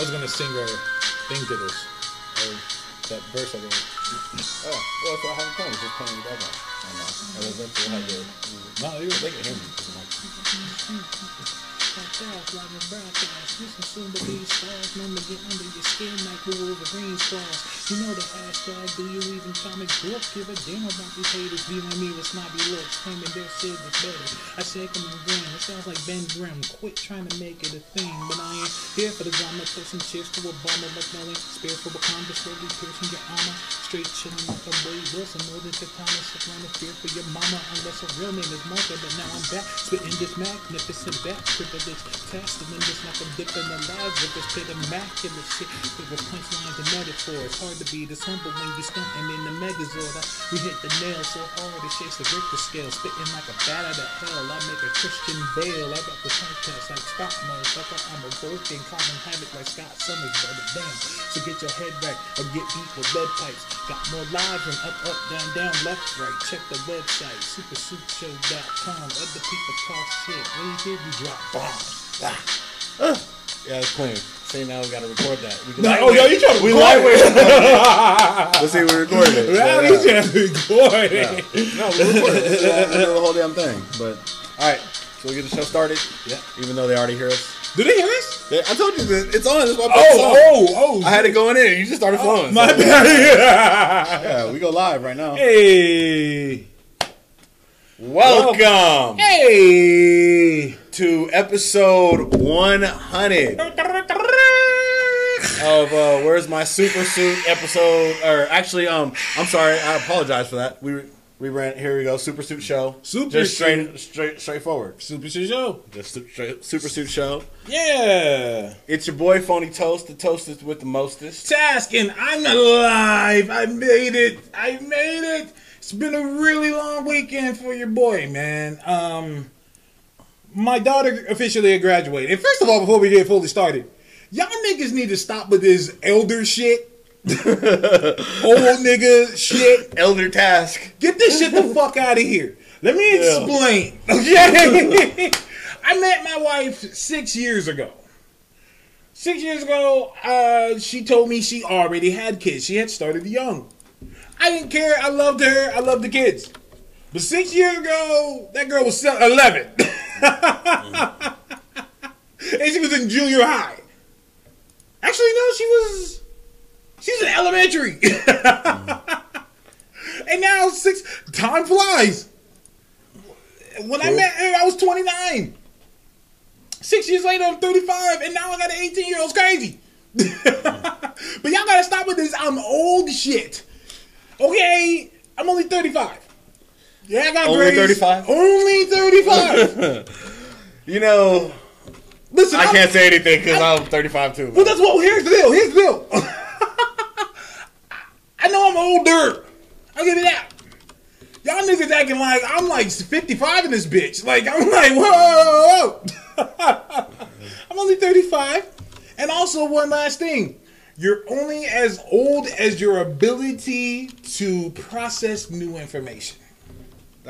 I was gonna sing our thing to this, or that verse I wrote. Oh, well, so I have it playing. Just playing in the background. I know. And eventually we'll have the. No, you They can hear off like a broadcast. Listen soon to these stars. Know me get under your skin like the Wolverine's claws. You know the hashtag. Do you even comic book? Give a damn about these haters viewing me with snobby looks. Claiming their shit is better. I say come and grin. It sounds like Ben Grimm. Quit trying to make it a thing. But I ain't here for the drama. Pushing chicks to a bomber. Spare for Wakanda. Slowly piercing your armor. Straight chilling like a Wade Wilson. Know that the Thomas is running fear for your mama. Unless her real name is Martha. But now I'm back. Spitting this magnificent back. Privilege test. And then just like I'm dipping the lives of this pit immaculate shit. It was punchlines and metaphors. It's hard to be this humble when you stunting in the megazord. We hit the nail so hard it shakes the Richter scale. Spitting like a bat out of hell. I make a Christian Bale. I got the test like Scott motherfucker. I'm a working, causing havoc like Scott Summers, brother. Damn. So get your head back or get beat with lead pipes. Got more live than up, up, down, down, left, right. Check the website, supersuitshow.com. Other people talk shit. When you hear me drop bombs. Ah. Yeah, it's clean. See, now we gotta record that. We No, oh, yo, you trying to We record lightweight. Let's see, we recorded it. Wow, Yeah, you yeah. trying to record it. No, we recorded it. Yeah, we the whole damn thing. But all right, so we get the show started. Yeah. Even though they already hear us. Do they hear us? They- I told you that it's on. That's why I put. Oh, oh, oh. I had it going in. You just started flowing. My so- bad. Yeah, we go live right now. Hey. Welcome Hey. To episode 100 of uh, Where's My Super Suit episode. Or actually, um, I'm sorry. I apologize for that. We we ran. Here we go. Super Suit show. Super just straight straight straightforward. Super Shit Show. Just straight, Super Suit show. Yeah. It's your boy Phony Toast, the toastest with the mostest. Task and I'm alive. I made it. I made it. It's been a really long weekend for your boy, man. Um, my daughter officially graduated. And first of all, before we get fully started, y'all niggas need to stop with this elder shit. Old nigga shit. Elder task. Get this shit the fuck out of here. Let me explain. Yeah. Okay. I met my wife six years ago. Six years ago, uh, she told me she already had kids. She had started young. I didn't care. I loved her. I loved the kids. But six years ago, that girl was 11. Mm. and she was in junior high. Actually, no, she was she was in elementary. Mm. And now six time flies. When. I met her, I was twenty nine. Six years later, I'm thirty five, and now I got an eighteen year old. crazy. Mm. but y'all gotta stop with this. I'm old shit. Okay, I'm only thirty five. Yeah, I got Only grades. 35? Only 35. You know, Listen, I I'm- can't say anything because I'm 35 too. Well, that's what. Here's the deal. Here's the deal. I know I'm older. I'll give you that. Y'all niggas acting like I'm like 55 in this bitch. Like I'm like whoa. I'm only 35. And also one last thing. You're only as old as your ability to process new information.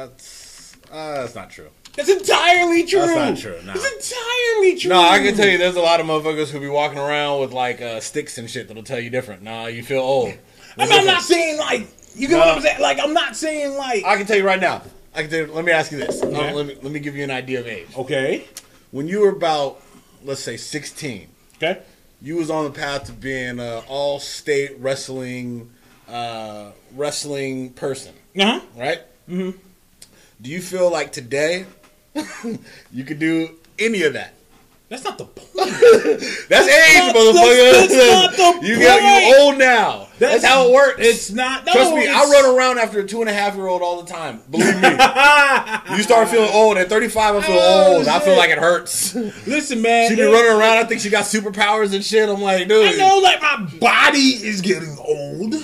That's uh, that's not true. That's entirely true. That's not true, no. That's entirely true. No, I can tell you, there's a lot of motherfuckers who be walking around with like uh, sticks and shit that'll tell you different. Nah, you feel old. I mean, I'm not saying like you get what I'm saying. Like I'm not saying like I can tell you right now. I can tell you, let me ask you this. Okay. Uh, let me let me give you an idea of age. okay, When you were about, let's say, 16, okay. you was on the path to being an all-state wrestling uh, wrestling person, Uh huh. right? Mm-hmm. Do you feel like today you could do any of that? That's not the point. That's age, motherfucker. that's- that's not the you got you point. old now. That's, how it works. It's not. No, Trust me, I run around after a two and a half year old all the time. Believe me. you start feeling old. At 35, I feel Oh, old. I feel like it hurts. Listen, man. she be running around. I think she got superpowers and shit. I'm like, dude. I know, like my body is getting old,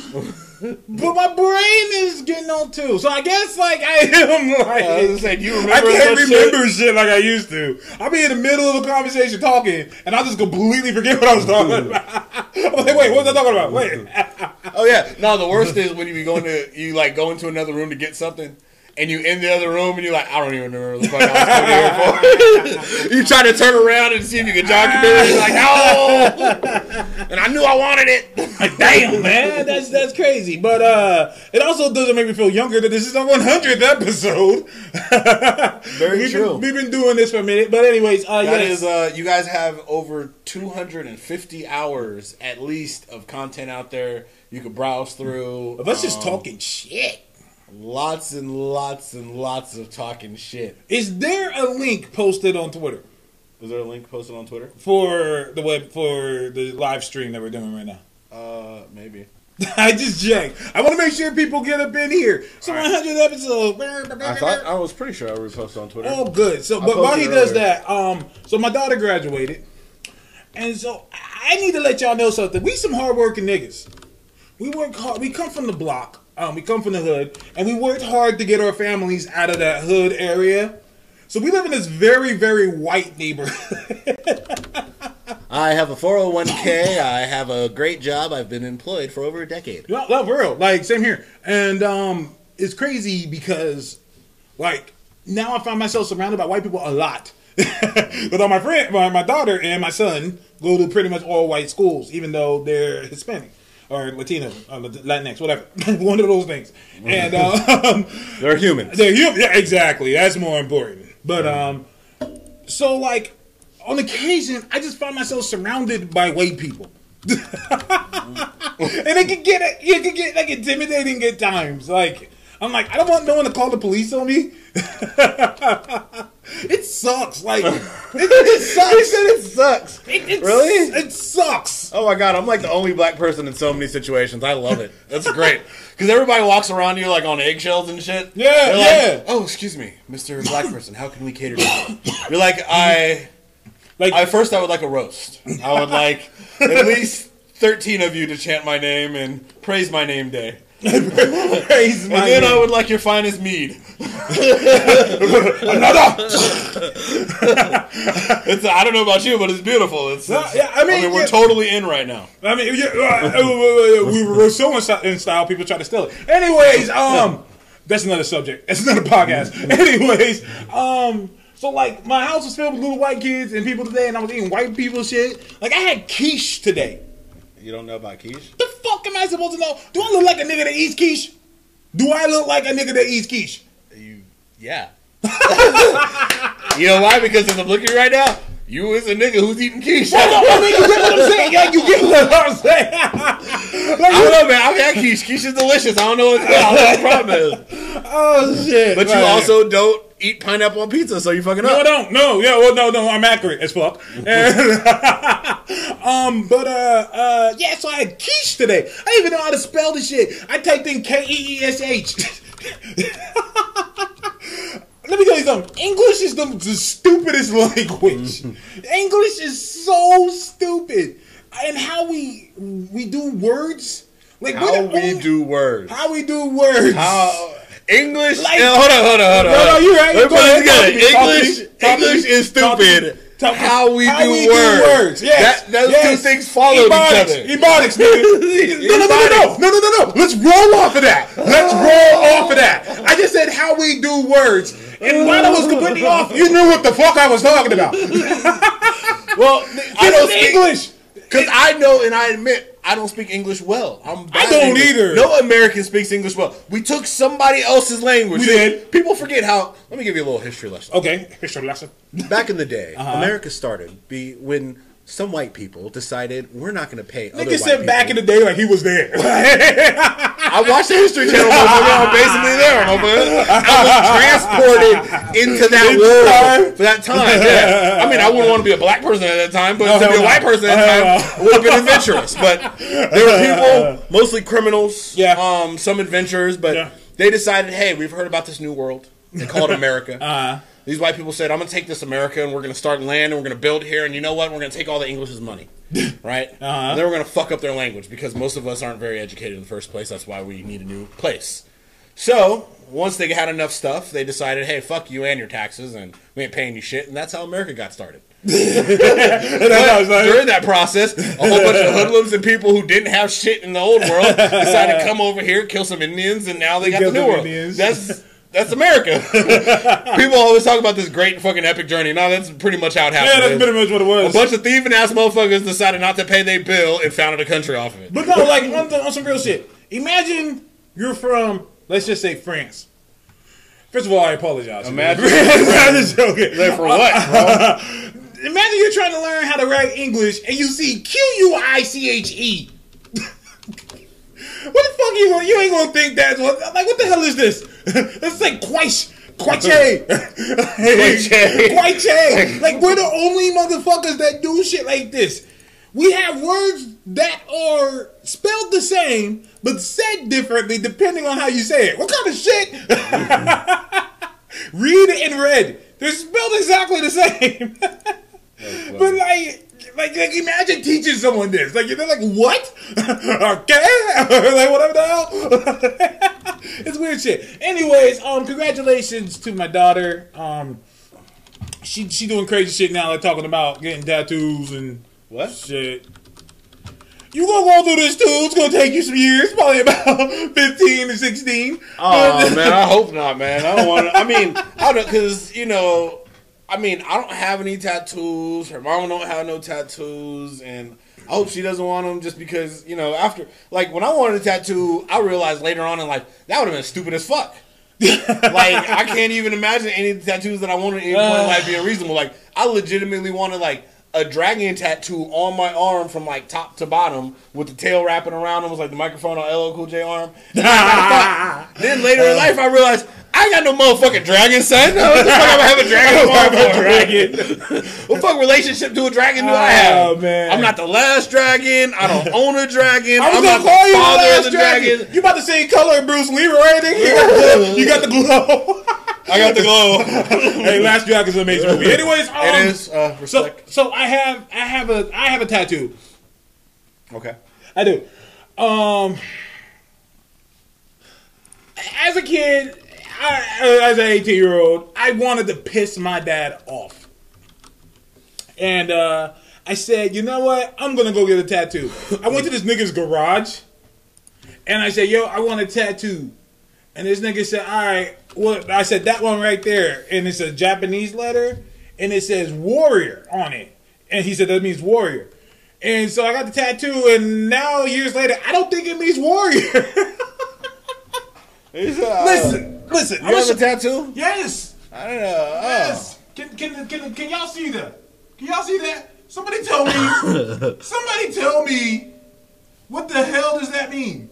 but my brain is getting old too. So I guess, like, I am like. I was gonna say, do you remember I can't such shit? remember shit? like I used to. I'll be in the middle of a conversation talking, and I'll just completely forget what I was talking about. I'm like, wait, what was I talking about? Wait. Oh yeah. No, the worst is when you be going to you like go into another room to get something, and you in the other room and you're like, I don't even remember what the fuck I was here for. you try to turn around and see if you can jog it. You're like, no. and I knew I wanted it. Like, damn, man, that's that's crazy. But uh, it also doesn't make me feel younger that this is our 100th episode. Very we've true. Been, we've been doing this for a minute, but anyways, uh, That yes. is, uh, you guys have over 250 hours at least of content out there. You could browse through. of us just Um, talking shit. Lots and lots and lots of talking shit. Is there a link posted on Twitter Is there a link posted on Twitter? for the web for the live stream that we're doing right now? Uh, maybe. I just checked. I want to make sure people get up in here. So All right. 100 episodes. I thought I was pretty sure I reposted on Twitter. Oh, good. So, I but while he does that, um, so my daughter graduated, and so I need to let y'all know something. We some hardworking niggas. We work hard. We come from the block. Um, we come from the hood, and we worked hard to get our families out of that hood area. So we live in this very, very white neighborhood. I have a 401k. I have a great job. I've been employed for over a decade. No, no, for real. Like, same here. And um, it's crazy because, like, now I find myself surrounded by white people a lot. But all my friend, my, my daughter and my son go to pretty much all white schools, even though they're Hispanic or Latino, or Latinx, whatever. One of those things. And um, They're humans. they're human. Yeah, exactly. That's more important. But um, so like on occasion, I just find myself surrounded by white people, and it can get it can get like intimidating at times. Like I'm like I don't want no one to call the police on me. It sucks. Like it, it sucks. He said it sucks. It, it, Really? It sucks. Oh my god, I'm like the only black person in so many situations. I love it. That's great. Because everybody walks around you like on eggshells and shit. Yeah, They're like, yeah. oh, excuse me, Mr. Black person. How can we cater to you? You're like, I. Like I first, I would like a roast. I would like at least 13 of you to chant my name and praise my name day. Praise And then I would like your finest mead. another. It's I don't know about you, but it's beautiful. It's, No, it's- yeah, I mean, we're yeah. totally in right now. I mean, yeah, uh, uh, we were so in in style, people try to steal it. Anyways, um, that's another subject. That's another podcast. Anyways, um, so like my house was filled with little white kids and people today, and I was eating white people shit. Like I had quiche today. You don't know about quiche? The fuck am I supposed to know? Do I look like a nigga that eats quiche? Do I look like a nigga that eats quiche? You, yeah. you know why? Because as I'm looking right now, you is a nigga who's eating quiche. I I mean, you get what I'm saying? Like, you get what I'm saying? like, don't know, man. I've had quiche. Quiche is delicious. I don't know what, I the problem is. oh shit! But you also don't eat pineapple on pizza, so you fucking No, I don't. No, yeah, well, no, no, I'm accurate as fuck. Um, but uh, uh, yeah. So I had quiche today. I didn't even know how to spell the shit. I typed in K E E S H. Let me tell you something. English is the, the stupidest language. English is so stupid, and how we we do words. Like How the we do words. how we do words. How English. Like, and, hold on, hold on, hold on. No, no, you're right. Let's put it together. English, English is stupid. How we, how do, we words. do words. Yes. That, those yes. two things follow Ebonics. each other. Ebonics, nigga. no, no, no, no, no, no, no, no. Let's roll off of that. Let's oh. roll off of that. I just said how we do words. And while I was oh. completely off, you knew what the fuck I was talking about. well, I don't English. Because I know and I admit I don't speak English well. I'm bad I don't either. No American speaks English well. We took somebody else's language. We did. People forget how. Let me give you a little history lesson. Okay, history lesson. Back in the day, Uh-huh. America started be when some white people decided we're not going to pay. Other Nigga said back in the day like he was there. I watched the History Channel. I'm basically there. I was transported into that In world time? for that time. Yeah. I mean, I wouldn't want to be a black person at that time, but to be a white person at that time would have been adventurous. But there were people, mostly criminals, Yeah. um, some adventurers, but Yeah. they decided, hey, we've heard about this new world. They call it America. Uh-huh. These white people said, I'm going to take this America and we're going to start land and we're going to build here. And you know what? We're going to take all the English's money. Right? Uh-huh. And then we're going to fuck up their language because most of us aren't very educated in the first place. That's why we need a new place. So, once they had enough stuff, they decided, hey, fuck you and your taxes and we ain't paying you shit. And that's how America got started. During that process, a whole bunch of hoodlums and people who didn't have shit in the old world decided to come over here, kill some Indians, and now they got the new world. Indians. That's that's America. People always talk about this great fucking epic journey. No, that's pretty much how it happened. Yeah, that's pretty much what it was. A bunch of thieving ass motherfuckers decided not to pay their bill and founded a country off of it. But no, like on, on some real shit. Imagine you're from, let's just say France. First of all, I apologize. Imagine- I'm just joking. There for what, bro? Imagine you're trying to learn how to write English and you see Q U I C H E. What the fuck you gonna, you ain't gonna think that's what like what the hell is this? It's like quaish. Quaiche. Quaiche. Quaiche. Like we're the only motherfuckers that do shit like this. We have words that are spelled the same but said differently depending on how you say it. What kind of shit? Read and read. They're spelled exactly the same. but like like, like imagine teaching someone this. Like they're like, what? okay, like whatever the hell. it's weird shit. Anyways, um, congratulations to my daughter. Um, she she doing crazy shit now, like talking about getting tattoos and What? shit. You gonna go through this too? It's gonna take you some years, probably about fifteen to sixteen. Oh man, I hope not, man. I don't want to. I mean, I don't because you know, I mean, I don't have any tattoos. Her mom don't have no tattoos, and I hope she doesn't want them just because you know. After like when I wanted a tattoo, I realized later on in life that would have been stupid as fuck. like I can't even imagine any of the tattoos that I wanted at any point in life being reasonable. Like I legitimately wanted like a dragon tattoo on my arm from like top to bottom with the tail wrapping around. It was like the microphone on LL Cool J arm. Then later in uh, life, I realized I ain't got no motherfucking dragon, son. What the fuck am I have a dragon? Have for? dragon. what fuck relationship to a dragon do I ah, have? Oh, man. I'm not the last dragon. I don't own a dragon. I was I'm gonna not call you the last the dragon. dragon. You about the same color Bruce Lee, right? got the, you got the glow. I got the glow. hey, Last Dragon is an amazing movie. Anyways, um, it is uh, So, so I have, I have a, I have a tattoo. okay. I do. Um, as a kid, I, as an 18 year old, I wanted to piss my dad off. And uh, I said, you know what? I'm going to go get a tattoo. I went to this nigga's garage and I said, yo, I want a tattoo. And this nigga said, all right, well, I said, that one right there. And it's a Japanese letter and it says warrior on it. And he said, that means warrior. And so I got the tattoo, and now years later, I don't think it means warrior. listen, listen. uh, You have a tattoo? yes, I don't know. Oh. yes. Can, can, can, can y'all see that? Can y'all see that? Somebody tell me. somebody tell me. What the hell does that mean?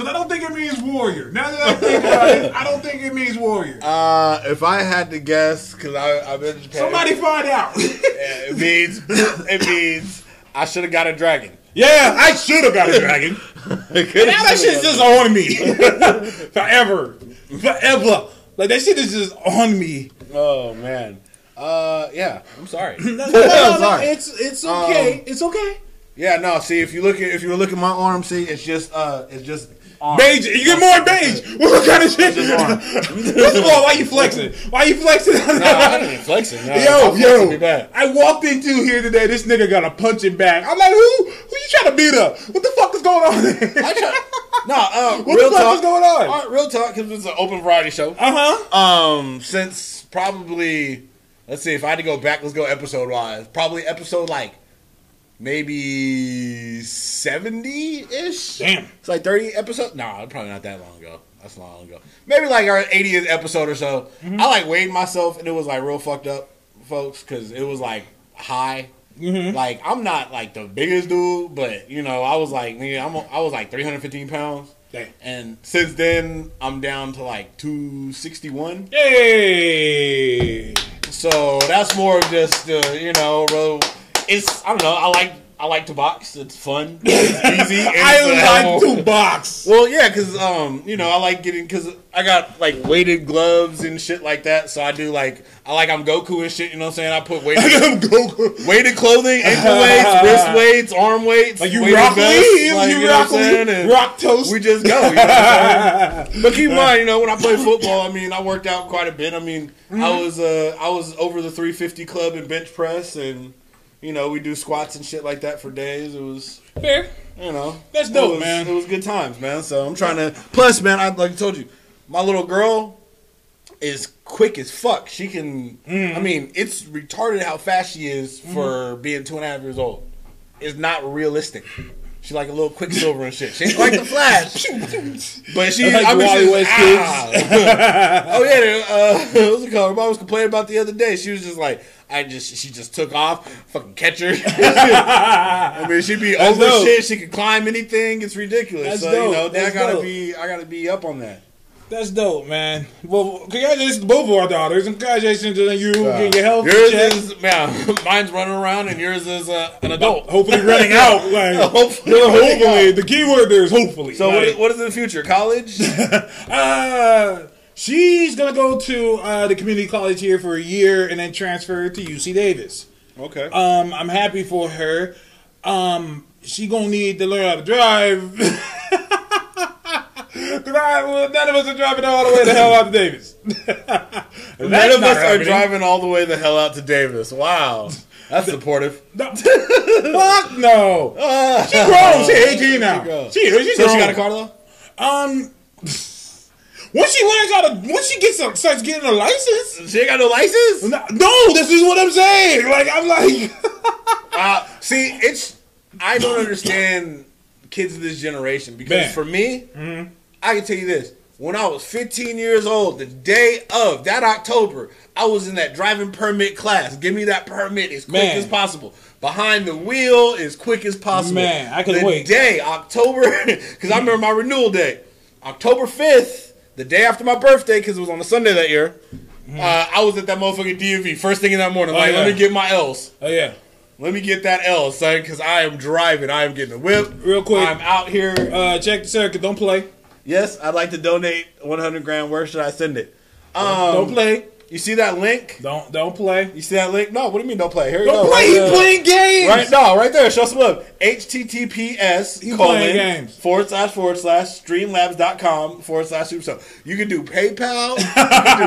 Because I don't think it means warrior. Now that I think about it, I don't think it means warrior. Uh, if I had to guess, because I've been Japan, Somebody find out. Yeah, it means it means I should have got a dragon. yeah, I should have got a dragon. Now that shit's just on me. Forever. Forever. Like that shit is just on me. Oh man. Uh, yeah. I'm sorry. No, no, no, it's it's okay. Um, it's okay. Yeah, no. See, if you look at if you look at my arm, see, it's just uh, it's just arm. Beige. You get more beige. What kind of shit? First of all, why you flexing? Why you flexing? No, I even flexing. No, Yo, flexing yo! I walked into here today. This nigga got a punching bag. I'm like, who? Who you trying to beat up? What the fuck is going on? I try- no, uh, What real the fuck talk. is going on? All right, real talk, because it's an open variety show. Uh huh. Um, since probably, let's see, if I had to go back, let's go episode wise. Probably episode like maybe seventy ish. Damn. It's like 30 episodes. No, probably not that long ago. That's long ago. Maybe like our 80th episode or so. Mm-hmm. I like weighed myself and it was like real fucked up, folks, because it was like high. Mm-hmm. Like I'm not like the biggest dude, but you know I was like man, I'm I was like 315 pounds, Damn. and since then I'm down to like 261. Hey. So that's more of just uh, you know, bro. It's I don't know. I like I like to box. It's fun. It's easy. and it's a I hell like to box. well, yeah, because um, you know, I like getting because I got like weighted gloves and shit like that. So I do like I like I'm Goku and shit. You know what I'm saying? I put weighted I'm Goku. weighted clothing, ankle weights, wrist weights, arm weights, Like you rock Lee, like, you what rock And rock toast. We just go. You know but keep in mind, you know, when I play football, I mean, I worked out quite a bit. I mean, Mm-hmm. I was uh, I was over the 350 club in bench press and. You know, we do squats and shit like that for days. It was Fair. you know, That's it dope, was- man. It was good times, man. So I'm trying to. Plus, man, I like I told you, my little girl, is quick as fuck. She can. Mm. I mean, it's retarded how fast she is for being two and a half years old. It's not realistic. She's like a little quicksilver and shit. She ain't like the Flash, but she. Like I mean, Wally West ah. oh yeah, uh, what was it called? Her mom was complaining about the other day. She was just like, I just, she just took off, fucking catch her. I mean, she'd be That's over dope. shit. She could climb anything. It's ridiculous. That's so dope. you know, I That's gotta dope. be, I gotta be up on that. That's dope, man. Well, congratulations to both of our daughters, and congratulations to you getting your health Yours checked. is, yeah, mine's running around, and yours is uh, an adult. hopefully running out. Like, Hopefully Well, running hopefully, out. the key word there is hopefully. So what Like, is, what is in the future? College? uh, she's gonna go to uh, the community college here for a year and then transfer to UC Davis. okay. Um, I'm happy for her. Um, she gonna need to learn how to drive. Cause I, well, none of us are driving all the way the hell out to Davis. None of us are driving all the way the hell out to Davis. Wow, that's supportive. No. Fuck no. Ah. She grown. She 18 now. She, she so she got a car though. Um, once she learns how to, once she gets a, starts getting a license. She ain't got no license. No, no, this is what I'm saying. Like I'm like, Uh, see, it's I don't understand kids of this generation because Man. for me, I can tell you this: when I was 15 years old, the day of that October, I was in that driving permit class. Give me that permit as quick Man. as possible. Behind the wheel as quick as possible. Man, I couldn't wait. Day October, because I remember my renewal day, October 5th, the day after my birthday, because it was on a Sunday that year. Uh, I was at that motherfucking DMV first thing in that morning. Mm-hmm. Oh, like, yeah. let me get my L's. oh yeah. Let me get that L, son, because I am driving. I am getting a whip. Real quick. I'm out here. Uh, check the circuit. Don't play. yes, I'd like to donate 100 grand. Where should I send it? Um, don't play. You see that link? Don't don't play. You see that link? No, what do you mean don't play? Here you Don't go. play. Right playing games. Right, no, right there. Show some love. HTTPS He colon playing games. forward slash forward slash streamlabs.com forward slash super so. You can do PayPal.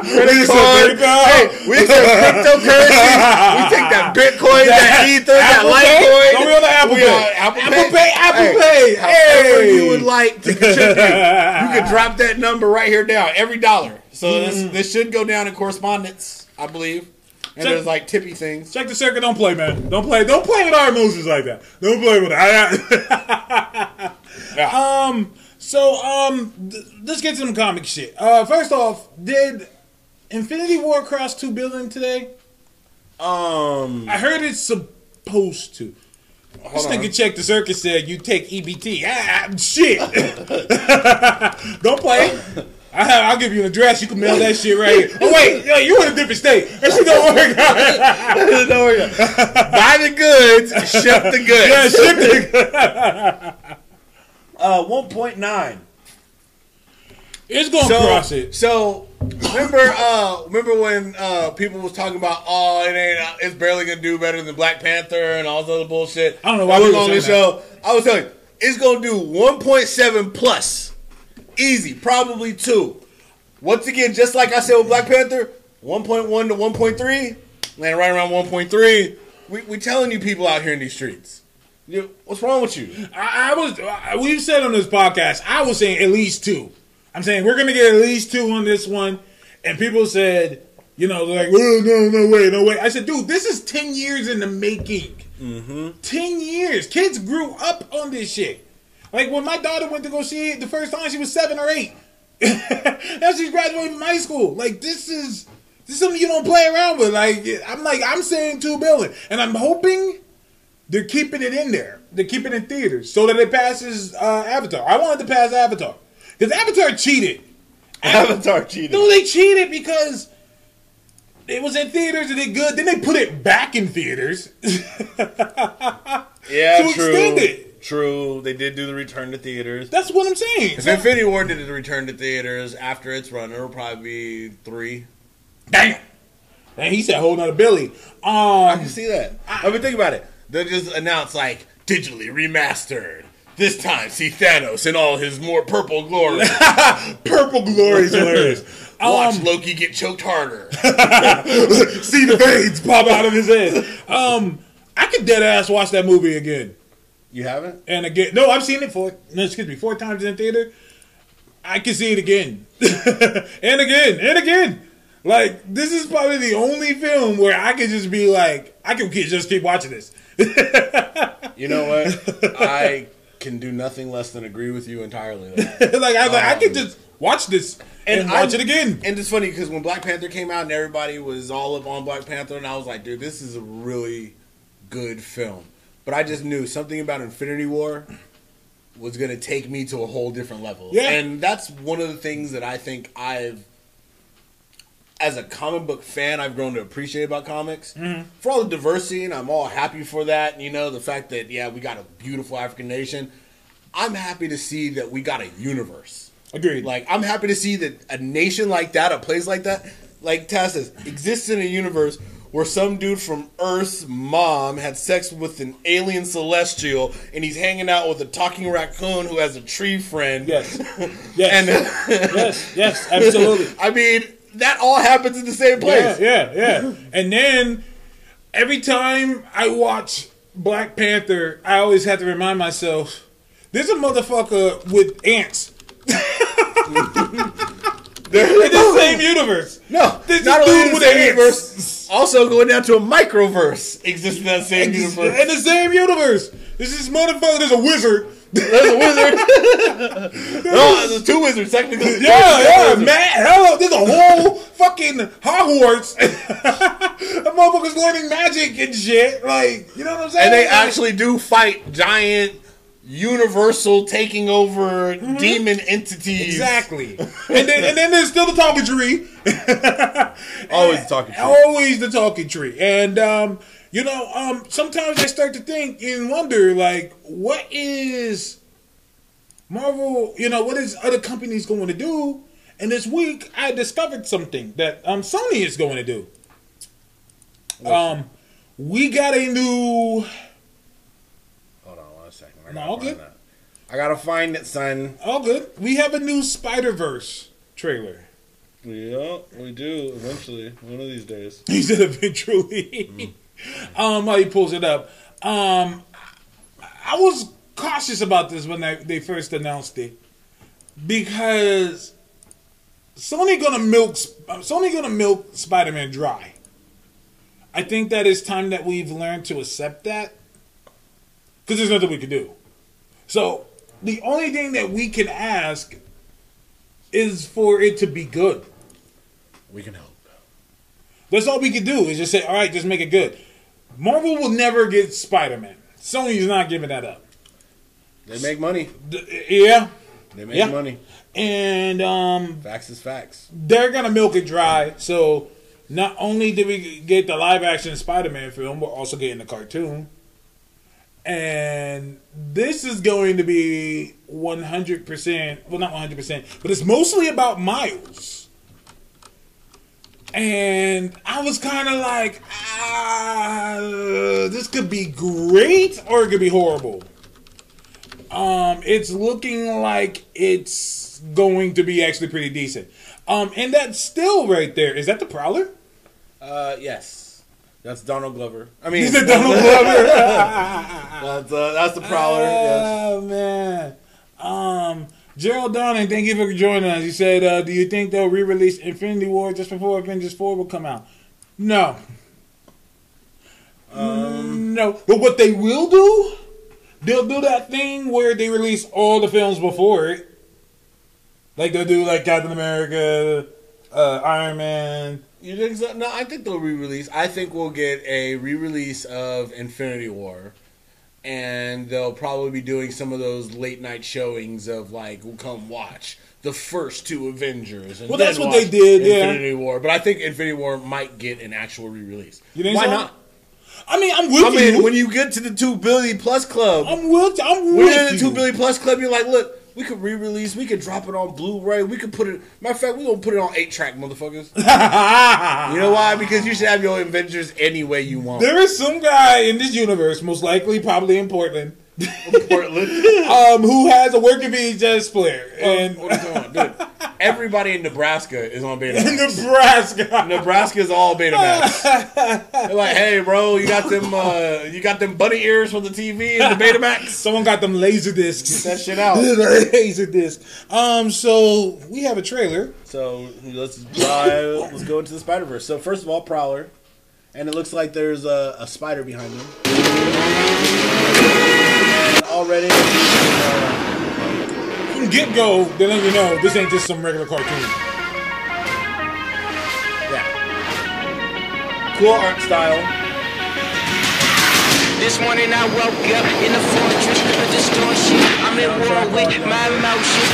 You can do. PayPal. Hey, we said cryptocurrency. we take that Bitcoin, that, Ether, that Apple Pay? Litecoin. Don't we on the Apple We Pay? Apple, Apple Pay, Apple Pay. However Hey. you would like to contribute, you can drop that number right here down. Every dollar. So this, this should go down in correspondence, I believe. And Check- there's like tippy things. Check the circuit. Don't play, man. Don't play. Don't play with our emotions like that. Don't play with that. Yeah. um. So um, th- let's get to some comic shit. Uh, first off, did Infinity War cross two billion today? Um, I heard it's supposed to. This hold on. nigga check the circuit said you take EBT. Ah, shit. Don't play. I have, I'll give you an address. You can mail that shit right here. Oh wait, yo, you in a different state. That shit don't work. Don't worry. Buy the goods, ship the goods. yeah, shit. nigga. Uh, one point nine. It's gonna So, cross it. so remember, uh, remember when uh, people was talking about, oh, it ain't, it's barely gonna do better than Black Panther and all this other bullshit. I don't know why I was on this show. I was telling you, it's gonna do one point seven plus, easy, probably two. Once again, just like I said with Black Panther, one point one to one point three, land right around one point three. We we telling you people out here in these streets. You, what's wrong with you? I, I was. I, we've said on this podcast. I was saying at least two. I'm saying we're gonna get at least two on this one, and people said, you know, like, oh, no, no way, no way. I said, dude, this is ten years in the making. Mm-hmm. Ten years. Kids grew up on this shit. Like when my daughter went to go see it the first time, she was seven or eight. Now she's graduating from high school. Like this is this is something you don't play around with. Like I'm like I'm saying two billion, and I'm hoping they're keeping it in there. They're keeping it in theaters so that it passes uh, Avatar. I wanted to pass Avatar because Avatar cheated. Avatar cheated. No, they cheated because it was in theaters and it good. Then they put it back in theaters. Yeah, to true. extend it. True. They did do the return to theaters. That's what I'm saying. If Infinity War did the return to theaters after its run, it'll probably be three. Damn. And he said, "Hold on to Billy." I Um, can see that. I mean, think about it. They'll just announce like digitally remastered. This time, see Thanos in all his more purple glory. purple glory is hilarious. Watch Um, Loki get choked harder. see the veins pop out of his head. Um, I could dead ass watch that movie again You haven't? and again. No, I've seen it four. No, excuse me, four times in theater. I can see it again and again and again. Like this is probably the only film where I could just be like, I can just keep watching this. You know what? I can do nothing less than agree with you entirely. Like I, like, I Um, just watch this and, I'm- watch it again. And it's funny because when Black Panther came out and everybody was all up on Black Panther, and I was like, dude, this is a really good film. But I just knew something about Infinity War was going to take me to a whole different level. Yeah. And that's one of the things that I think I've, as a comic book fan, I've grown to appreciate about comics. Mm-hmm. For all the diversity, and I'm all happy for that. You know, the fact that, yeah, we got a beautiful African nation. I'm happy to see that we got a universe. Agreed. Like I'm happy to see that a nation like that, a place like that, like Taz says, exists in a universe where some dude from Earth's mom had sex with an alien celestial, and he's hanging out with a talking raccoon who has a tree friend. yes, yes, And yes, yes, absolutely. I mean, that all happens in the same place. Yeah, yeah, yeah. And then every time I watch Black Panther, I always have to remind myself, there's a motherfucker with ants They're in the same universe. No, There's not this only in the same universe, also going down to a microverse exists in that same In universe. In the same universe. this is motherfucker, there's a wizard. There's a wizard. no, there's two wizards technically. Yeah, yeah, man. Hello, there's a whole fucking Hogwarts. the motherfucker's learning magic and shit. Like, you know what I'm saying? And they actually do fight giant, universal, taking over demon entities. Exactly. and then and then there's still the talking tree. Always talking shit. Always the talking tree. And um, you know, um, sometimes I start to think and wonder, like, what is Marvel? You know, what is other companies going to do? And this week, I discovered something that um Sony is going to do. Um, we got a new. Hold on one second. I No, all good. that. I gotta find it, son. All good. We have a new Spider Verse trailer. Yeah, we do eventually, one of these days. He said eventually. um, while he pulls it up. Um, I was cautious about this when they, they first announced it because Sony gonna milk Sony gonna milk Spider Man dry. I think that it's time that we've learned to accept that because there's nothing we can do. So the only thing that we can ask is for it to be good. We can help. That's all we can do is just say, all right, just make it good. Marvel will never get Spider Man. Sony's not giving that up. They make money. Yeah, They make Yeah. money. and um, Facts is facts. they're gonna milk it dry. So not only did we get the live action Spider Man film, we're also getting the cartoon. And this is going to be 100%, well, not 100%, but it's mostly about Miles. And I was kind of like, ah, this could be great or it could be horrible. Um, it's looking like it's going to be actually pretty decent. Um, and that still right there is that the Prowler? Uh, yes. That's Donald Glover. I mean, he's a Donald Glover? that's, uh, that's the Prowler. yes. Oh man. Um, Gerald Donning, thank you for joining us. He said, uh, "Do you think they'll re-release Infinity War just before Avengers Four will come out?" No. Um, no. But what they will do, they'll do that thing where they release all the films before it. Like they'll do like Captain America, uh, Iron Man. You think so? No, I think they'll re-release. I think we'll get a re-release of Infinity War, and they'll probably be doing some of those late night showings of like, "We'll come watch the first two Avengers." And Well, that's what they did, yeah. Infinity War, but I think Infinity War might get an actual re-release. You think Why so? not? I mean, I'm with I mean, when you get to the two billion plus club, I'm with. I'm when with you're in the you. two billion plus club, you're like, look. We could re-release. We could drop it on Blu-ray. We could put it. Matter of fact, we gonna put it on eight track, motherfuckers. You know why? Because you should have your Avengers any way you want. There is some guy in this universe, most likely, probably in Portland, Portland. um, who has a working VHS player, and what are you dude? everybody in Nebraska is on Betamax. Nebraska. Nebraska is all Betamax. They're like, hey, bro, you got them, uh, you got them bunny ears from the TV and the Betamax. Someone got them laser discs. Get that shit out. laser disc. Um, so we have a trailer. So let's drive. Let's go into the Spider Verse. So first of all, Prowler, and it looks like there's a, a spider behind him. And already, From get go, they let you know this ain't just some regular cartoon. yeah, cool art style. This morning I woke up in a fortress of distortion. I'm in war with my emotions.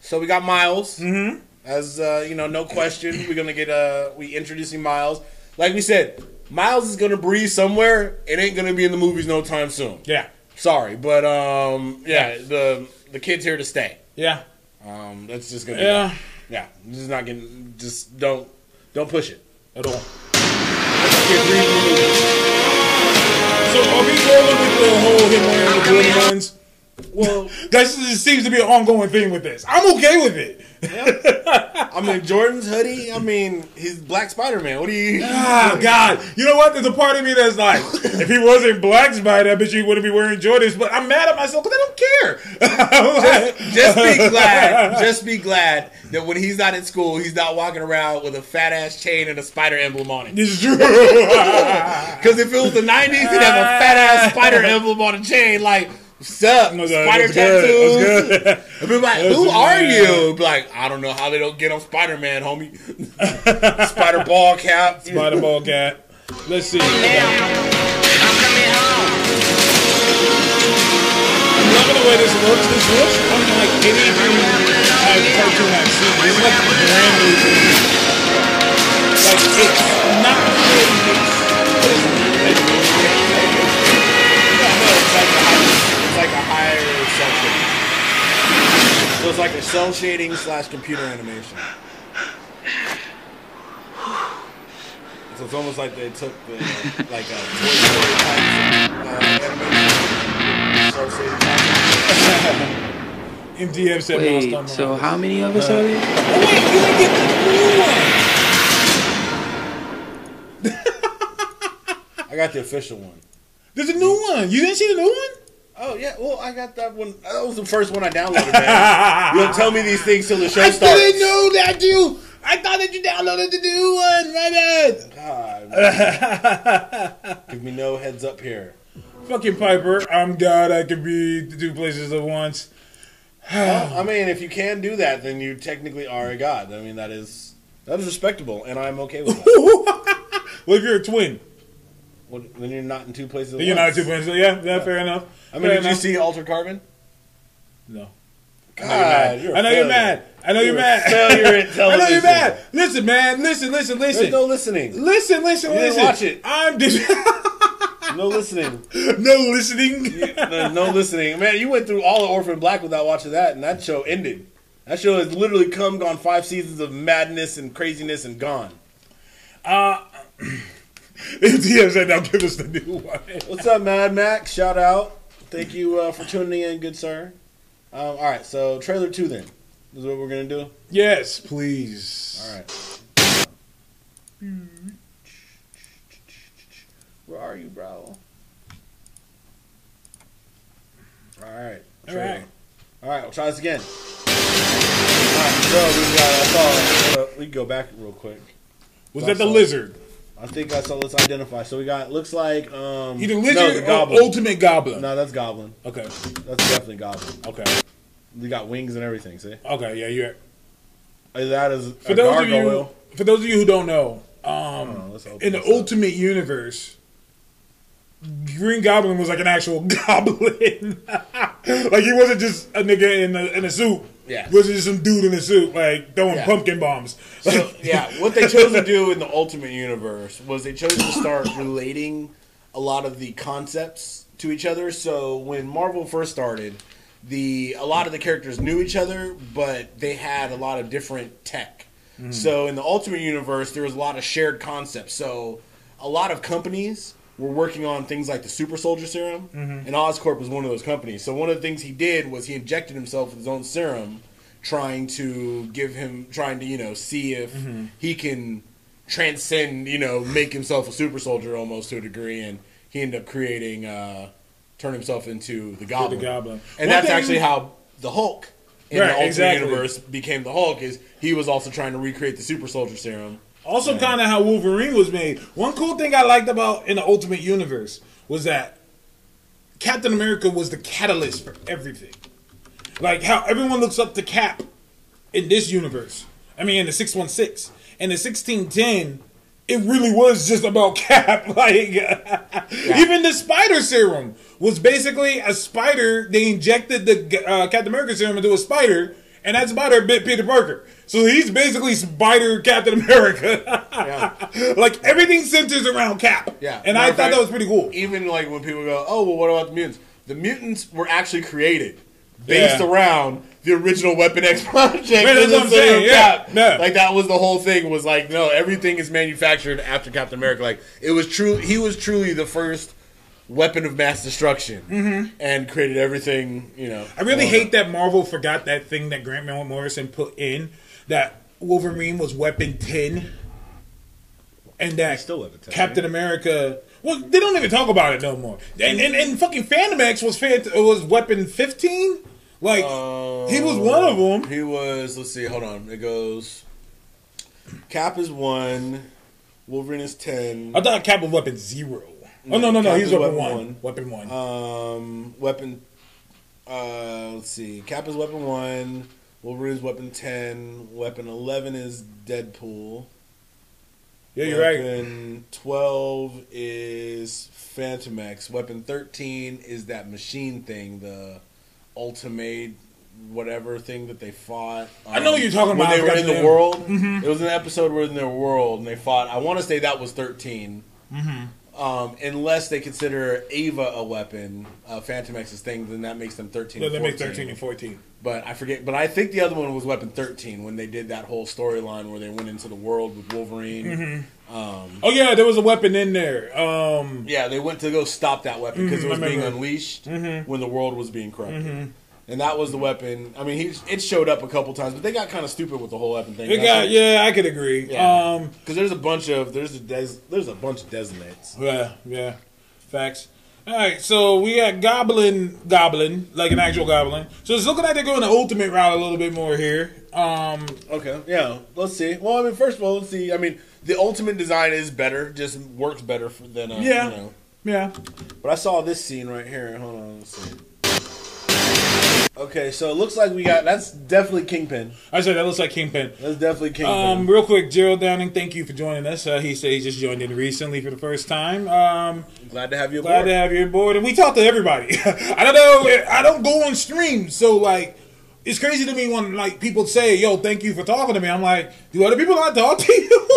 So we got Miles. Mm-hmm. As uh, you know, no question, we're gonna get uh, we introducing Miles. Like we said, Miles is gonna breathe somewhere. It ain't gonna be in the movies no time soon. Yeah, Sorry, but um, yeah, the the kid's here to stay. yeah, Um, that's just gonna yeah. that. yeah. This is not getting. Just don't don't push it. At all. So are we rolling with the whole him wearing the Jordan ones? Well, That seems to be an ongoing thing with this. I'm okay with it. I mean Jordan's hoodie. I mean he's Black Spider Man. What do you? Ah, God. You know what? There's a part of me that's like, if he wasn't Black Spider, I bet you wouldn't be wearing Jordans. But I'm mad at myself because I don't care. Just be glad. Just be glad that when he's not in school, he's not walking around with a fat ass chain and a spider emblem on it. Is true. Because if it was the '90s, he'd have a fat ass spider emblem on a chain. Like, what's up? No, Spider that's good. tattoos. That's good. I'd be like, That's who are good. you? Be like, I don't know how they don't get on Spider Man, homie. spider ball cap. Spider Ball Cat. Let's see. Now, I'm coming home. I'm not gonna way this works. This looks unlike anything I've cartoon I've seen. It's like brand new to. Like it's not really So it's like a cell shading slash computer animation. So it's almost like they took the like a Toy Story type uh, animation. Cell shading type. Said Wait, Mouse so how many of us are there? Oh wait, you didn't get the new one. I got the official one. There's a new one. You didn't see the new one? Oh yeah, well I got that one. That was the first one I downloaded. Man. you don't tell me these things till the show I starts. didn't know that you. I thought that you downloaded the new one. My bad. God, give me no heads up here. Fucking Piper. I'm God. I can be to two places at once. Well, I mean, if you can do that, then you technically are a god. I mean, that is that is respectable, and I'm okay with that. Well, if you're a twin, Well, then you're not in two places. At you're not once. two twins. So yeah, yeah, fair enough. I mean, Fair did you see Altered Carbon? No. God, I know you're mad. you're know you're mad. I know you're mad. failure I know you're mad. Listen, man. Listen, listen, listen. There's no listening. Listen, listen, You listen. watch it. I'm dis- No listening. no listening. There's no listening. Man, you went through all of Orphan Black without watching that, and that show ended. That show has literally come, gone five seasons of madness and craziness and gone. Uh, MTF said, "Now give us the new one." What's up, Mad Max? Shout out. Thank you uh, for tuning in, good sir. Um, all right, so trailer two then. Is what we're gonna do. Yes, please. All right. Where are you, bro? All right. All right. All right. We'll try this again. All right. So we got. I saw. Uh, we can go back real quick. Was That's that the all. lizard? I think I saw. Let's identify. So we got. Looks like. Um, Either no, lizard the or goblin. ultimate goblin. No, that's goblin. Okay. That's definitely goblin. Okay. We got wings and everything. See. Okay. Yeah, you're. That is For those of you, for those of you who don't know, um, Oh, let's in the up. Ultimate Universe, Green Goblin was like an actual goblin. like he wasn't just a nigga in a, in a suit. Yeah. Just some dude in a suit like throwing Yeah. pumpkin bombs. So yeah, what they chose to do in the Ultimate Universe was they chose to start relating a lot of the concepts to each other. So when Marvel first started, the a lot of the characters knew each other, but they had a lot of different tech. Mm-hmm. So in the Ultimate Universe, there was a lot of shared concepts. So a lot of companies were working on things like the super soldier serum, Mm-hmm. and Oscorp was one of those companies. So one of the things he did was he injected himself with his own serum, trying to give him, trying to you know see if Mm-hmm. he can transcend, you know, make himself a super soldier almost to a degree, and he ended up creating, uh, turn himself into the Goblin. The Goblin. and One that's thing- actually how the Hulk in Right, the Ultimate exactly. Universe became the Hulk. Is he was also trying to recreate the super soldier serum. Also, kind of how Wolverine was made. One cool thing I liked about in the Ultimate Universe was that Captain America was the catalyst for everything. Like how everyone looks up to Cap in this universe. I mean, in the six one six and the sixteen ten, it really was just about Cap. Like even the Spider Serum was basically a spider. They injected the uh, Captain America serum into a spider, and that spider bit Peter Parker. So he's basically Spider Captain America. like everything centers around Cap. Yeah, and Matter I thought fact, that was pretty cool. Even like when people go, "Oh, well, what about the mutants?" The mutants were actually created based Yeah. around the original Weapon X project. Man, that's what I'm saying, yeah, Cap. yeah. Like that was the whole thing. Was like, no, everything is manufactured after Captain America. Like it was true. He was truly the first weapon of mass destruction, and created everything. You know, Mm-hmm. I really hate that Marvel forgot that thing that Grant Morrison put in that Wolverine was Weapon Ten, and that still Weapon 10, Captain America. Well, they don't even talk about it no more. And and, and fucking Fantomex was fan- was Weapon Fifteen. Like he was one of them. He was. Let's see. Hold on. It goes. Cap is one. Wolverine is ten. I thought Cap was Weapon Zero. Oh no no no, Cap he's Weapon, Weapon one. one. Weapon One. Um, weapon. Uh, let's see. Cap is weapon one. Wolverine's weapon ten. Weapon eleven is Deadpool. yeah, you're right. Weapon twelve is Fantomex. Weapon thirteen is that machine thing, the ultimate whatever thing that they fought. I know what you're talking about. when they were in the the name. world. Mm-hmm. It was an episode where in their world and they fought. I want to say that was 13 Mm-hmm. Um, unless they consider EVA a weapon, uh, Fantomex's thing, then that makes them 13. Yeah, and they make 14. thirteen and fourteen. But I forget. But I think the other one was Weapon 13 when they did that whole storyline where they went into the world with Wolverine. Mm-hmm. Um, Oh yeah, there was a weapon in there. Um, yeah, they went to go stop that weapon because Mhm, it was being unleashed Mhm. when the world was being corrupted. And that was the weapon. I mean, he, it showed up a couple times, but they got kind of stupid with the whole weapon thing. it got yeah, I could agree. Yeah. Um, because there's a bunch of there's a des, there's a bunch of designates. Yeah, yeah. Facts. All right, so we got Goblin, Goblin, like an actual Goblin. So it's looking like they're going the ultimate route a little bit more here. Um, Okay, yeah, let's see. Well, I mean, first of all, let's see. I mean, the ultimate design is better, just works better for, than uh, Yeah. You know. yeah. But I saw this scene right here. Hold on, let's see. Okay, so it looks like we got that's definitely Kingpin. I said that looks like Kingpin. That's definitely Kingpin. Um, real quick, Gerald Downing, thank you for joining us. Uh, he said he just joined in recently for the first time. Um, glad to have you glad aboard. to have you aboard, and we talk to everybody. I don't know, I don't go on stream, so like. It's crazy to me when like people say, "Yo, thank you for talking to me." I'm like, "Do other people not talk to you?"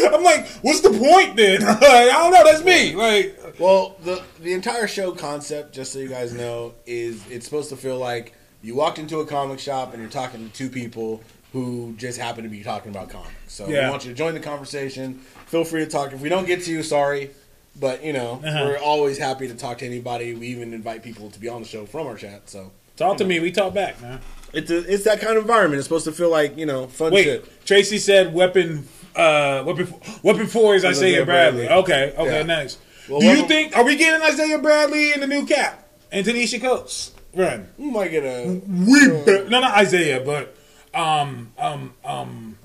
I'm like, "What's the point then?" like, I don't know. That's me. Like, Well, the the entire show concept, just so you guys know, is it's supposed to feel like you walked into a comic shop and you're talking to two people who just happen to be talking about comics. So Yeah. we want you to join the conversation. Feel free to talk. If we don't get to you, sorry. But you know, Uh-huh. we're always happy to talk to anybody. We even invite people to be on the show from our chat. So talk to me. We talk back, man. it's a, it's that kind of environment. It's supposed to feel like you know fun Wait, shit. Tracy said weapon. Uh, weapon. Weapon four is Isaiah Bradley. Bradley. Okay. Okay. Yeah. Nice. Well, Do you think are we getting Isaiah Bradley in the new cap and Ta-Nehisi Coates? Run. We might get a We be- no not Isaiah, but um um um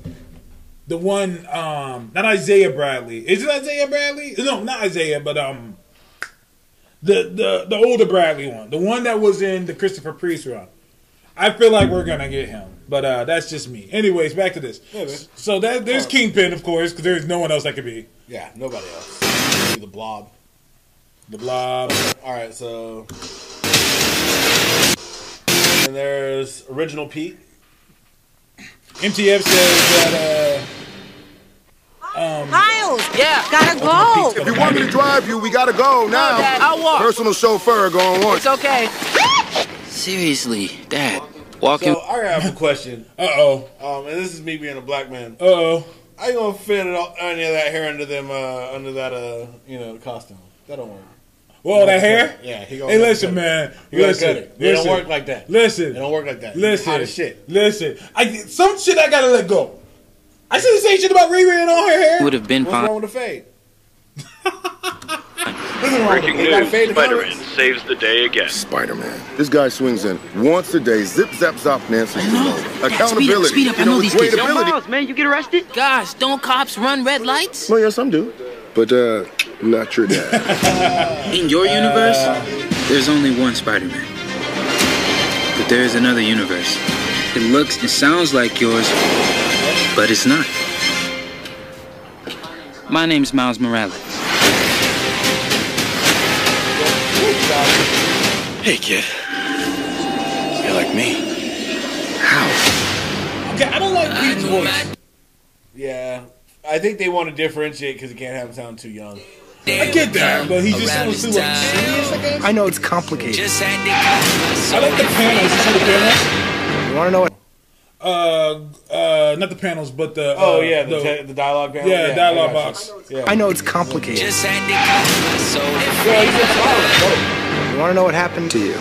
the one um not Isaiah Bradley. Is it Isaiah Bradley? No, not Isaiah, but um the the the older Bradley one, the one that was in the Christopher Priest run. I feel like we're gonna get him, but uh that's just me. Anyways, back to this. Yeah. So that there's Kingpin, of course, because there's no one else that could be yeah. Nobody else. Maybe the blob. the Blob. All right, so and there's original Pete. MTF says that uh Miles, Yeah. gotta go. If you want me to drive you, we gotta go now. Dad, I'll walk. Personal chauffeur going once. It's okay. Seriously, Dad. Walking. So I have a question, uh oh, um, and this is me being a black man. uh oh. How ain't gonna fit it all, any of that hair under them, uh, under that, uh, you know, costume? That don't work. Well, that hair. Yeah, he gonna Hey, cut listen, it. man. You gotta Listen, cut it. They don't listen. work like that. Listen, They don't work like that. Listen, Hot as shit. Listen, I some shit I gotta let go. I said the same shit about Riri and all her hair. Would have been What's fine. wrong with the fade? Breaking news: Spider-Man saves the day again. Spider-Man. This guy swings in once a day, zip zaps off Nancy Simone. Accountability. speed up, I you know know, these with kids. great Yo, ability. man, you get arrested? Gosh, don't cops run red lights? Well, yeah, some do. But, uh, not your dad. In your universe, there's only one Spider-Man. But there is another universe. It looks and sounds like yours, but it's not. My name's Miles Morales. Hey, kid. You're like me. How? Okay, I don't like Pete's voice. Yeah, I think they want to differentiate because you can't have him sound too young. I get that, but he just sounds too like serious. I guess. I know it's complicated. I like the panels. You see the panels? You want to know what? Uh, uh, not the panels, but the. Uh, Oh yeah, the, te- the dialogue panel. yeah, I dialogue got you. box. Yeah. I know it's complicated. Just had to so Yeah, he's a solid. You want to know what happened to you?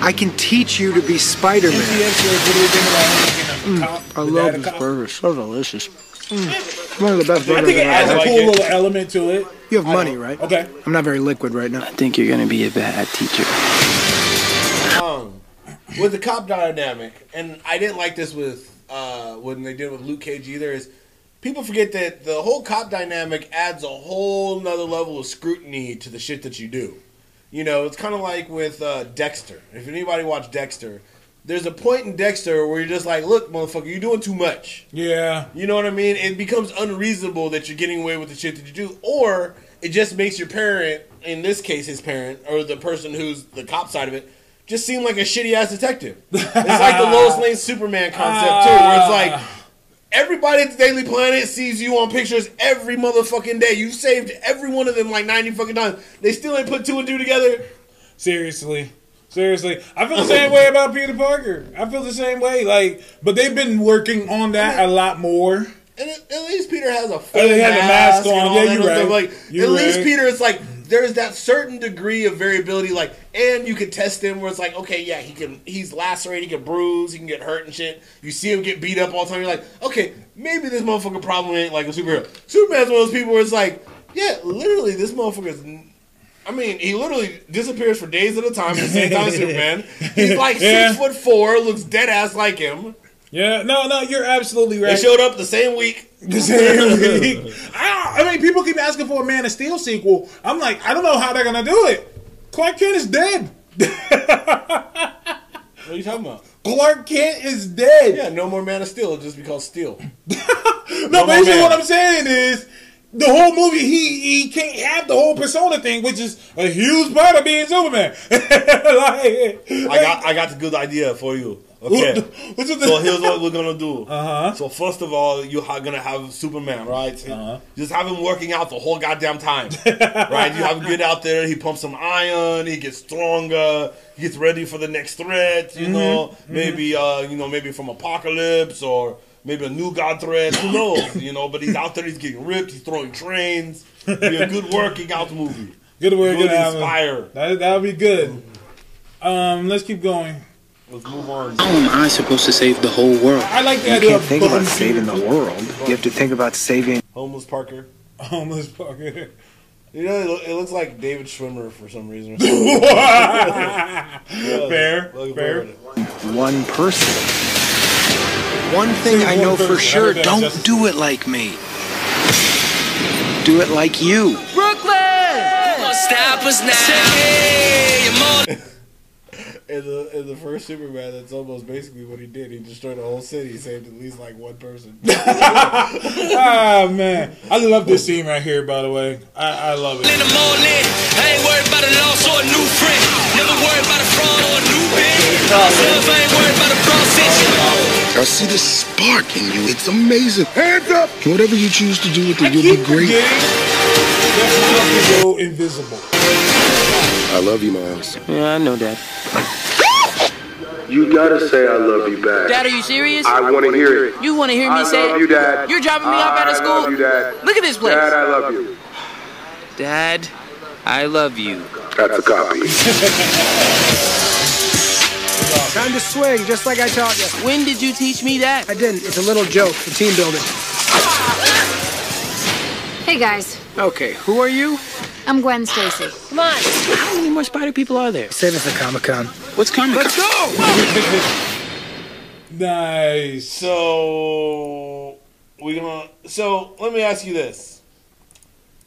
I can teach you to be Spider-Man. MTS says, what do you think about him being a cop? I love this of cop? burger. So delicious. Mm. One of the best burgers I burgers think it I've adds ever a cool it. little element to it. You have money, right? Okay. I'm not very liquid right now. I think you're gonna be a bad teacher. um, with the cop dynamic, and I didn't like this with uh, when they did with Luke Cage either. Is people forget that the whole cop dynamic adds a whole nother level of scrutiny to the shit that you do. You know, it's kind of like with uh, Dexter. If anybody watched Dexter, there's a point in Dexter where you're just like, "Look, motherfucker, you're doing too much." Yeah. You know what I mean? It becomes unreasonable that you're getting away with the shit that you do, or it just makes your parent, in this case, his parent, or the person who's the cop side of it, just seem like a shitty ass detective. It's like the Lois Lane Superman concept too, where it's like everybody at the Daily Planet sees you on pictures every motherfucking day. You saved every one of them like ninety fucking times. They still ain't put two and two together. Seriously. Seriously. I feel the same way about Peter Parker. I feel the same way. Like, but they've been working on that a lot more. And at, least Peter has a full the mask on. Yeah, you're stuff. right. Like You're at least right. Peter, it's like there's that certain degree of variability. Like, and you can test him where it's like, okay, yeah, he can. He's lacerated, he can bruise, he can get hurt and shit. You see him get beat up all the time. You're like, okay, maybe this motherfucker problem ain't like a superhero. Superman's one of those people where it's like, yeah, literally, this motherfucker's. I mean, he literally disappears for days at a time at the same time as Superman. He's like Yeah. six foot four, looks dead ass like him. Yeah, no, no, you're absolutely right. They showed up the same week. The same week. I, I mean, people keep asking for a Man of Steel sequel. I'm like, I don't know how they're gonna do it. Clark Kent is dead. What are you talking about? Clark Kent is dead. Yeah, no more Man of Steel. It'll just be called Steel. no, more basically what I'm saying is the whole movie he he can't have the whole persona thing, which is a huge part of being Superman. like, I got I got the good idea for you. Okay. What's with so here's what we're gonna do. Uh-huh. So first of all, you're gonna have Superman, right? Uh-huh. Just have him working out the whole goddamn time, right? You have him get out there. He pumps some iron. He gets stronger. He gets ready for the next threat. Mm-hmm. You know, maybe uh, you know, maybe from apocalypse or maybe a new god threat. Who knows? You know, but he's out there. He's getting ripped. He's throwing trains. Be a good working out movie. Good word, Good good inspire. That that would be good. Um, let's keep going. Let's move on. How am I supposed to save the whole world? I like the You idea can't think about Bum saving the world. You have to think about saving. Homeless Parker. Homeless Parker. You know, it, looks like David Schwimmer for some reason. fair, Look fair. forward. one person. One thing I know for sure, don't do it like me. Do it like you. Brooklyn. Stop us now. Hey, In the in the first Superman, that's almost basically what he did. He destroyed a whole city. Saved at least like one person. Ah man, I love this scene right here. By the way, I, I love in it. the morning. I ain't worried about a loss or a new friend. Never worried about a fraud or a new bid. Myself, I ain't worried about a process. I see the spark in you. It's amazing. Hands up! Whatever you choose to do with it, you'll be great. forgetting that Miles go invisible. I love you, Miles. Yeah, I know that. You gotta say I love you back. Dad, are you serious? I want to hear it. You want to hear me I say love it? you, Dad. You're dropping me off out of I school? love you, Dad. Look at this place. Dad, I love you. Dad, I love you. That's a copy. Time to swing, just like I taught you. When did you teach me that? I didn't. It's a little joke for team building. Hey guys, Okay, who are you? I'm Gwen Stacy. Come on. How many more spider people are there? Save it for Comic Con. What's coming? Let's go! Nice. So we gonna. So let me ask you this: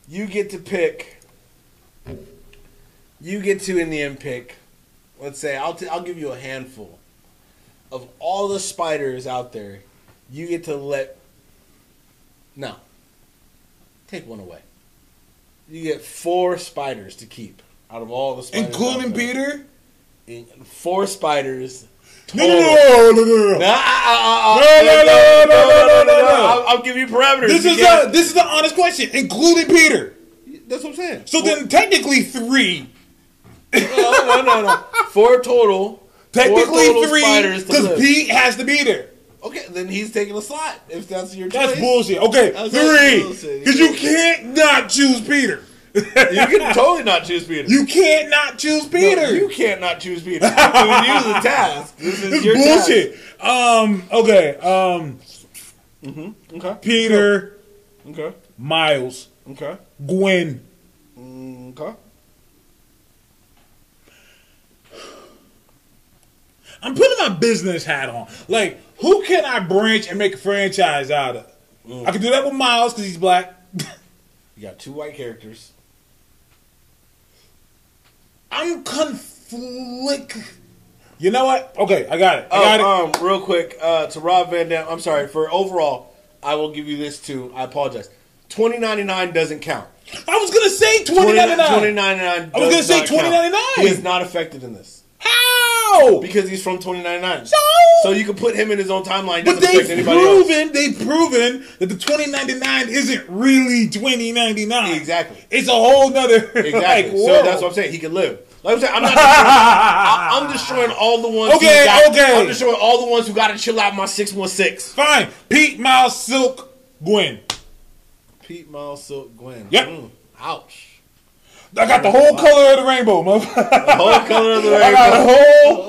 You get to pick. You get to in the end pick. Let's say I'll t- I'll give you a handful of all the spiders out there. You get to let. No. Take one away. You get four spiders to keep out of all the spiders, Including. Peter? Four spiders. No, no, no, no, no, no. Uh, uh, uh, No, no, no, no, no, no, no, no. I'll, give you parameters. This is a this is the honest question, including Peter. That's what I'm saying. So then, technically three. no, no, no, no. Four total. Technically three, because. Pete has to be there. Okay, then he's taking a slot. If that's your choice. That's bullshit. Okay, That's three, because you can't not choose Peter. You can totally not choose Peter. You can't not choose No, Peter. you can't not choose Peter. You the task. This is It's your bullshit. Um. Okay. Um. task. Okay. Peter, Okay. Miles, Okay. Gwen. Mm, Okay. I'm putting my business hat on. Like, who can I branch and make a franchise out of? Mm. I can do that with Miles because he's black. You got two white characters. I'm conflict. You know what? Okay, I got it. I Oh, got it. um, real quick, uh, to Rob Van Dam. I'm sorry for overall. I will give you this too. I apologize. Twenty ninety nine doesn't count. I was gonna say twenty ninety nine. Twenty ninety nine. I was gonna say 2099. He is not affected in this Because he's from twenty ninety nine. So? You can put him in his own timeline. But they've else. proven they've proven that the twenty ninety nine isn't really twenty ninety nine. Exactly. It's a whole nother Exactly. like so that's what I'm saying. He can live. Like I'm saying, I'm not. Destroying, I, I'm destroying all the ones. Okay, who got, okay. I'm destroying all the ones who got to chill out my six one six. Fine. Pete, Miles, Silk, Gwen. Pete Miles, Silk, Gwen. Yep. Mm, ouch. I got the whole color of the rainbow, motherfucker. The whole color of the rainbow. I got rainbow.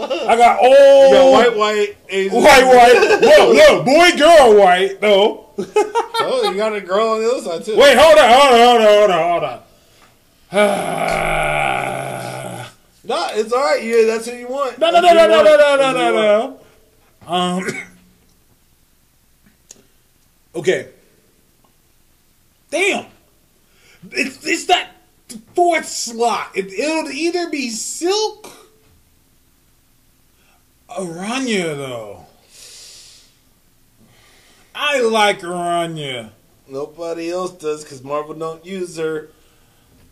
whole. I got all You got white, white, Asian. white, white. No, boy, girl, white. No. Oh, you got a girl on the other side too. Wait, hold on, hold on, hold on, hold on, hold on. No, it's all right. Yeah, that's who you want. No, no, no, no, no, no, no, no, no, no. Um. Okay. Damn. It's it's that fourth slot. It, it'll either be Silk, Araña though. I like Araña. Nobody else does because Marvel don't use her.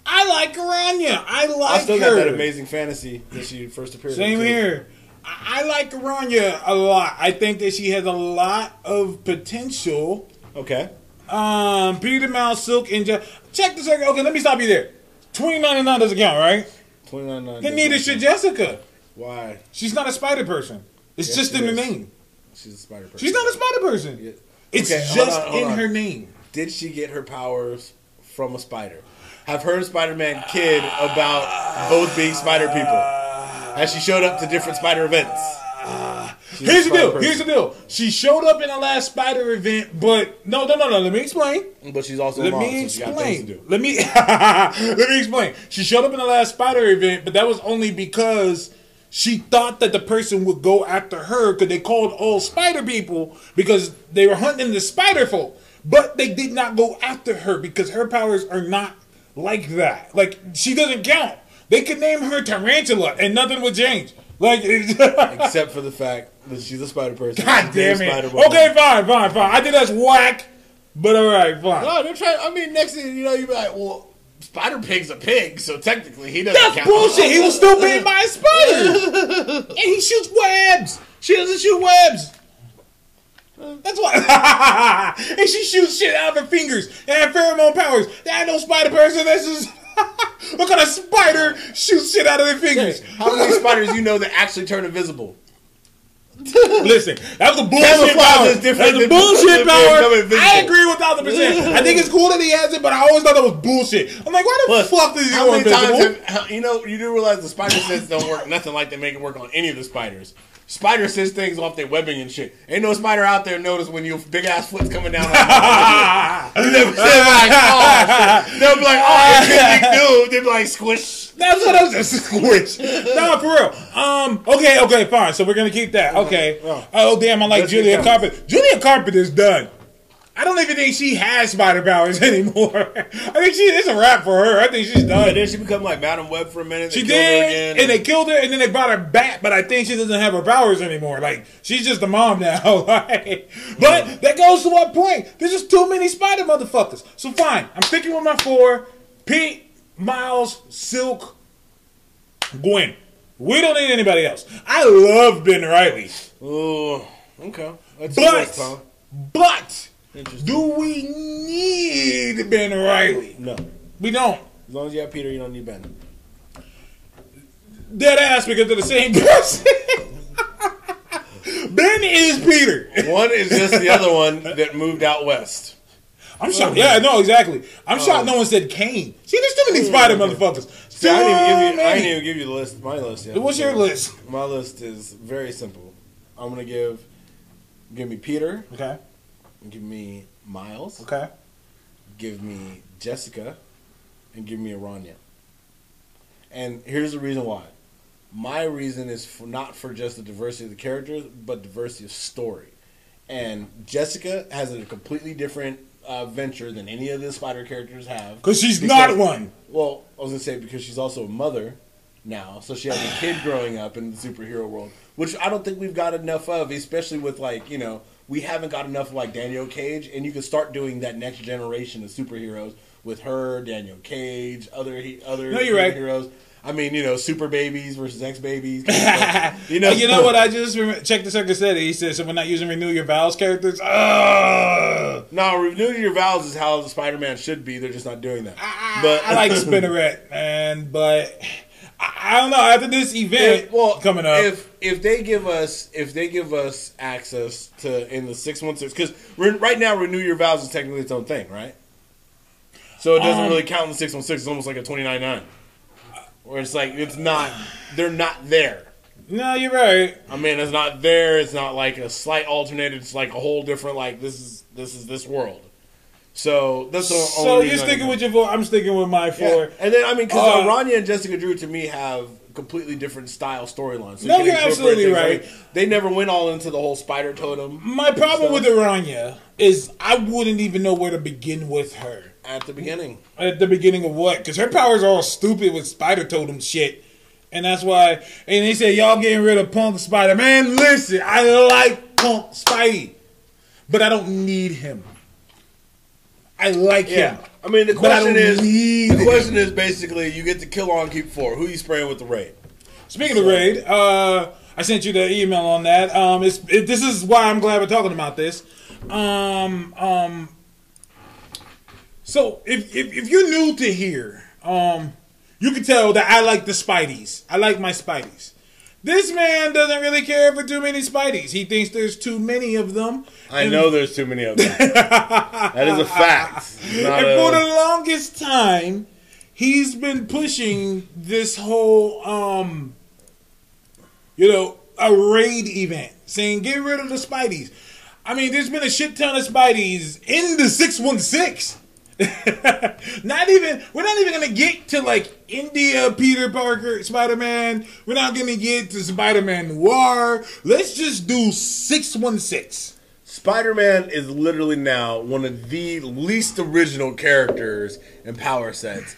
I like Araña. I like I still her. got that amazing fantasy that she first appeared. in, Same too. here. I, like Araña a lot. I think that she has a lot of potential. Okay. Um, Peter Mouse, Silk, and Je- check this out. Okay, let me stop you there. Twenty ninety nine doesn't count, right? Twenty nine nine. Then neither should Jessica. Why? She's not a spider person. It's Yes, just in her is. name. She's a spider person. She's not a spider person. Yeah. It's Okay, just on, in on. her name. Did she get her powers from a spider? Have her and Spider Man kid about both being spider people? Has she showed up to different spider events? She's Here's the deal. person. Here's the deal. She showed up in the last spider event, but no, no, no, no. Let me explain. But she's also Let mom, me so she got explain. to do. Let me let me explain. She showed up in the last spider event, but that was only because she thought that the person would go after her because they called all spider people because they were hunting the spider folk. But they did not go after her because her powers are not like that. Like she doesn't count. They could name her Tarantula and nothing would change. Like Except for the fact that she's a spider person. God damn it. Okay, fine, fine, fine. I think that's whack, but all right, fine. No, they're trying. I mean, next thing you know, you be like, well, Spider Pig's a pig, so technically he doesn't That's count. bullshit. He was still bitten by a spider. and he shoots webs. She doesn't shoot webs. That's why. and she shoots shit out of her fingers and have pheromone powers. That ain't no spider person. This is. what kind of spider shoots shit out of their fingers? How many spiders you know that actually turn invisible? Listen, that was a bullshit power. is different That's a bullshit power. I agree one thousand percent. I think it's cool that he has it, but I always thought that was bullshit. I'm like, why the Plus, fuck does he go invisible? have, you know you do realize the spider sense don't work nothing like they make it work on any of the spiders. Spider sense things off their webbing and shit. Ain't no spider out there notice when your big ass foot's coming down. Like, never said like, oh, shit. They'll be like, oh, big dude. They'll be like, squish. That's what I was just squish. no, for real. Um. Okay. Okay. Fine. So we're gonna keep that. Okay. Oh damn! I like Julia Carpenter. Carpenter. Julia Carpenter's done. I don't even think she has spider powers anymore. I think she it's a wrap for her. I think she's done. And then she become like Madam Web for a minute. She did, again, and they killed her, and then they brought her back. But I think she doesn't have her powers anymore. Like she's just a mom now. Like, but that goes to what point? There's just too many spider motherfuckers. So fine, I'm sticking with my four: Pete, Miles, Silk, Gwen. We don't need anybody else. I love Ben Riley, Ooh, okay. What's but but. Do we need Ben Riley? No. We don't. As long as you have Peter, you don't need Ben. Dead ass because they're the same person. ben is Peter. One is just the other one that moved out west. I'm shocked. Yeah, no, exactly. I'm oh. shocked no one said Kane. See, there's too many hmm. spider motherfuckers. See, I didn't even give you. I didn't even give you the list. My list yet. What's your list? My list is very simple. I'm gonna give, give me Peter. Okay. Give me Miles. Okay. Give me Jessica, and give me Araña. And here's the reason why. My reason is for not for just the diversity of the characters, but diversity of story. And Jessica has a completely different uh, venture than any of the Spider characters have. Because she's not one. Well, I was gonna say because she's also a mother now, so she has a kid growing up in the superhero world, which I don't think we've got enough of, especially with like you know we haven't got enough of like Daniel Cage, and you can start doing that next generation of superheroes with her, Daniel Cage, other he, other No, you're right. heroes. I mean, you know, super babies versus X-Babies. you You know, you know what? I just checked the second said. He said, "So we're not using renew your vows characters." Ugh. No, renew your vows is how the Spider-Man should be. They're just not doing that. but I like Spinneret, man, but I, I don't know. After this event If- well, coming up, If if they give us if they give us access to in the six one six because right now renew your vows is technically its own thing, right? So it doesn't Um, really count in the six one six. It's almost like a twenty nine nine, where it's like it's not they're not there. no, you're right. I mean, it's not there. It's not like a slight alternate. It's like a whole different. Like this is this is this world. So that's the So only you're sticking with your four. I'm sticking with my yeah. four. And then I mean, because Uh, Araña and Jessica Drew to me have completely different style storylines. So No, you you're absolutely right. mean, they never went all into the whole spider totem My problem with Araña is I wouldn't even know where to begin with her. at the beginning. At the beginning of what? Because her powers are all stupid with spider totem shit. And that's why, and they say, y'all getting rid of Punk Spider. Man, listen, I like Punk Spidey, but I don't need him. I like Yeah. him. I mean, the question is, the him. question is basically, you get to kill on keep four. Who you spraying with the raid? Speaking of the raid, uh, I sent you the email on that. Um, it's it, this is why I'm glad we're talking about this. Um, um, so if, if if you're new to here, um, you can tell that I like the Spideys. I like my Spideys. This man doesn't really care for too many Spideys. He thinks there's too many of them. I And- know there's too many of them. that is a fact. And for the longest time, he's been pushing this whole, um, you know, a raid event, saying get rid of the Spideys. I mean, there's been a shit ton of Spideys in the six one six. Not even we're not even gonna get to like India Peter Parker Spider Man. We're not gonna get to Spider Man Noir. Let's just do six one six. Spider-Man is literally now one of the least original characters and power sets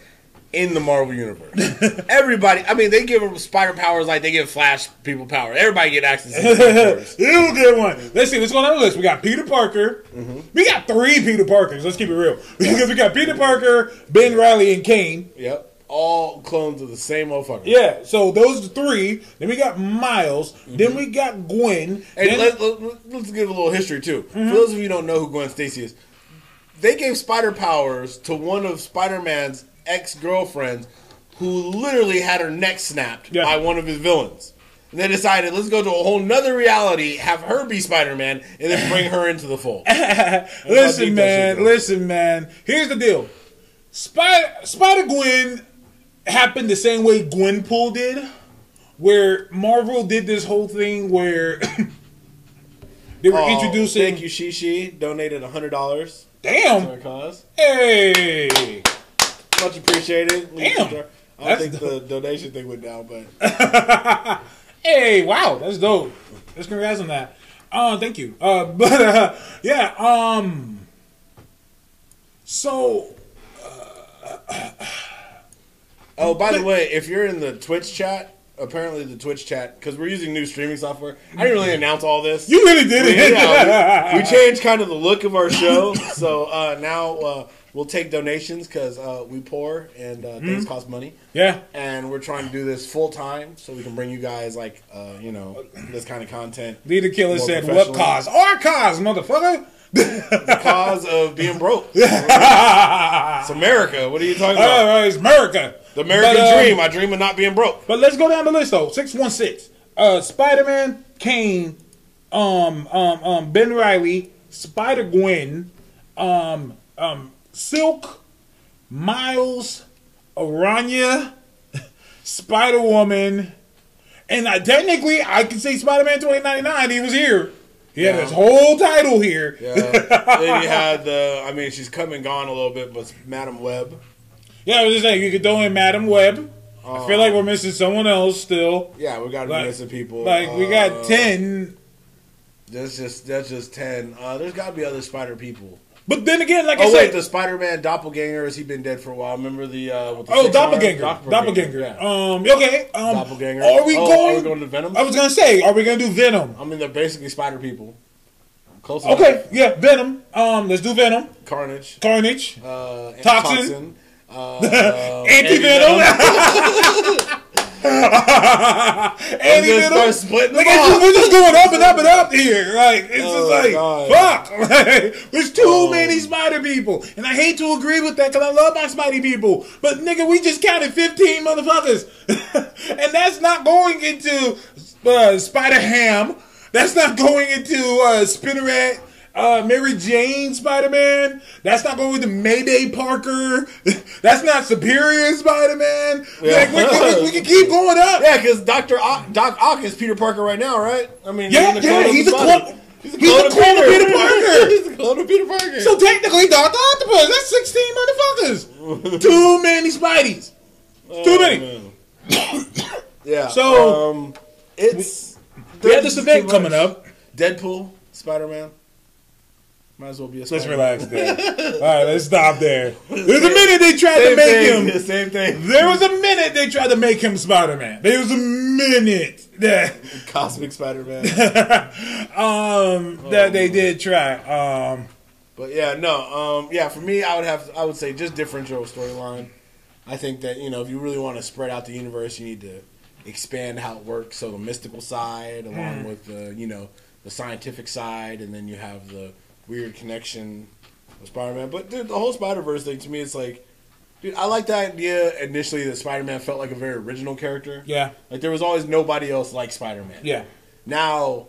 in the Marvel universe. Everybody, I mean, they give him spider powers like they give Flash people power. Everybody get access to powers. You get one. Let's see. Let's go down the list. We got Peter Parker. Mm-hmm. We got three Peter Parkers. Let's keep it real. Because we got Peter Parker, Ben Riley, and Kane. Yep, all clones of the same motherfucker. Yeah. So those three. Then we got Miles. Then we got Gwen. And then, let, let, let's give a little history too. Mm-hmm. For those of you who don't know who Gwen Stacy is, they gave spider powers to one of Spider-Man's ex-girlfriends who literally had her neck snapped Yeah. by one of his villains. And they decided, let's go to a whole nother reality, have her be Spider Man, and then bring her into the fold. Listen, man. Listen, man. Here's the deal. Spider Spider Gwen happened the same way Gwenpool did, where Marvel did this whole thing where they were Oh, introducing. Thank you, Shishi. Donated hundred dollars to Damn. cause. Hey. Much appreciated. Damn. I don't think the donation thing went down, but Hey, wow, that's dope. Let's congrats on that. Uh, thank you. Uh, but uh, yeah, um, so Oh, by the way, if you're in the Twitch chat, apparently the Twitch chat, because we're using new streaming software. I didn't really announce all this. you really did we, it. we, we changed kind of the look of our show, so uh, now uh, we'll take donations because uh, we poor and uh, things cost money, yeah, and we're trying to do this full time so we can bring you guys like uh, you know this kind of content. Leader Killer said, "What cause? Our cause, motherfucker." The cause of being broke. It's America. What are you talking about? Uh, it's America. The American But, um, dream. I dream of not being broke. But let's go down the list though. Six one six. Uh, Spider Man, Kane, um, um, um, Ben Riley, Spider Gwen, um, um, Silk, Miles, Araña, Spider Woman, and I, technically I can say Spider Man twenty ninety nine. He was here. He had his whole title here. Yeah. then you had the. I mean, she's come and gone a little bit, but Madam Web. Yeah, I was just saying you could throw in Madam Web. I feel like we're missing someone else still. Yeah, we got to Like- be missing people. Like we got Uh, ten, That's just that's just ten. Uh, there's got to be other Spider people. But then again, like I Oh said, wait, the Spider-Man doppelganger has he been dead for a while? Remember the uh, with the Oh, arms? doppelganger. Doppelganger. Yeah. Um, okay. Um, doppelganger. Are we Oh, going? Are we going to Venom? I was gonna say, are we gonna do Venom? I mean, they're basically Spider people. Close enough. Okay, yeah, Venom. Um, let's do Venom. Carnage. Carnage. Uh, Toxin. Uh, uh, Anti Venom. Anti just start splitting Like just, we're just going up and up and up here. Like it's Oh, just like God. fuck. Like, there's too Oh. many Spider people, and I hate to agree with that because I love my Spidey people. But nigga, we just counted 15 motherfuckers, and that's not going into uh, Spider Ham. That's not going into uh, Spinneret. Uh, Mary Jane Spider Man. That's not going with the Mayday Parker. That's not Superior Spider Man. Like, we, we, we can keep going up. Yeah, because Doctor Doc Ock is Peter Parker right now, right? I mean, Yeah, he's yeah, he's a clone- He's a he's a clone of Peter Parker. he's a clone of Peter Parker. So technically, Doctor Octopus. That's sixteen motherfuckers. Too many Spideys. Too many. yeah. So- um, it's We have this event coming up. Deadpool, Spider Man. Might as well be a. Let's relax there. All right, let's stop there. There's a minute they tried to make thing. him. The same thing. There was a minute they tried to make him Spider Man. There was a minute that Cosmic Spider Man. um that they did try. Um, But yeah, no, um, yeah. For me, I would have, I would say, just differential storyline. I think that you know, if you really want to spread out the universe, you need to expand how it works. So the mystical side, along with the you know the scientific side, and then you have the weird connection with Spider-Man. But dude, the whole Spider-Verse thing to me, it's like, dude, I like the idea initially that Spider-Man felt like a very original character. yeah, Like there was always nobody else like Spider-Man. yeah. Now,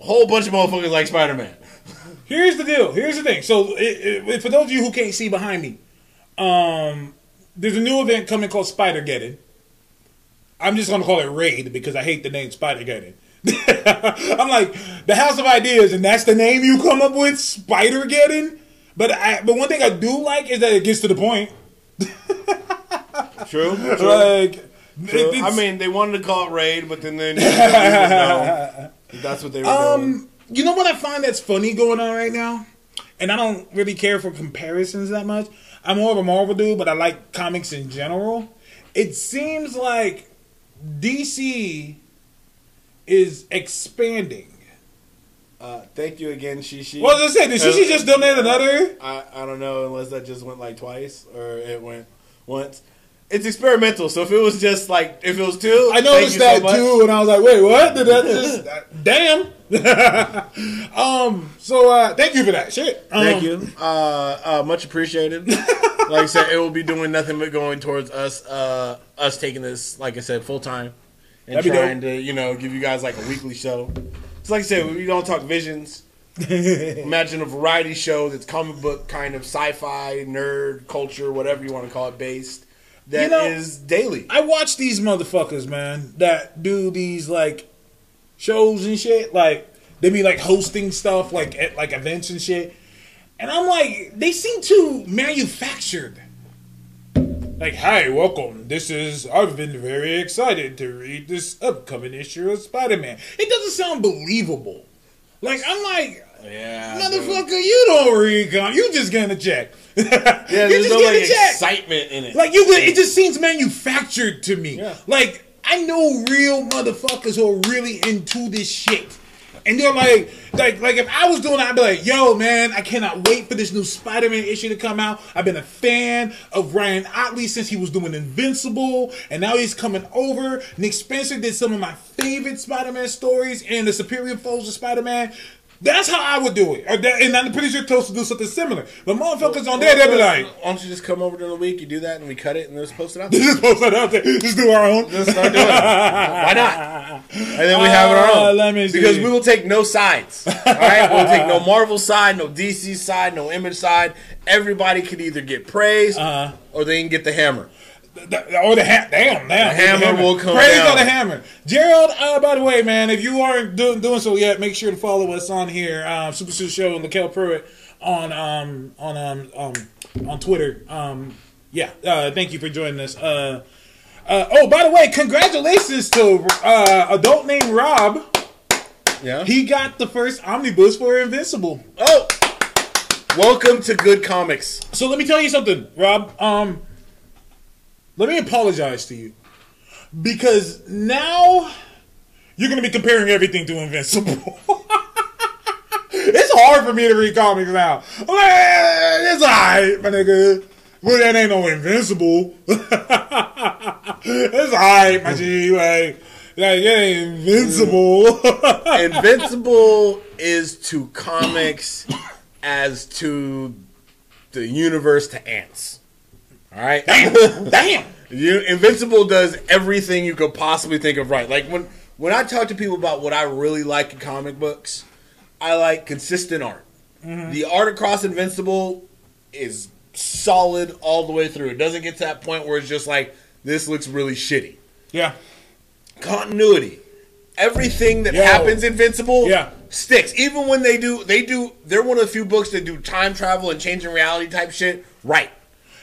a whole bunch of motherfuckers like Spider-Man. Here's the deal. Here's the thing. So, it, it, for those of you who can't see behind me, um, there's a new event coming called Spider Geddon. I'm just gonna call it Raid because I hate the name Spider Geddon. I'm like the House of Ideas, and that's the name you come up with, Spider Geddon. But I, but one thing I do like is that it gets to the point. True. True. Like, True. it's- I mean, they wanted to call it raid, but then they knew that that's what they were doing. Um, you know what I find that's funny going on right now, and I don't really care for comparisons that much. I'm more of a Marvel dude, but I like comics in general. It seems like DC is expanding. Uh, thank you again, Shishi. What was I say? Did Shishi just donate another? I, I don't know unless that just went like twice or it went once. It's experimental, so if it was just like if it was two, I thank noticed you so that much. too, and I was like, "Wait, what? Did that just? damn." um. So, uh, thank you for that. Shit. Um, Thank you. Uh, uh, much appreciated. like I said, it will be doing nothing but going towards us, uh, us taking this, like I said, full time, and That'd trying to you know give you guys like a weekly show. It's like I said, we don't talk visions. Imagine a variety show that's comic book kind of sci-fi, nerd, culture, whatever you want to call it, based. That is know, daily. I watch these motherfuckers, man, that do these like shows and shit. Like they be like hosting stuff, like at like events and shit. And I'm like, they seem too manufactured. Like, hi, welcome. This is, I've been very excited to read this upcoming issue of Spider Man. It doesn't sound believable. Like, I'm like, yeah, motherfucker, you don't read comics. You just getting a check. Yeah, there's just no like excitement in it. Like you, it just seems manufactured to me. Yeah. Like I know real motherfuckers who are really into this shit, and they're like, like, like if I was doing, it, I'd be like, yo, man, I cannot wait for this new Spider-Man issue to come out. I've been a fan of Ryan Ottley since he was doing Invincible, and now he's coming over. Nick Spencer did some of my favorite Spider-Man stories and the Superior Foes of Spider-Man. That's how I would do it. And I'm pretty sure Toast will do something similar. But motherfuckers on there, they'll be like, why don't you just come over during the week? You do that, and we cut it, and just post it out. just post that out there. Just do our own. Just start doing it. Why not? And then we have it our Uh, own. let me see. Because we will take no sides. All right, we'll take no Marvel side, no DC side, no Image side. Everybody can either get praise Uh-huh. or they can get the hammer. The- Or the ha- damn, damn. The hammer will come Praise down. on the hammer. Gerald, uh, by the way, man, if you aren't do- doing so yet, make sure to follow us on here, um, Super Suit Show and Lakel Pruitt on um on um, um on Twitter. Um, yeah, uh, thank you for joining us. Uh, uh, oh, by the way, congratulations to uh, adult named Rob. Yeah. He got the first omnibus for Invincible. Oh, welcome to Good Comics. So let me tell you something, Rob. Um, let me apologize to you because now you're going to be comparing everything to Invincible. it's hard for me to read comics now. Eh, It's alright, my nigga. Well, that ain't no Invincible. it's alright, my G. Like, like it ain't Invincible. Invincible is to comics as to the universe to ants. All right. damn, damn. You, Invincible does everything you could possibly think of right. Like when when I talk to people about what I really like in comic books, I like consistent art. Mm-hmm. The art across Invincible is solid all the way through. It doesn't get to that point where it's just like this looks really shitty. Yeah. Continuity. Everything that Yo. happens Invincible Yeah. sticks. Even when they do they do they're one of the few books that do time travel and changing reality type shit right.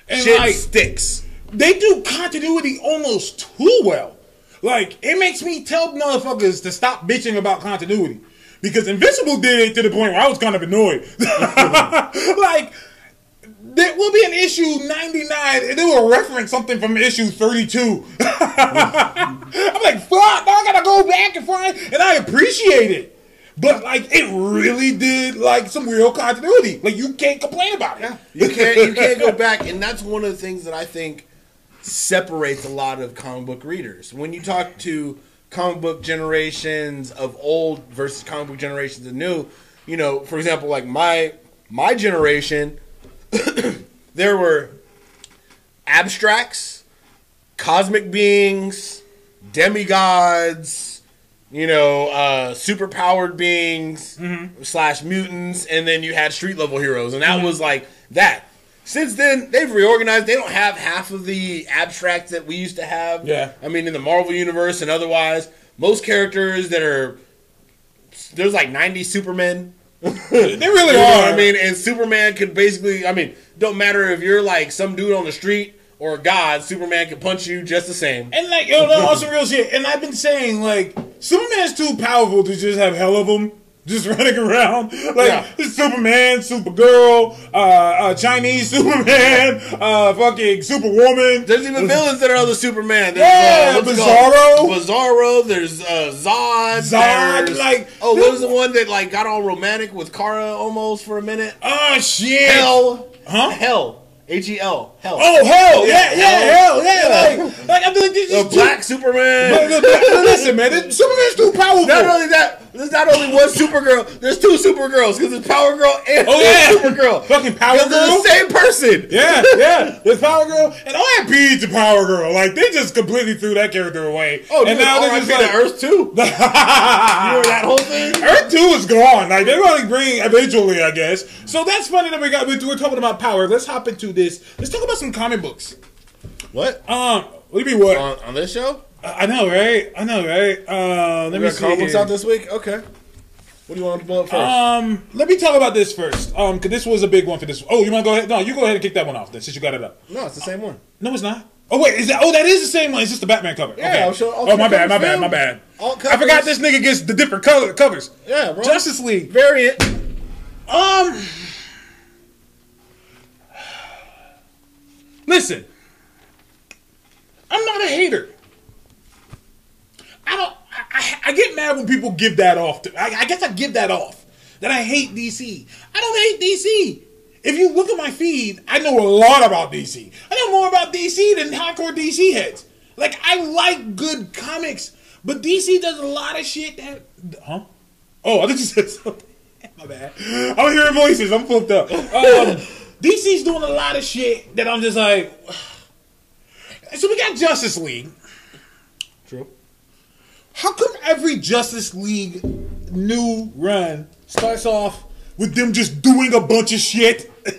And shit like- sticks. they do continuity almost too well. Like it makes me tell motherfuckers to stop bitching about continuity because Invincible did it to the point where I was kind of annoyed. like there will be an issue 99 and they will reference something from issue 32. I'm like, fuck, now I gotta go back and find and I appreciate it. But like it really did like some real continuity. Like you can't complain about it. Yeah. You can't you can't go back, and that's one of the things that I think separates a lot of comic book readers. When you talk to comic book generations of old versus comic book generations of new, you know, for example, like my my generation, there were abstracts, cosmic beings, demigods, you know, uh, super powered beings slash mutants, and then you had street level heroes, and that was like that. Since then, they've reorganized. They don't have half of the abstracts that we used to have. Yeah. I mean, in the Marvel universe and otherwise, most characters that are there's like 90 Supermen. They really are. I mean, and Superman could basically, I mean, don't matter if you're like some dude on the street or god, Superman can punch you just the same. And like, yo, on some real shit. And I've been saying, like, Superman's too powerful to just have hell of them just running around. Like, Yeah. Superman, Supergirl, uh, uh, Chinese Superman, uh, fucking Superwoman. There's even villains that are other Superman. There's, Yeah, uh? Bizarro. Bizarro. There's uh, Zod. Zod, there's- like- oh, what was the one that like got all romantic with Kara almost for a minute? Oh, shit. H'El, Huh? H'El, H E L, H'El. Oh, hell. Yeah, yeah, hell. Yeah. Yeah. Like, like, I'm like, this the is Black Superman. But- but- Listen, man, this, Superman's too powerful. Not only that, There's not only one Supergirl. There's two Supergirls because there's Power Girl and Oh, yeah. Supergirl. Fucking Power Because they're the same person. Yeah, yeah. There's Power Girl, and R.I.P. to Power Girl. Like they just completely threw that character away. Oh, and dude, now they're just like, to Earth Two. You remember that whole thing? Earth Two is gone. Like they're going to bring eventually, I guess. So that's funny that we got. We're talking about power. Let's hop into this. Let's talk about some comic books. What? Um, what do you mean what? On, on this show? I I know, right? I know, right? Uh, let We me got see. comic books here. out this week? Okay. What do you want to pull up first? Um, let me talk about this first. Um, because this was a big one for this. Oh, you want to go ahead? No, you go ahead and kick that one off then, since you got it up. no, it's the same one. No, it's not. Oh wait, is that? Oh, that is the same one. It's just the Batman cover. Yeah, okay. I'll oh, my bad, my covers, bad, my bad. All I forgot covers. this nigga gets the different color covers. Yeah, bro. Justice League. Variant. Um, listen, I'm not a hater. I don't. I, I, get mad when people give that off. To, I, I guess I give that off that I hate DC. I don't hate DC. If you look at my feed, I know a lot about DC. I know more about DC than hardcore DC heads. Like I like good comics, but DC does a lot of shit that. Huh? Oh, I thought you said something. My bad. I'm hearing voices. I'm flipped up. Um, DC's doing a lot of shit that I'm just like. So we got Justice League. True. How come every Justice League new run starts off with them just doing a bunch of shit? we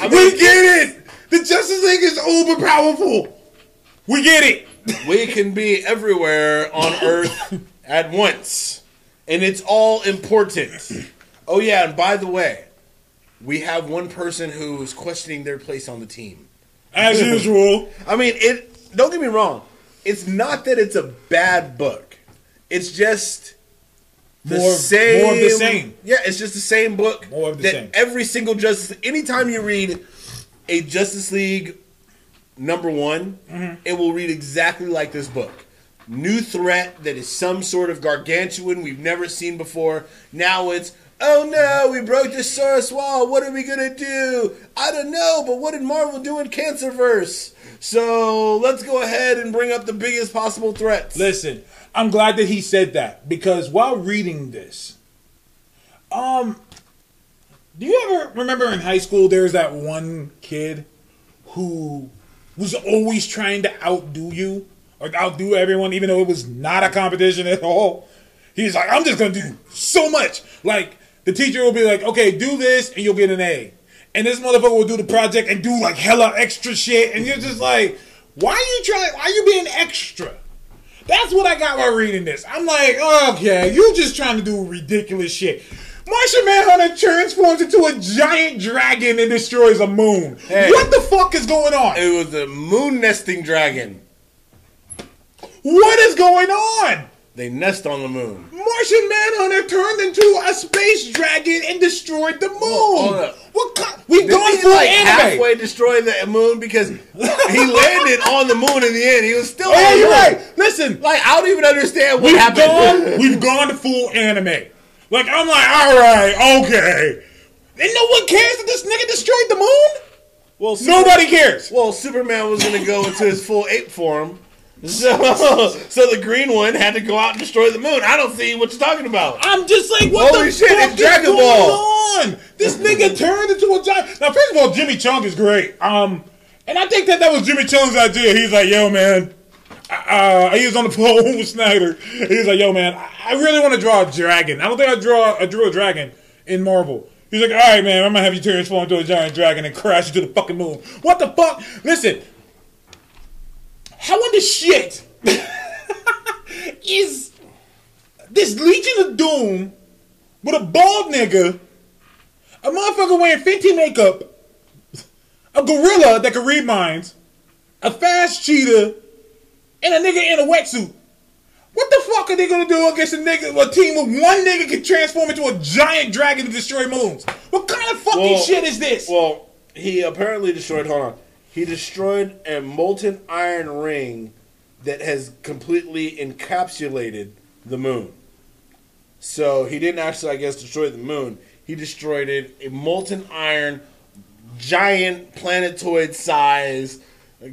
get it. The Justice League is uber powerful. We get it. we can be everywhere on Earth at once, and it's all important. Oh yeah, and by the way, we have one person who's questioning their place on the team. As usual. I mean, it. Don't get me wrong. It's not that it's a bad book. It's just the More- same. more of the same. Yeah, it's just the same book. More of the that same. Every single Justice. Anytime you read a Justice League number one, Mm-hmm. it will read exactly like this book. New threat that is some sort of gargantuan we've never seen before. Now it's. Oh no, we broke the Source Wall. What are we gonna do? I don't know, but what did Marvel do in Cancerverse? So let's go ahead and bring up the biggest possible threats. Listen, I'm glad that he said that because while reading this, um, do you ever remember in high school there was that one kid who was always trying to outdo you or outdo everyone, even though it was not a competition at all? He's like, I'm just gonna do so much. Like the teacher will be like, okay, do this and you'll get an A. And this motherfucker will do the project and do like hella extra shit, and you're just like, why are you trying? Why are you being extra? That's what I got while reading this. I'm like, okay, you just trying to do ridiculous shit. Martian Manhunter transforms into a giant dragon and destroys a moon. Hey. What the fuck is going on? It was a moon nesting dragon. What is going on? They nest on the moon. Martian Manhunter turned into a space dragon and destroyed the moon. up. What? co- We've Didn't gone he like anime. halfway destroy the moon because he landed on the moon in the end. He was still. Oh, yeah, on the you're right. Listen, Like I don't even understand what we've happened. gone. We've gone to full anime. Like I'm like, all right, okay. And no one cares that this nigga destroyed the moon. well, Super- Nobody cares. Well, Superman was going to go into his full ape form. So, so the green one had to go out and destroy the moon. I don't see what you're talking about. I'm just like, what Holy the shit, fuck it's is Dragon going Ball. on? This nigga turned into a giant. Now, first of all, Jimmy Cheung is great. Um, and I think that that was Jimmy Cheung's idea. He's like, yo, man. Uh, he was on the phone with Snyder. He was like, yo, man, I I really want to draw a dragon. I don't think I draw I drew a dragon in Marvel. He's like, all right, man, I'm gonna have you transform into a giant dragon and crash into the fucking moon. What the fuck? Listen, how in the shit is this Legion of Doom with a bald nigga, a motherfucker wearing Fenty makeup, a gorilla that can read minds, a fast cheetah, and a nigga in a wetsuit. What the fuck are they gonna do against a nigga, a team with one nigga can transform into a giant dragon to destroy moons? What kind of fucking Well- shit is this? Well, he apparently destroyed. Hold on. He destroyed a molten iron ring that has completely encapsulated the moon. So he didn't actually, I guess, destroy the moon. He destroyed it. A molten iron, giant planetoid size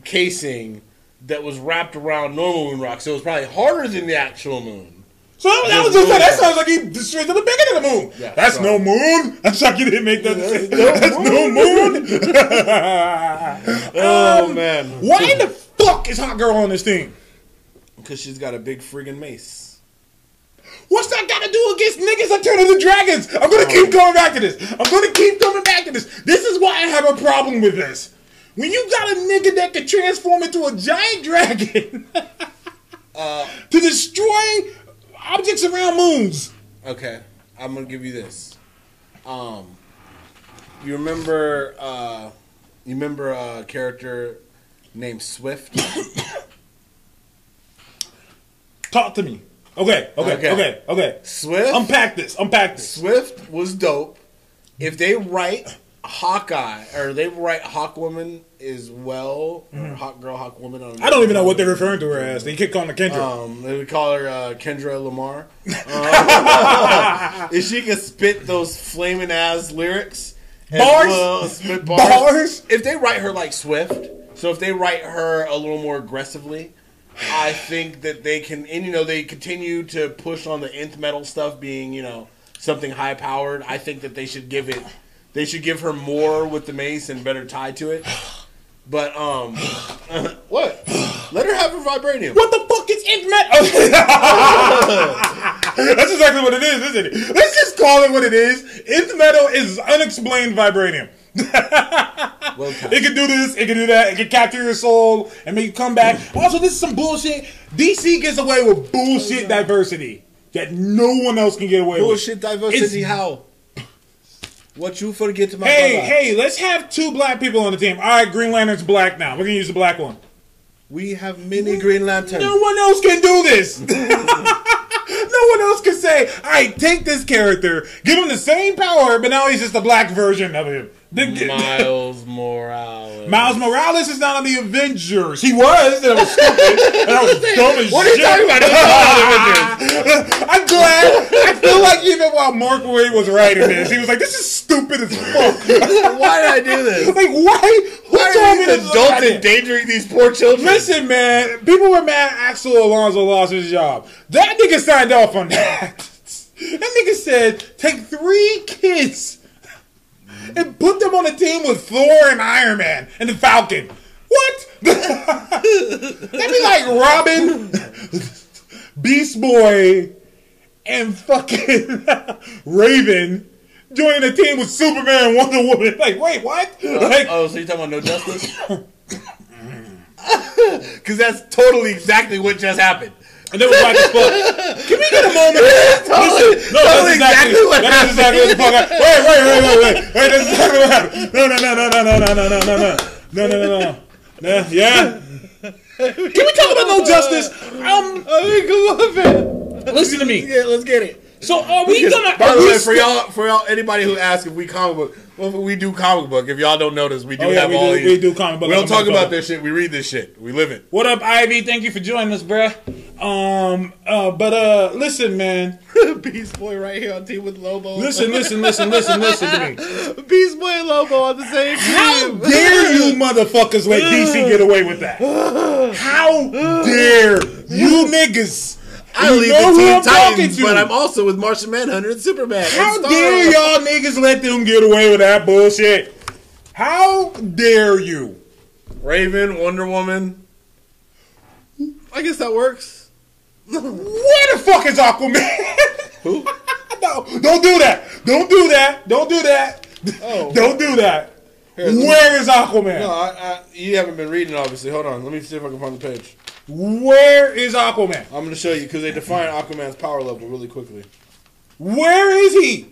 casing that was wrapped around normal moon rocks. So it was probably harder than the actual moon. So that, was just that sounds like he destroyed the beginning of the moon. Yeah, That's no moon. That's like you didn't make that. That's no moon. Oh um, man, Why the fuck is Hawk Girl on this team? because she's got a big friggin' mace. What's that got to do against niggas that turn into dragons? I'm gonna keep oh. going back to this. I'm gonna keep coming back to this. This is why I have a problem with this. When you got a nigga that can transform into a giant dragon uh, to destroy objects around moons. Okay, I'm gonna give you this. Um, you remember? Uh, you remember a character named Swift? Talk to me. Okay, okay, Okay. okay, okay. Swift. Unpack this. Unpack this. Swift was dope. If they write Hawkeye or they write Hawkwoman as well, or Hawk Girl, Hawkwoman. Mm-hmm. I don't even know what they're referring to her as. They keep calling her Kendra. Um, they would call her uh, Kendra Lamar. Uh, if she could spit those flaming ass lyrics, Bars? well spit bars. Bars? If they write her like Swift, so if they write her a little more aggressively, I think that they can, and you know, they continue to push on the nth metal stuff being, you know, something high powered. I think that they should give it, they should give her more with the mace and better tied to it. But um, what? Let her have her vibranium. What the fuck is Ant-Man? That's exactly what it is, isn't it? Let's just call it what it is. Nth metal is unexplained vibranium. Well, It can do this, it can do that, it can capture your soul and make you come back. Also, this is some bullshit. DC gets away with bullshit diversity that no one else can get away Bullshit with. Bullshit diversity. It's- how? What you forget my Hey, brother? hey, let's have two black people on the team. All right, Green Lantern's black now. We're gonna use the black one. We have many Green Lanterns. No one else can do this. no one else can say, all right, take this character, give him the same power, but now he's just a black version of him. The- Miles Morales. Miles Morales is not on the Avengers. He was, and I was stupid. and I was dumb as shit. What are you shit. talking about? I'm glad. I feel like even while Mark Waid was writing this, he was like, this is stupid as fuck. Why did I do this? like, why? Who Why told me this adults idea? endangering these poor children? Listen, man. People were mad Axel Alonso lost his job. That nigga signed off on that. That nigga said, take three kids and put them on a team with Thor and Iron Man and the Falcon. What? That'd be like Robin, Beast Boy, and fucking Raven joining a team with Superman and Wonder Woman. Like, wait, what? Uh-huh. Like, oh, so you're talking about no justice? Because that's totally exactly what just happened. And then was like, fuck. Can we get a moment? Totally- Listen, no, totally that's exactly, exactly what that is exactly what the fuck happened. Wait, wait, wait, wait, wait. Wait, that's exactly what happened. No, no, no, no, no, no, no, no, no, no, no. No, no, no. No, yeah? Can we talk about no justice? Um, I mean, come on, man. listen to me. Yeah, let's get it. So are we gonna? By the way, for y'all, for y'all, anybody who asks if we comic book, well, we do comic book. If y'all don't notice, we do Oh, yeah, have we all do- these. we do comic book We don't talk about this shit. We read this shit. We live it. What up, Ivy? Thank you for joining us, bruh. Um, uh, but uh, listen, man. Beast Boy right here on team with Lobo. Listen, listen, listen, listen, listen to me. Beast Boy and Lobo on the same How dare you motherfuckers let DC get away with that? How dare you niggas? I You lead know the Teen Titans, to. but I'm also with Martian Manhunter and Superman. How and dare y'all niggas let them get away with that bullshit? How dare you? Raven, Wonder Woman. I guess that works. Where the fuck is Aquaman? Who? no, don't do that. Don't do that. Don't do that. Oh. Don't do that. Here, let me- Where is Aquaman? No, I, I, you haven't been reading, obviously. Hold on. Let me see if I can find the page. Where is Aquaman? I'm going to show you because they define Aquaman's power level really quickly. Where is he?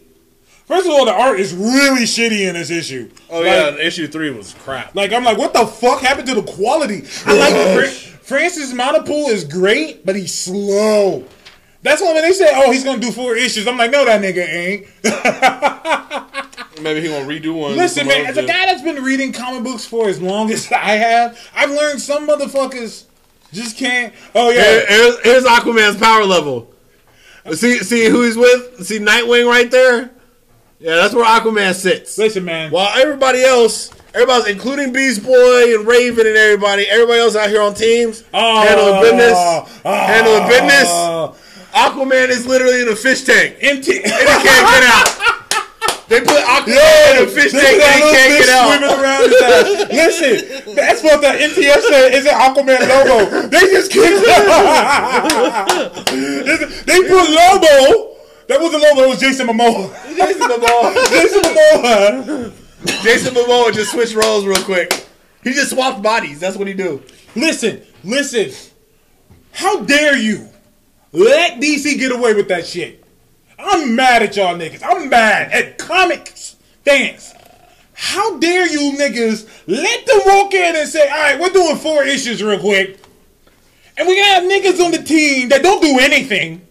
First of all, the art is really shitty in this issue. Oh, Like- yeah. Issue 3 was crap. Like I'm like, what the fuck happened to the quality? I like Fra- Francis Manapul is great, but he's slow. That's why when they say, "Oh, he's gonna do four issues," I'm like, "No, that nigga ain't." Maybe he to redo one. Listen, man, as a guy that's been reading comic books for as long as I have, I've learned some motherfuckers just can't. Oh yeah, Here- here's, here's Aquaman's power level. See, see who he's with? See Nightwing right there? Yeah, that's where Aquaman sits. listen, man. While everybody else, everybody's including Beast Boy and Raven and everybody, everybody else out here on teams Oh, handling business, oh, handling business. Aquaman is literally in a fish tank. Empty. And he can't get out. They put Aquaman in a fish tank and can't get swimming around. Listen, that's what the MTF said is an Aquaman logo. They just kicked They put Lobo. That was the logo. It was Jason Momoa. Jason Momoa. Jason Momoa. Jason Momoa just switched roles real quick. He just swapped bodies. That's what he do. Listen, listen. How dare you let DC get away with that shit? I'm mad at y'all niggas. I'm mad at comics fans. How dare you niggas let them walk in and say, all right, we're doing four issues real quick. And we have niggas on the team that don't do anything.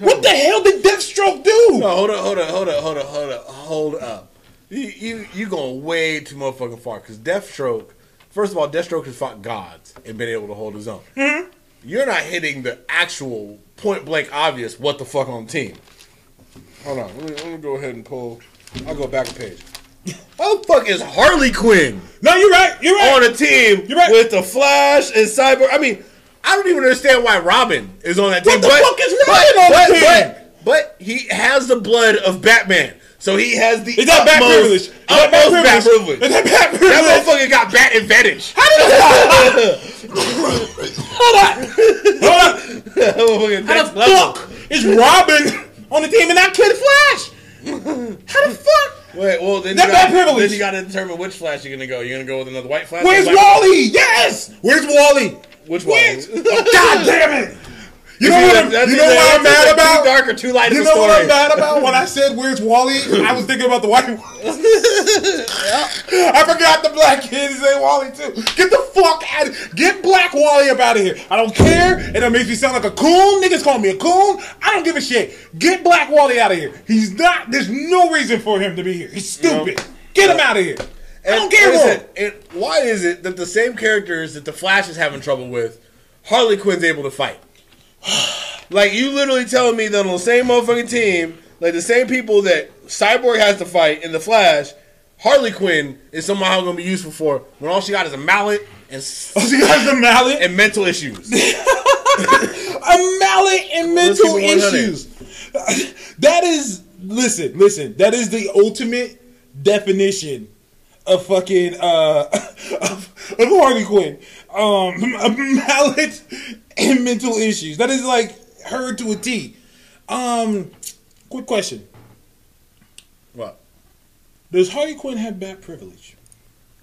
What the hell did Deathstroke do? No, hold up, hold up, hold up, hold up, hold up, hold up. You you you going way too motherfucking far because Deathstroke. First of all, Deathstroke has fought gods and been able to hold his own. Mm-hmm. You're not hitting the actual point blank obvious what the fuck on the team. Hold on, let me, let me go ahead and pull. I'll go back a page. How the fuck is Harley Quinn No, you're right. You're right. on a team You're right. with the Flash and Cyborg? I mean, I don't even understand why Robin is on that team. What the but, fuck is but- Robin on the team? But, but he has the blood of Batman, so he has the Is that utmost- privilege? Is that bat privilege? privilege. Is that bat privilege? That motherfucker got bat advantage. How did that? Hold on. That motherfucker How the level. fuck is Robin on the team and not Kid Flash? How the fuck? Wait, well then That you, gotta, privilege. then you gotta determine which Flash you're gonna go. You're gonna go with another white Flash. Where's Wally? Yes. Where's Wally? Which? Where's- Oh, God damn it! You know what? I'm, you know what I'm mad about? Too dark or too light You know what I'm mad about? When I said "Where's Wally," I was thinking about the white one. I forgot the black kid say Wally too. Get the fuck out! of Get Black Wally up out of here. I don't care, and it makes me sound like a coon. Niggas call me a coon. I don't give a shit. Get Black Wally out of here. He's not. There's no reason for him to be here. He's stupid. Get him out of here. I don't care like for I him. said, and why is it that the same characters that the Flash is having trouble with, Harley Quinn's able to fight? like you literally telling me that on the same motherfucking team, like the same people that Cyborg has to fight in the Flash, Harley Quinn is somehow going to be useful for when all she got is a mallet and Oh, she got the mallet. and mental issues. a mallet and mental keep it 100. issues. That is listen, listen. That is the ultimate definition of fucking uh of, of Harley Quinn. Um, a mallet and mental issues. That is like her to a T. Um, quick question: what? Does Harley Quinn have bad privilege?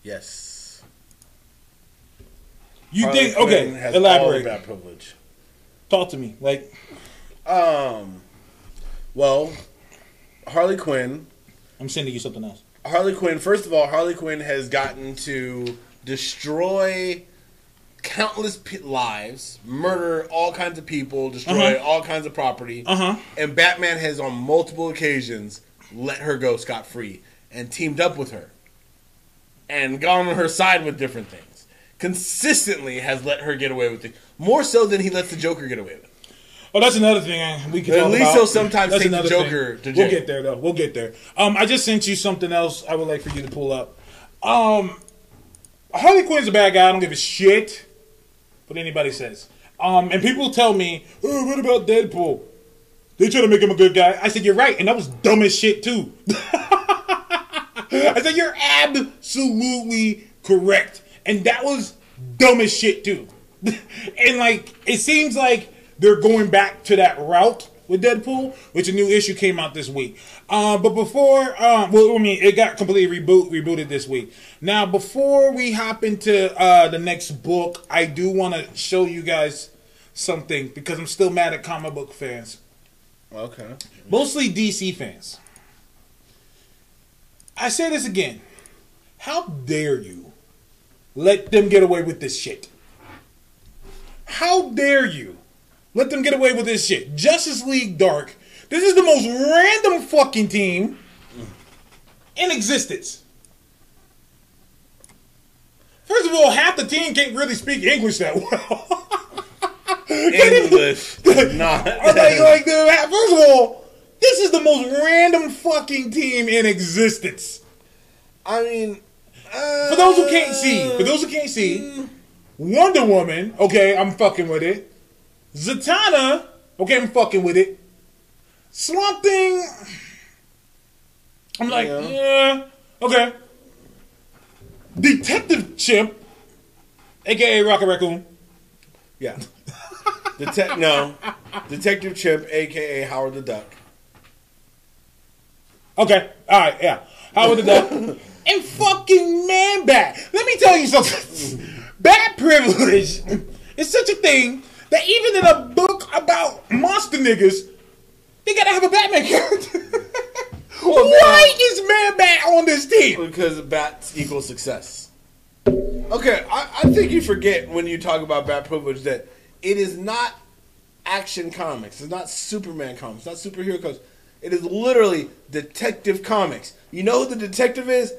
Yes. You Harley think? Quinn Okay, elaborate. that privilege. Talk to me. Like, Um. Well, Harley Quinn I'm sending you something else. Harley Quinn, first of all, Harley Quinn has gotten to destroy countless p- lives, murder all kinds of people, destroy Uh-huh. all kinds of property. Uh-huh. And Batman has on multiple occasions let her go scot free and teamed up with her and gone on her side with different things. Consistently has let her get away with it. More so than he lets the Joker get away with. Oh, that's another thing we can But at talk least about. he'll sometimes take the another Joker thing. to We'll get there though. We'll get there. Um, I just sent you something else. I would like for you to pull up. Um, Harley Quinn's a bad guy. I don't give a shit what anybody says. Um, and people tell me, oh, "What about Deadpool?" They try to make him a good guy. I said, "You're right," and that was dumb as shit too. I said, "You're absolutely correct," and that was dumb as shit too. and like, it seems like they're going back to that route with Deadpool, which a new issue came out this week. Uh, but before, um, well, I mean, it got completely reboot rebooted this week. Now, before we hop into uh, the next book, I do want to show you guys something because I'm still mad at comic book fans, Okay. mostly DC fans. I say this again. How dare you let them get away with this shit? How dare you let them get away with this shit? Justice League Dark. This is the most random fucking team in existence. First of all, half the team can't really speak English that well. English. not. Like, like, first of all, this is the most random fucking team in existence. I mean, For those who can't see, for those who can't see, uh, Wonder Woman, okay, I'm fucking with it. Zatanna Okay, I'm fucking with it. Swamp Thing. I'm like, Yeah. yeah, okay. Detective Chimp, aka Rocket Raccoon. Yeah. Detec- no. Detective Chimp, aka Howard the Duck. Okay, all right, yeah. Howard the Duck. and fucking Man Bat. Let me tell you something. Bat privilege is such a thing that even in a book about monster niggas, they gotta have a Batman character. Why is Man Bat on this team? Because bats equal success. Okay, I, I think you forget when you talk about bat privilege that it is not action comics. It's not Superman comics. It's not superhero comics. It is literally detective comics. You know who the detective is?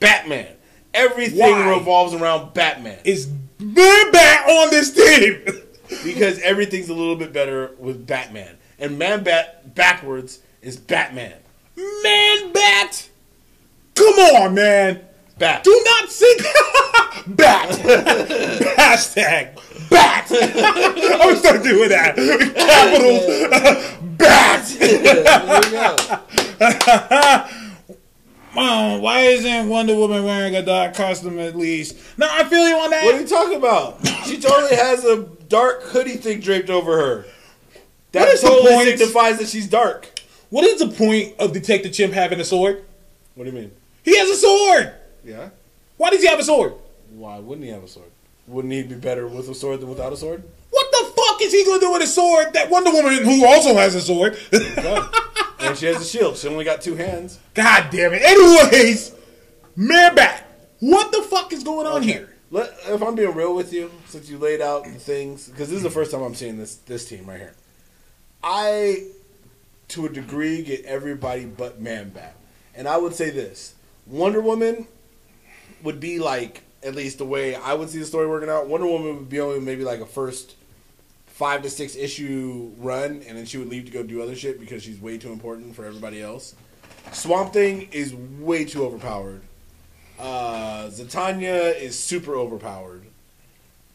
Batman. Everything Why? revolves around Batman. Is Man Bat on this team? because everything's a little bit better with Batman. And Man Bat backwards is Batman. Man Bat? Come on, man. Bat. Do not sing Bat. Hashtag Bat. I'm gonna start doing that. Capitals. Bat. Oh, why isn't Wonder Woman wearing a dark costume at least? No, I feel you on that. What are you talking about? She totally has a dark hoodie thing draped over her. That What is the totally point? signifies that she's dark. What is the point of Detective Chimp having a sword? What do you mean? He has a sword. Yeah. Why does he have a sword? Why wouldn't he have a sword? Wouldn't he be better with a sword than without a sword? What the fuck is he gonna do with a sword that Wonder Woman, who also has a sword? and she has a shield. She only got two hands. God damn it. Anyways, man back. What the fuck is going on here? Let, if I'm being real with you, since you laid out the things, because this is the first time I'm seeing this this team right here. I, to a degree, get everybody but Man Bat, and I would say this: Wonder Woman would be like at least the way I would see the story working out. Wonder Woman would be only maybe like a first five to six issue run, and then she would leave to go do other shit because she's way too important for everybody else. Swamp Thing is way too overpowered. Uh, Zatanna is super overpowered.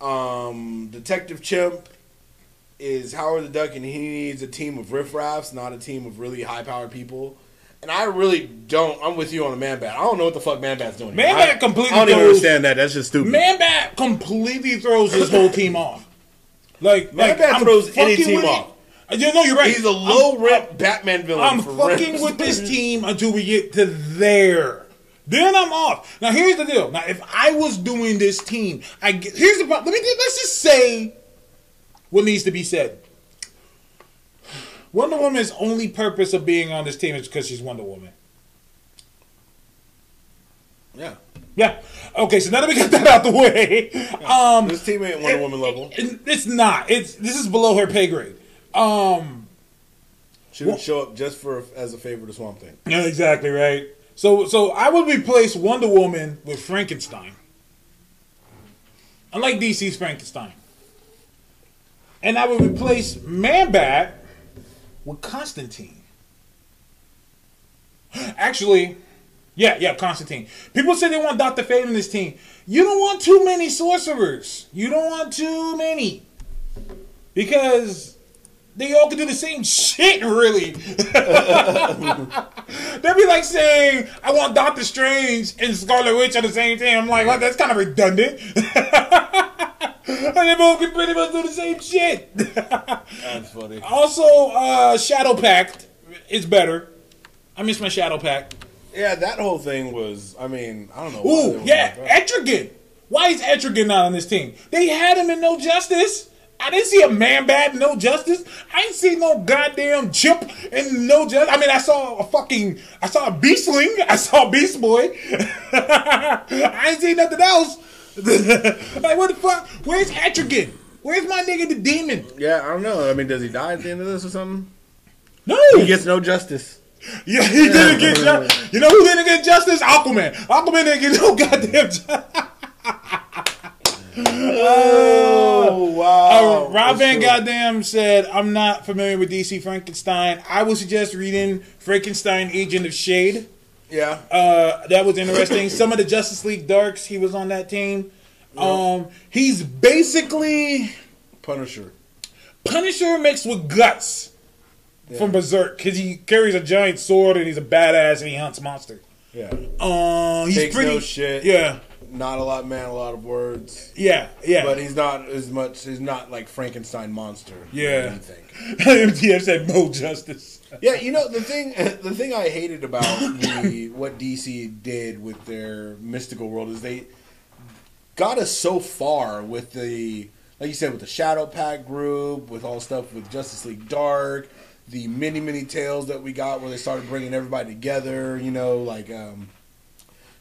Um, Detective Chimp is Howard the Duck, and he needs a team of riffraffs, not a team of really high powered people. And I really don't. I'm with you on the Man Bat. I don't know what the fuck Man Bat's doing. Man Bat completely I don't even throws- understand that. That's just stupid. Man Bat completely throws his whole team off. Like, Man like Bat I'm throws any team off. You know, you're right. He's a low rep Batman villain. I'm for fucking rent. with this team until we get to there. Then I'm off. Now here's the deal. Now if I was doing this team, I get, here's the problem. Let me let's just say what needs to be said. Wonder Woman's only purpose of being on this team is because she's Wonder Woman. Yeah. Yeah. Okay, so now that we got that out the way, um, This team ain't Wonder Woman level. it- it's not. It's this is below her pay grade. Um, She would show up just for as a favor to Swamp Thing. Yeah, exactly right. So, so I would replace Wonder Woman with Frankenstein. I like DC's Frankenstein, and I would replace Man Bat with Constantine. Actually, yeah, yeah, Constantine. People say they want Doctor Fate in this team. You don't want too many sorcerers. You don't want too many because they all can do the same shit, really. That'd be like saying, I want Doctor Strange and Scarlet Witch at the same time. I'm like, well, that's kind of redundant. and they both can pretty much do the same shit. That's funny. also, uh, Shadow Pact is better. I miss my Shadow Pact. Yeah, that whole thing was. I mean, I don't know. why Ooh, yeah. Etrigan. Why is Etrigan not on this team? They had him in No Justice. I didn't see a Man Bat No Justice. I ain't seen no goddamn chimp and No Justice. I mean, I saw a fucking, I saw a Beastling. I saw a Beast Boy. I ain't seen nothing else. like, what the fuck? Where's Etrigan? Where's my nigga the demon? Yeah, I don't know. I mean, does he die at the end of this or something? No. He gets no justice. Yeah, he didn't get justice. You know who didn't get justice? Aquaman. Aquaman didn't get no goddamn justice. Oh wow! Uh, Rob Van. Goddamn said, I'm not familiar with DC Frankenstein. I would suggest reading Frankenstein Agent of Shade. Yeah. Uh, that was interesting. Some of the Justice League Darks, he was on that team. Um, he's basically Punisher. Punisher mixed with guts from Berserk because he carries a giant sword and he's a badass and he hunts monsters. Yeah. Uh, he's Takes pretty. no shit. Yeah, Not a lot man, a lot of words. yeah, yeah. But he's not as much. He's not like Frankenstein monster. Yeah. You think? MTF said Mo Justice. Yeah, you know the thing. The thing I hated about the what DC did with their mystical world is they got us so far with the, like you said, with the Shadow Pact group, with all stuff with Justice League Dark, the many many tales that we got where they started bringing everybody together. You know, like um,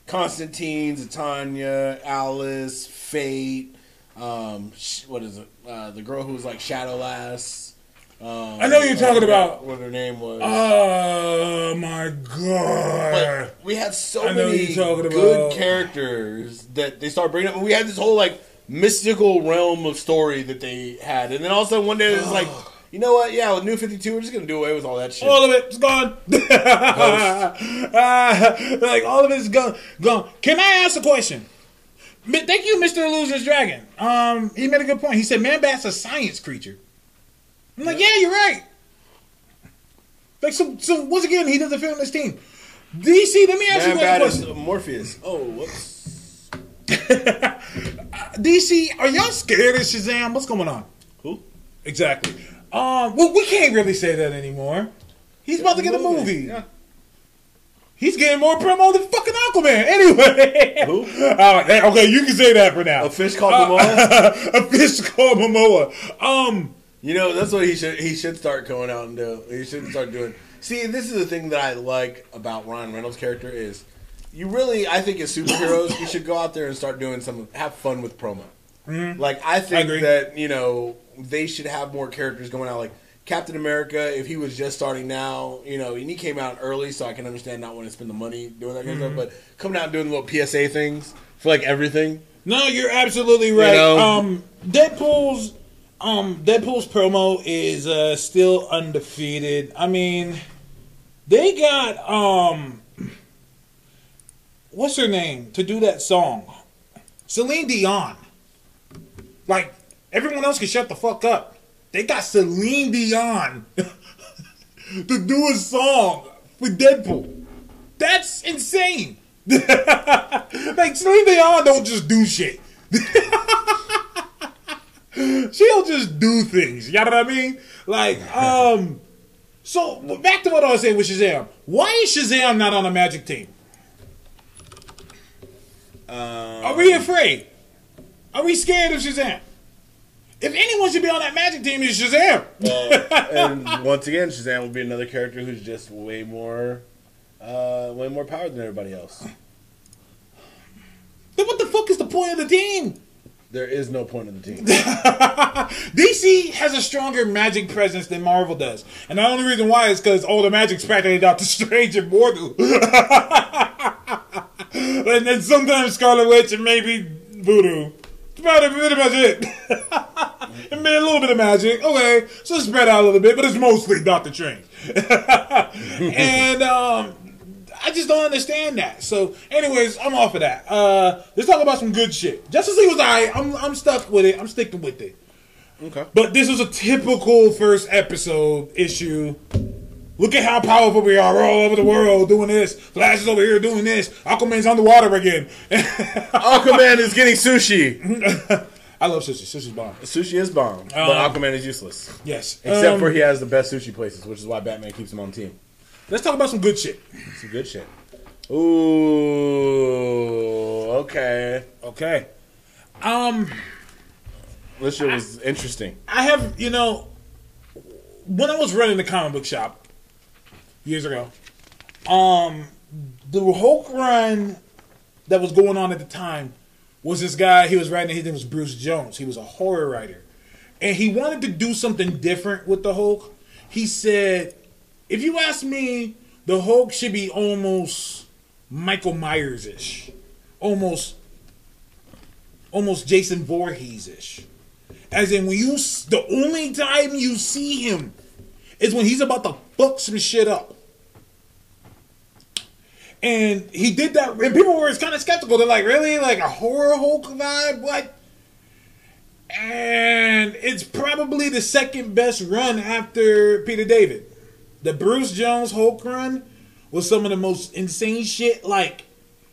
Constantine, Zatanna, Alice, Fate. Um, what is it? Uh, the girl who was like Shadowlass. Um, I know you're talking about- what her name was. Oh my god! But we had so many good about- characters that they started bringing up. We had this whole like mystical realm of story that they had, and then all of a sudden one day it was like, you know what? Yeah, with New Fifty Two, we're just gonna do away with all that shit. All of it's gone. Ah, like all of it's gone. Gone. Can I ask a question? Thank you, Mr. Illusion's Dragon. Um, he made a good point. He said, "Man, bat's a science creature." I'm like, yeah, you're right. Like, so, so once again, he doesn't fit on this team. DC, let me ask Man, you bad a is question. Morpheus. Oh, whoops. DC, are y'all scared of Shazam? What's going on? Who? Exactly. Um, well, we can't really say that anymore. He's about to get a movie. Yeah. He's getting more promo than fucking Aquaman. Anyway. Who? All right, okay, you can say that for now. A fish called Momoa. a fish called Momoa. Um, You know, that's what he should he should start going out and do. He should start doing. See, this is the thing that I like about Ryan Reynolds' character is you really I think as superheroes you should go out there and start doing some have fun with promo. Like I think agree. that you know they should have more characters going out. Like Captain America, if he was just starting now, you know, and he came out early, so I can understand not wanting to spend the money doing that kind of stuff. But coming out and doing little PSA things for like everything. no, you're absolutely right. know? Um, Deadpool's um Deadpool's promo is uh still undefeated. I mean, they got um what's her name to do that song? Celine Dion. Like everyone else can shut the fuck up. They got Celine Dion to do a song for Deadpool. That's insane. like Celine Dion don't just do shit. She'll just do things. You know what I mean? Like, um, so back to what I was saying with Shazam. Why is Shazam not on a Magic team? Are we afraid? Are we scared of Shazam? If anyone should be on that Magic team, it's Shazam. and once again, Shazam will be another character who's just way more, uh, way more power than everybody else. Then what the fuck is the point of the team? There is no point in the team. DC has a stronger magic presence than Marvel does. And the only reason why is because all the magic's practically Doctor Strange and Mortal. and then sometimes Scarlet Witch and maybe Voodoo. It, pretty much it. and maybe a little bit of magic. Okay, so spread out a little bit, but it's mostly Doctor Strange. and um, I just don't understand that. So, anyways, I'm off of that. Uh, let's talk about some good shit. Justice League was alright. I'm I'm stuck with it. I'm sticking with it. Okay. But this was a typical first episode issue. Look at how powerful we are. We're all over the world doing this. Flash is over here doing this. Aquaman's underwater again. Aquaman is getting sushi. I love sushi. Sushi's bomb. Sushi is bomb, but Um, Aquaman is useless. Yes. Except Um, for he has the best sushi places, which is why Batman keeps him on the team. Let's talk about some good shit. Some good shit. Ooh, okay. Okay. Um, This shit was interesting. I have, you know, when I was running the comic book shop years ago, um, the Hulk run that was going on at the time was this guy. He was writing. His name was Bruce Jones. He was a horror writer, and he wanted to do something different with the Hulk. He said, "If you ask me, the Hulk should be almost Michael Myers ish, almost, almost Jason Voorhees ish." As in, when you the only time you see him is when he's about to fuck some shit up. And he did that, and people were kind of skeptical. They're like, "Really, like a horror Hulk vibe? What?" and it's probably the second best run after Peter David. The Bruce Jones Hulk run was some of the most insane shit. Like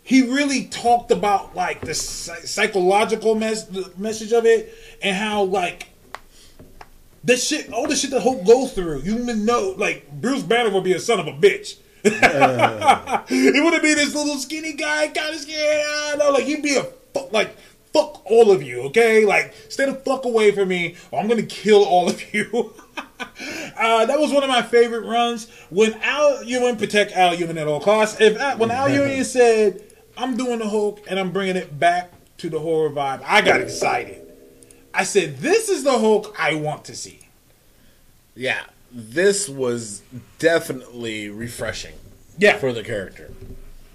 he really talked about like the psychological mes- the message of it and how like the shit, all the shit that Hulk goes through. You know, like Bruce Banner would be a son of a bitch. he wouldn't be this little skinny guy, kind of scared. I know, like he'd be a fuck, like fuck all of you, okay? Like stay the fuck away from me, or I'm gonna kill all of you. uh, that was one of my favorite runs when Al Ewing protect Al Ewing at all costs. If when Al Ewing said, "I'm doing the Hulk and I'm bringing it back to the horror vibe," I got excited. I said, "This is the Hulk I want to see." Yeah, this was definitely refreshing. Yeah. for the character.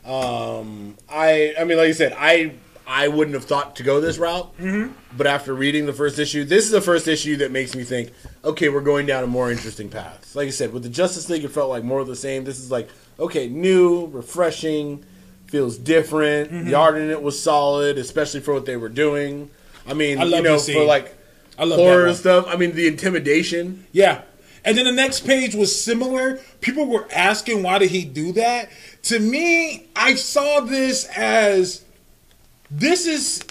Um, I, I mean, like you said, I, I wouldn't have thought to go this route. Mm-hmm. But after reading the first issue, this is the first issue that makes me think, okay, we're going down a more interesting path. Like I said, with the Justice League, it felt like more of the same. This is like, okay, new, refreshing, feels different. Mm-hmm. The art in it was solid, especially for what they were doing. I mean, I you know, for like I love horror stuff. I mean, the intimidation. Yeah. And then the next page was similar. People were asking why did he do that? To me, I saw this as this is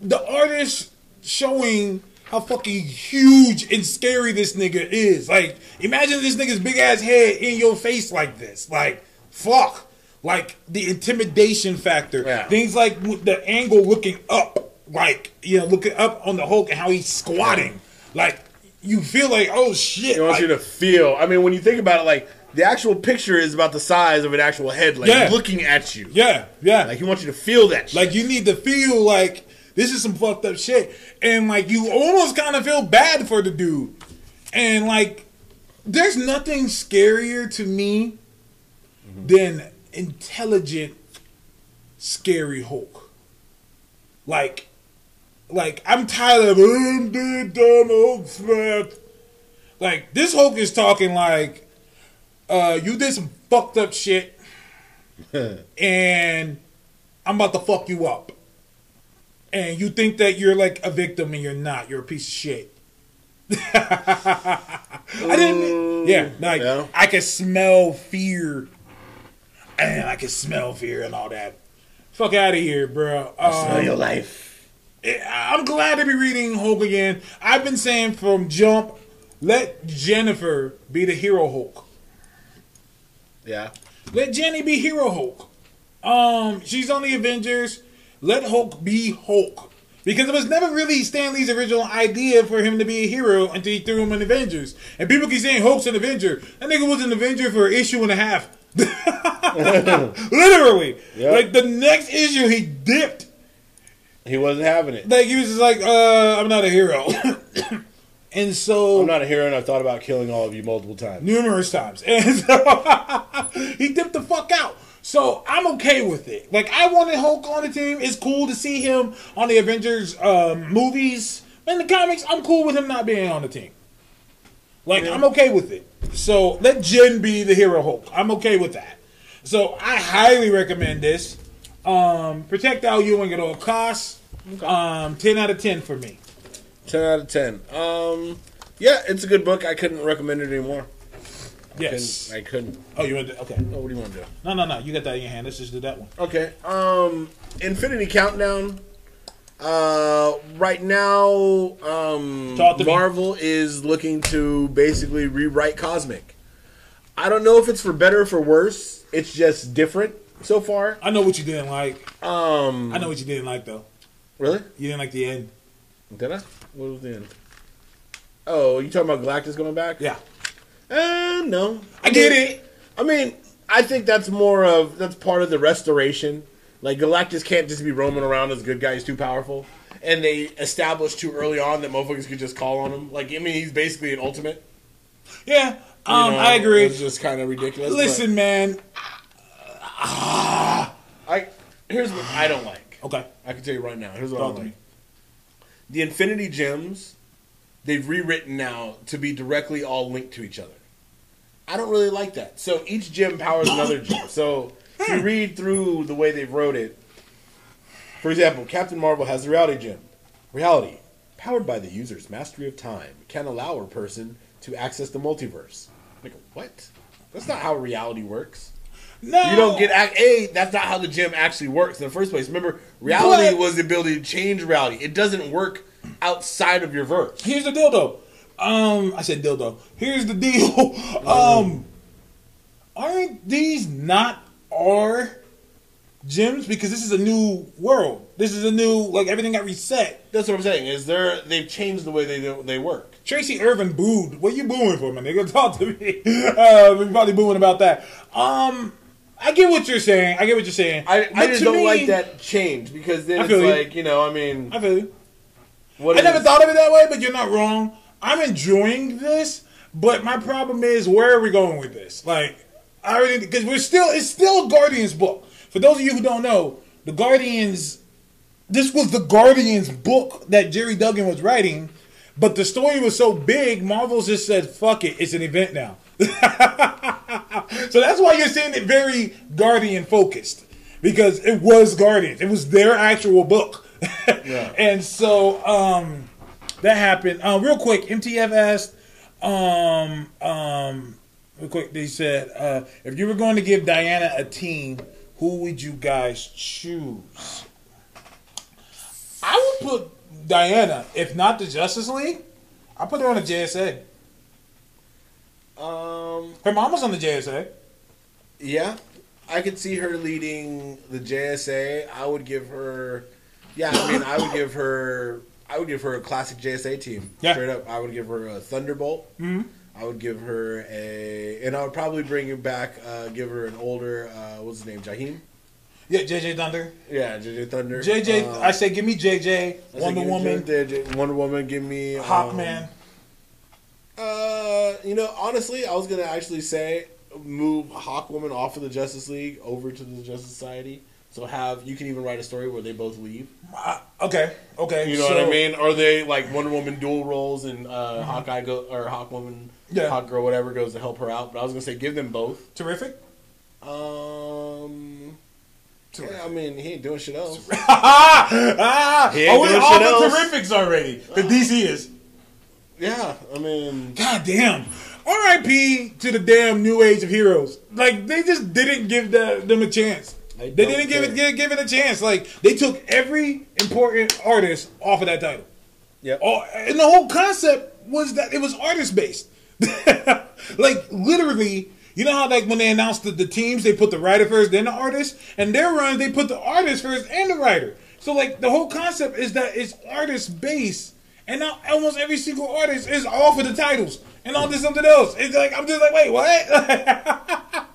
the artist showing how fucking huge and scary this nigga is. Like, imagine this nigga's big ass head in your face like this. Like, fuck. Like the intimidation factor. Yeah. Things like the angle looking up, like you know, looking up on the Hulk and how he's squatting. Like you feel like, oh shit. He wants like- you to feel. I mean, when you think about it, like the actual picture is about the size of an actual head, like Yeah. looking at you. Yeah, yeah. Like he wants you to feel that. Shit. Like you need to feel like this is some fucked up shit, and like you almost kind of feel bad for the dude, and like there's nothing scarier to me mm-hmm. than intelligent, scary Hulk. Like, like I'm tired of dumb Hulk smacked. Like this Hulk is talking like, uh, you did some fucked up shit, and I'm about to fuck you up. And you think that you're like a victim and you're not. You're a piece of shit. I didn't. Yeah, like Yeah. I can smell fear, and I can smell fear and all that. Fuck out of here, bro. I um, smell your life. I'm glad to be reading Hulk again. I've been saying from jump, let Jennifer be the hero Hulk. Yeah. Let Jenny be hero Hulk. Um, she's on the Avengers. Let Hulk be Hulk. Because it was never really Stan Lee's original idea for him to be a hero until he threw him in Avengers. And people keep saying Hulk's an Avenger. That nigga was an Avenger for an issue and a half. Literally. Yep. Like the next issue he dipped. He wasn't having it. Like he was just like, uh, I'm not a hero. and so I'm not a hero, and I've thought about killing all of you multiple times. numerous times. And so he dipped the fuck out. So I'm okay with it. Like I wanted Hulk on the team. It's cool to see him on the Avengers um, movies. In the comics, I'm cool with him not being on the team. Like I'm okay with it. So let Jen be the hero Hulk. I'm okay with that. So I highly recommend this. Um, protect Al Ewing at all costs. Um, ten out of ten for me. Ten out of ten. Um, yeah, it's a good book. I couldn't recommend it anymore. Yes. Couldn't- I couldn't. Oh, you want to? Okay. Oh, what do you want to do? No, no, no. You got that in your hand. Let's just do that one. Okay. Um, Infinity Countdown. Uh, right now, um, Talk to me. Marvel is looking to basically rewrite Cosmic. I don't know if it's for better or for worse. It's just different so far. I know what you didn't like. Um, I know what you didn't like though. really? You didn't like the end. Did I? What was the end? Oh, you talking about Galactus going back? Yeah. Uh, no. I get it. I mean, I think that's more of that's part of the restoration. Like Galactus can't just be roaming around as a good guy; he's too powerful. And they established too early on that motherfuckers could just call on him. Like, I mean, he's basically an ultimate. Yeah. you Um, know? I agree. It's just kind of ridiculous. but Listen, man. I here's what I don't like. Okay. I can tell you right now. Here's what I don't like. The Infinity Gems, they've rewritten now to be directly all linked to each other. I don't really like that. So each gem powers another gem. So if you read through the way they've wrote it, for example, Captain Marvel has the reality gem. Reality powered by the user's mastery of time, can allow a person to access the multiverse. Like what? That's not how reality works. No, You don't get ac- a. That's not how the gem actually works in the first place. Remember, reality But- was the ability to change reality. It doesn't work outside of your verse. Here's the deal, though. Um, I said dildo. Here's the deal. Um, aren't these not our gems? Because this is a new world. This is a new like everything got reset. That's what I'm saying. Is there? They've changed the way they they work. Tracy Irvin booed. What you booing for, man? Nigga, talk to me. Uh, we're probably booing about that. Um, I get what you're saying. I get what you're saying. I, I just don't me- like that change because then it's you. like you know. I mean, I feel you. what I never thought of it that way, but you're not wrong. I'm enjoying this, but my problem is where are we going with this? Like, I already because we're still it's still a Guardians book. For those of you who don't know, the Guardians. This was the Guardians book that Gerry Duggan was writing, but the story was so big, Marvel just said, "Fuck it, it's an event now." so that's why you're seeing it very Guardian focused because it was Guardians. It was their actual book. And so um, that happened. Uh, real quick, MTF asked, um, um, real quick, they said, uh, if you were going to give Diana a team, who would you guys choose? I would put Diana, if not the Justice League, I put her on the JSA. Um. Her mom was on the JSA. Yeah, I could see her leading the JSA. I would give her. Yeah, I mean, I would give her. I would give her a classic JSA team. Yeah. Straight up, I would give her a Thunderbolt. Mhm. I would give her a, and I would probably bring you back. Uh, give her an older. Uh, what's his name? Jakeem. Yeah, JJ Thunder. Yeah, JJ Thunder. JJ, Um, I say give me JJ, say Wonder me Woman, JJ Wonder Woman. Give me um, Hawkman. Uh, you know, honestly, I was gonna actually say move Hawkwoman off of the Justice League over to the Justice Society. So have you can even write a story where they both leave. Uh, okay, okay. You know so- what I mean? Are they like Wonder Woman dual roles and uh, Hawkeye go or Hawkwoman, Yeah. Hawkgirl, whatever goes to help her out. But I was gonna say give them both. Terrific. Um, yeah, I mean he ain't doing shit else. ah, He ain't oh, doing all shit the else. terrifics already. The DC is. Yeah, I mean, God damn. R.I.P. to the damn new age of heroes. Like they just didn't give the, them a chance. They They didn't give it give, give it a chance. Like they took every important artist off of that title. yeah. And the whole concept was that it was artist based. like literally, you know how like when they announced the, the teams, they put the writer first, then the artist, and their runs they put the artist first and the writer. So like the whole concept is that it's artist based, and now almost every single artist is off of the titles and all this something else. It's like I'm just like, wait, what?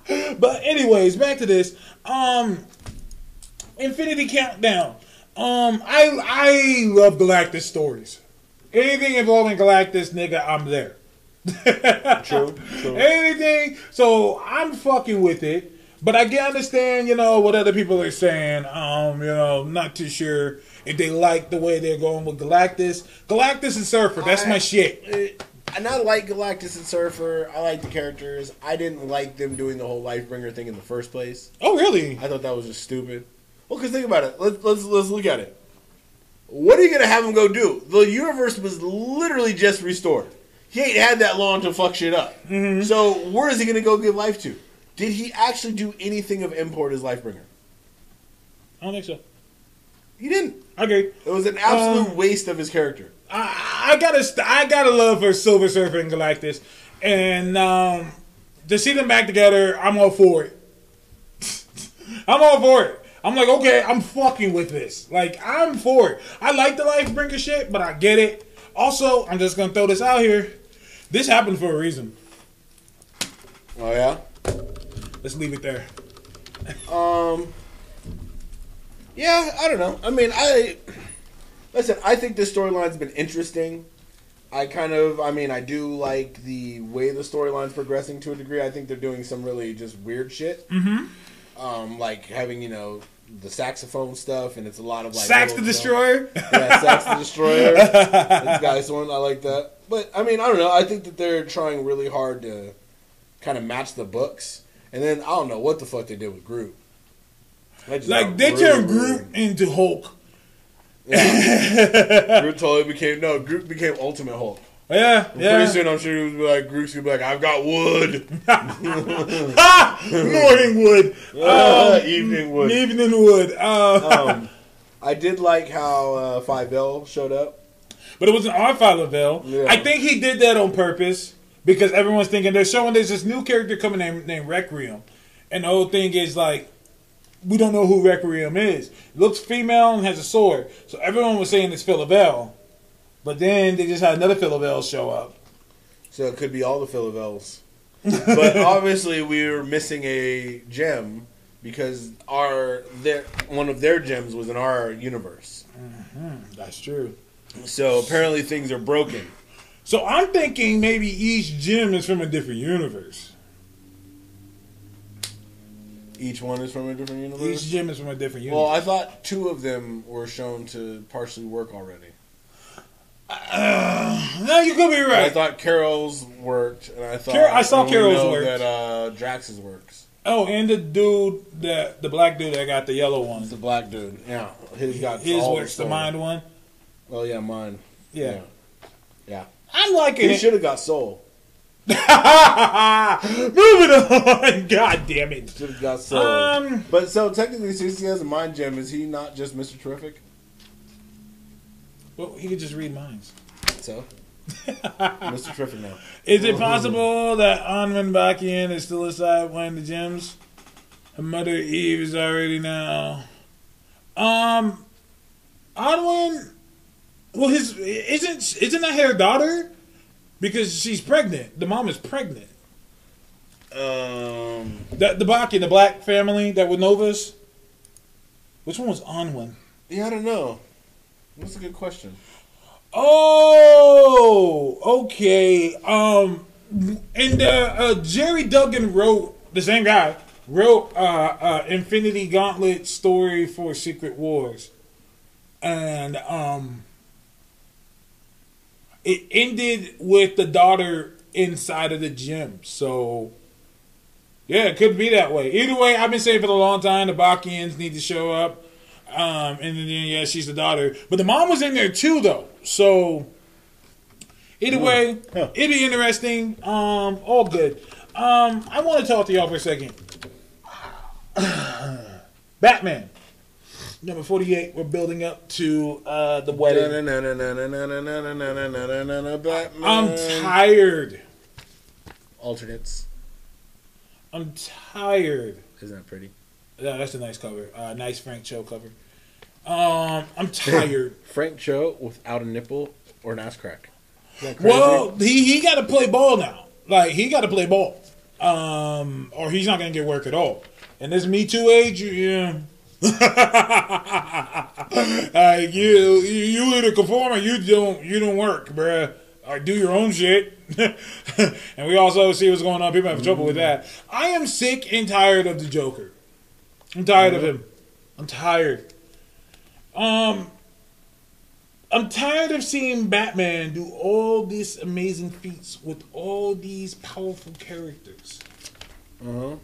but anyways, back to this. Um, Infinity Countdown. Um, I I love Galactus stories. Anything involving Galactus, nigga, I'm there. True, true. Anything. So I'm fucking with it. But I can understand, you know, what other people are saying. Um, you know, not too sure if they like the way they're going with Galactus. Galactus and Surfer, that's my shit. and I like Galactus and Surfer. I like the characters. I didn't like them doing the whole Lifebringer thing in the first place. Oh, really? I thought that was just stupid. Well, because think about it. Let's let's let's look at it. What are you gonna have him go do? The universe was literally just restored. He ain't had that long to fuck shit up. Mm-hmm. So where is he gonna go give life to? Did he actually do anything of import as Lifebringer? I don't think so. He didn't. Agree. It was an absolute Um, waste of his character. I, I gotta I gotta love for Silver Surfer and Galactus, and um, to see them back together, I'm all for it. I'm all for it. I'm like, okay, I'm fucking with this. Like, I'm for it. I like the Lifebringer shit, but I get it. Also, I'm just gonna throw this out here. This happened for a reason. Oh yeah. Let's leave it there. Um. Yeah, I don't know. I mean, I listen. I think this storyline's been interesting. I kind of, I mean, I do like the way the storyline's progressing to a degree. I think they're doing some really just weird shit. Mm-hmm. Um, like having you know the saxophone stuff, and it's a lot of like Sax the Destroyer. Yeah, Sax the Destroyer. this guy's one. I like that. But I mean, I don't know. I think that they're trying really hard to kind of match the books. And then I don't know what the fuck they did with Groot. Like they really turned weird. Groot into Hulk. Groot totally became no. Groot became Ultimate Hulk. Yeah, yeah. Pretty soon, I'm sure he was be like Groot's gonna be like, "I've got wood, Morning wood. Uh, Um, evening wood." Evening wood. Uh, Um, I did like how uh, Five L showed up. but it was an R. Lavelle. Yeah. I think he did that on purpose because everyone's thinking they're showing there's this new character coming named, named Requiem. And the whole thing is like, we don't know who Requiem is. Looks female and has a sword. So everyone was saying it's Phyla-Vell. But then they just had another Phyla-Vell show up. So it could be all the Phyla-Vells. but obviously, we were missing a gem because our their one of their gems was in our universe. Mm-hmm. That's true. So apparently, things are broken. So I'm thinking maybe each gem is from a different universe. Each one is from a different universe. Each gem is from a different universe. Well. I thought two of them were shown to partially work already. no, you could be right. I thought Carol's worked, and I thought Car- I saw Carol's worked. That uh, Drax's works. Oh, and the dude that the black dude that got the yellow one. The black dude, yeah, his got His works the mind one. Oh yeah, mine. Yeah. yeah. I'm liking He should have got soul. Moving on. God damn it. Have got soul. Um, but so technically, since he has a mind gem, is he not just Mister Terrific? well, he could just read minds. So, Mister Terrific now. Is it possible that Anwen Bakian is still inside one of the gems? Her mother Eve is already now. Um, Anwen. Well, his isn't isn't that her daughter? Because she's pregnant. The mom is pregnant. Um, The the Baki, the black family that were Novas. Which one was Anwen? yeah, I don't know. That's a good question. Oh, okay. Um, and uh, uh, Gerry Duggan wrote the same guy wrote uh, uh, Infinity Gauntlet story for Secret Wars, and um, it ended with the daughter inside of the gem. So. Yeah, it could be that way. Either way, I've been saying for a long time the Bakians need to show up. Um, and then yeah, she's the daughter, but the mom was in there too, though. So either way, it'd be interesting. Um, all good. Um, I want to talk to y'all for a second. Batman, number forty-eight. We're building up to uh, the wedding. I'm tired. Alternates. I'm tired. Isn't that pretty? Yeah, that's a nice cover. Uh, nice Frank Cho cover. Um, I'm tired. Frank Cho without a nipple or an ass crack. Well, he he got to play ball now. Like he got to play ball, um, or he's not gonna get work at all. And this Me Too age, yeah. like you, you, you either conform or you don't. You don't work, bruh. Or do your own shit. and we also see what's going on. People have trouble with that. I am sick and tired of the Joker. I'm tired of him. I'm tired. Um, I'm tired of seeing Batman do all these amazing feats with all these powerful characters. Uh-huh.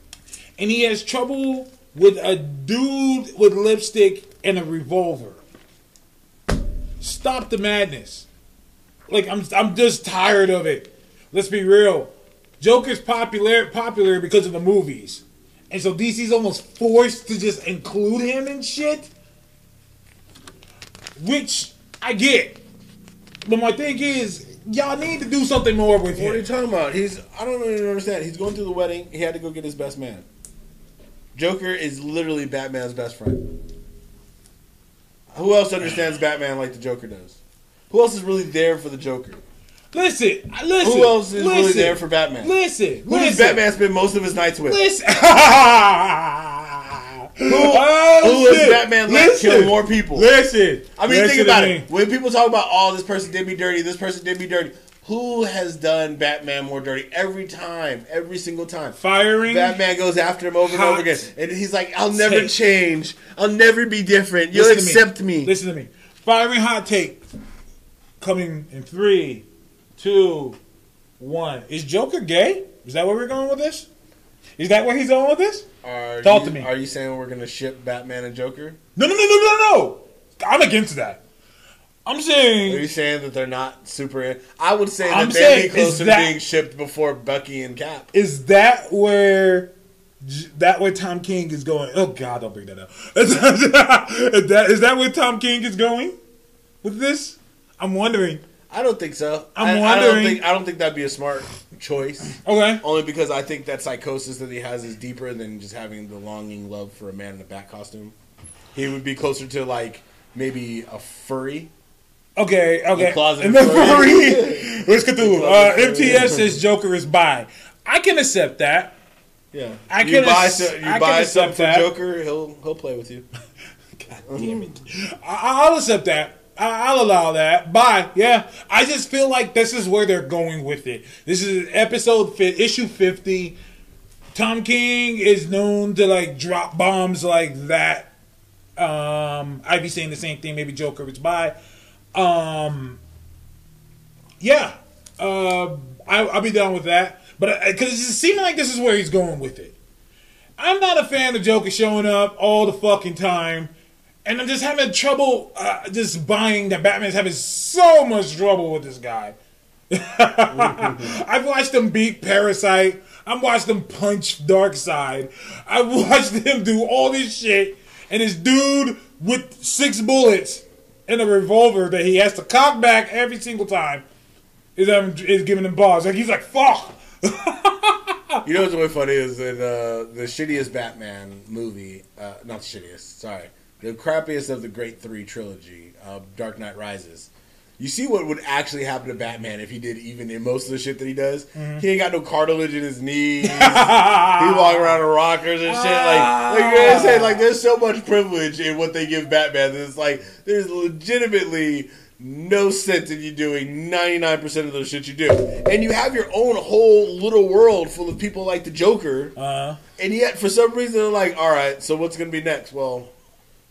And he has trouble with a dude with lipstick and a revolver. Stop the madness. Like I'm I'm just tired of it. Let's be real. Joker's popular popular because of the movies. And so DC's almost forced to just include him in shit. Which I get. But my thing is, y'all need to do something more with him. What are you talking about? He's I don't even understand. He's going through the wedding. He had to go get his best man. Joker is literally Batman's best friend. Who else understands Batman like the Joker does? Who else is really there for the Joker? Listen, listen. Who else is really listen, there for Batman? Listen, Who does. Batman spend most of his nights with? Listen. Who, who has Batman let kill more people? Listen. I mean, Listen think about me. it. When people talk about, oh, this person did me dirty, this person did me dirty, who has done Batman more dirty? Every time, every single time. Firing. Batman goes after him over and over again. And he's like, I'll never take. change. I'll never be different. You'll Listen accept me. Listen to me. Firing hot take. Coming in three, two, one. Is Joker gay? Is that where we're going with this? Is that where he's going with this? Are Talk you, to me. Are you saying we're going to ship Batman and Joker? No, no, no, no, no, no. I'm against that. I'm saying. Are you saying that they're not super? I would say that I'm they'd be closer that- to being shipped before Bucky and Cap. is that where that where Tom King is going? Oh God, don't bring that up. is that is that where Tom King is going with this? I'm wondering. I don't think so. I'm I, I don't wondering- think I don't think that'd be a smart choice. Okay. Only because I think that psychosis that he has is deeper than just having the longing love for a man in a bat costume. He would be closer to like maybe a furry. Okay, okay. The closet and then furry. furry. Where's Cthulhu? The Uh. MTS says Joker is bi. I can accept that. Yeah, I you can buy ac- some, you I buy accept something for. Joker, he'll he'll play with you. God damn it. I, I'll accept that. I, I'll allow that. Bye. Yeah. I just feel like this is where they're going with it. This is episode fi- issue fifty. Tom King is known to like drop bombs like that. Um, I'd be saying the same thing. Maybe Joker is by. Um, yeah, uh, I, I'll be down with that. But because it seems like this is where he's going with it. I'm not a fan of Joker showing up all the fucking time, and I'm just having trouble uh, just buying that Batman's having so much trouble with this guy. I've watched him beat Parasite. I've watched him punch Darkseid. I've watched him do all this shit, and this dude with six bullets and a revolver that he has to cock back every single time is um, is giving him balls. Like he's like, "Fuck." You know what's really funny is that uh, the shittiest Batman movie, uh, not shittiest, sorry, the crappiest of the Great Three trilogy, uh, Dark Knight Rises. You see what would actually happen to Batman if he did even in most of the shit that he does. Mm-hmm. He ain't got no cartilage in his knees. he walking around in rockers and shit. Like, like you know what I'm saying? Like, there's so much privilege in what they give Batman. That it's like there's legitimately no sense in you doing 99% of those shit you do. And you have your own whole little world full of people like the Joker. Uh, And yet, for some reason, they're like, all right, so what's going to be next? Well,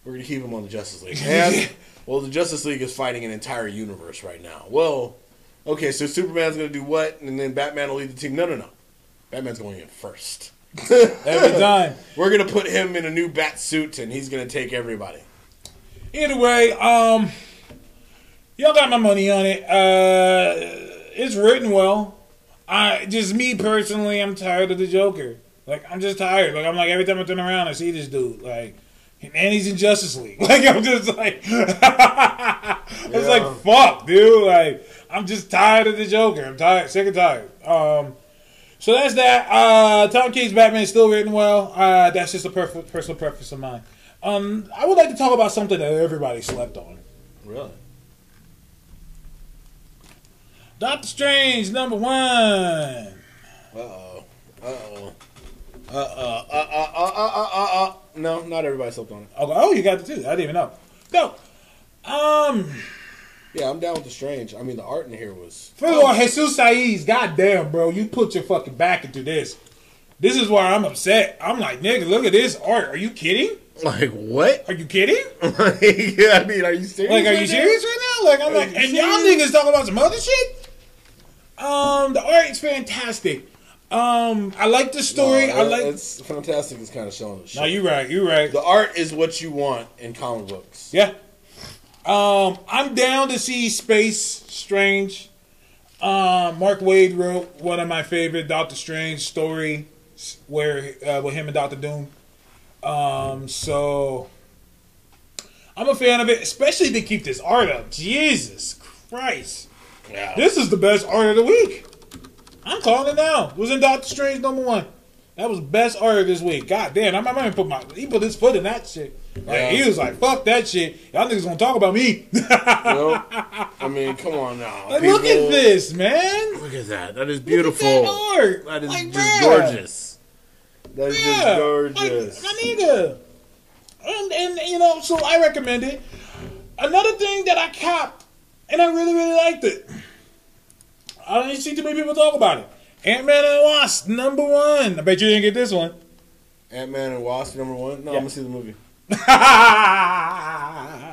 we're going to keep him on the Justice League. And, well, the Justice League is fighting an entire universe right now. Well, okay, so Superman's going to do what? And then Batman will lead the team. No, no, no. Batman's going in first. every time. We're going to put him in a new bat suit, and he's going to take everybody. Anyway, um, y'all got my money on it. Uh, it's written well. I just me personally, I'm tired of the Joker. Like I'm just tired. Like I'm like every time I turn around, I see this dude. Like, and he's in Justice League. Like I'm just like, it's like fuck, dude. Like I'm just tired of the Joker. I'm tired, sick and tired. Um, so that's that. Uh, Tom King's Batman is still written well. Uh, that's just a perf- personal preference of mine. Um, I would like to talk about something that everybody slept on. Really? Doctor Strange, number one. Uh-oh. Uh-oh. Uh-oh. Uh-uh. Uh-uh. Uh-uh. No, not everybody slept on it. Oh, oh, you got the two. I didn't even know. Go. Um, Yeah, I'm down with the strange. I mean, the art in here was. first of all, oh. Jesus Saiz, goddamn, bro, you put your fucking back into this. This is why I'm upset. I'm like, nigga, look at this art. Are you kidding? Like, what? Are you kidding? yeah, I mean, are you serious? Like, are right you now? serious right now? Like, I'm Are like, you and y'all niggas talking about some other shit. Um, the art is fantastic. Um, I like the story. No, I like. It's fantastic. It's kind of showing. No, you right. You're right. The art is what you want in comic books. Yeah. Um, I'm down to see Space Strange. Um, Mark Waid wrote one of my favorite Doctor Strange story, where uh, with him and Doctor Doom. Um, so I'm a fan of it, especially to keep this art up. Jesus Christ, Yeah. this is the best art of the week. I'm calling it now. It was in Doctor Strange number one. That was best art this week. God damn, I might even put my he put his foot in that shit. Like, Yeah. He was like, "Fuck that shit." Y'all niggas gonna talk about me. Well, I mean, come on now. Like, look at this, man. Look at that. That is Look beautiful. at that art. That is Like, just bruh. gorgeous. That is Yeah, just gorgeous. Like, my nigga. And, and you know, so I recommend it. Another thing that I copped, and I really, really liked it. I didn't see too many people talk about it. Ant Man and the Wasp, number one. I bet you didn't get this one. Ant Man and Wasp number one. No, Yeah. I'm gonna see the movie. I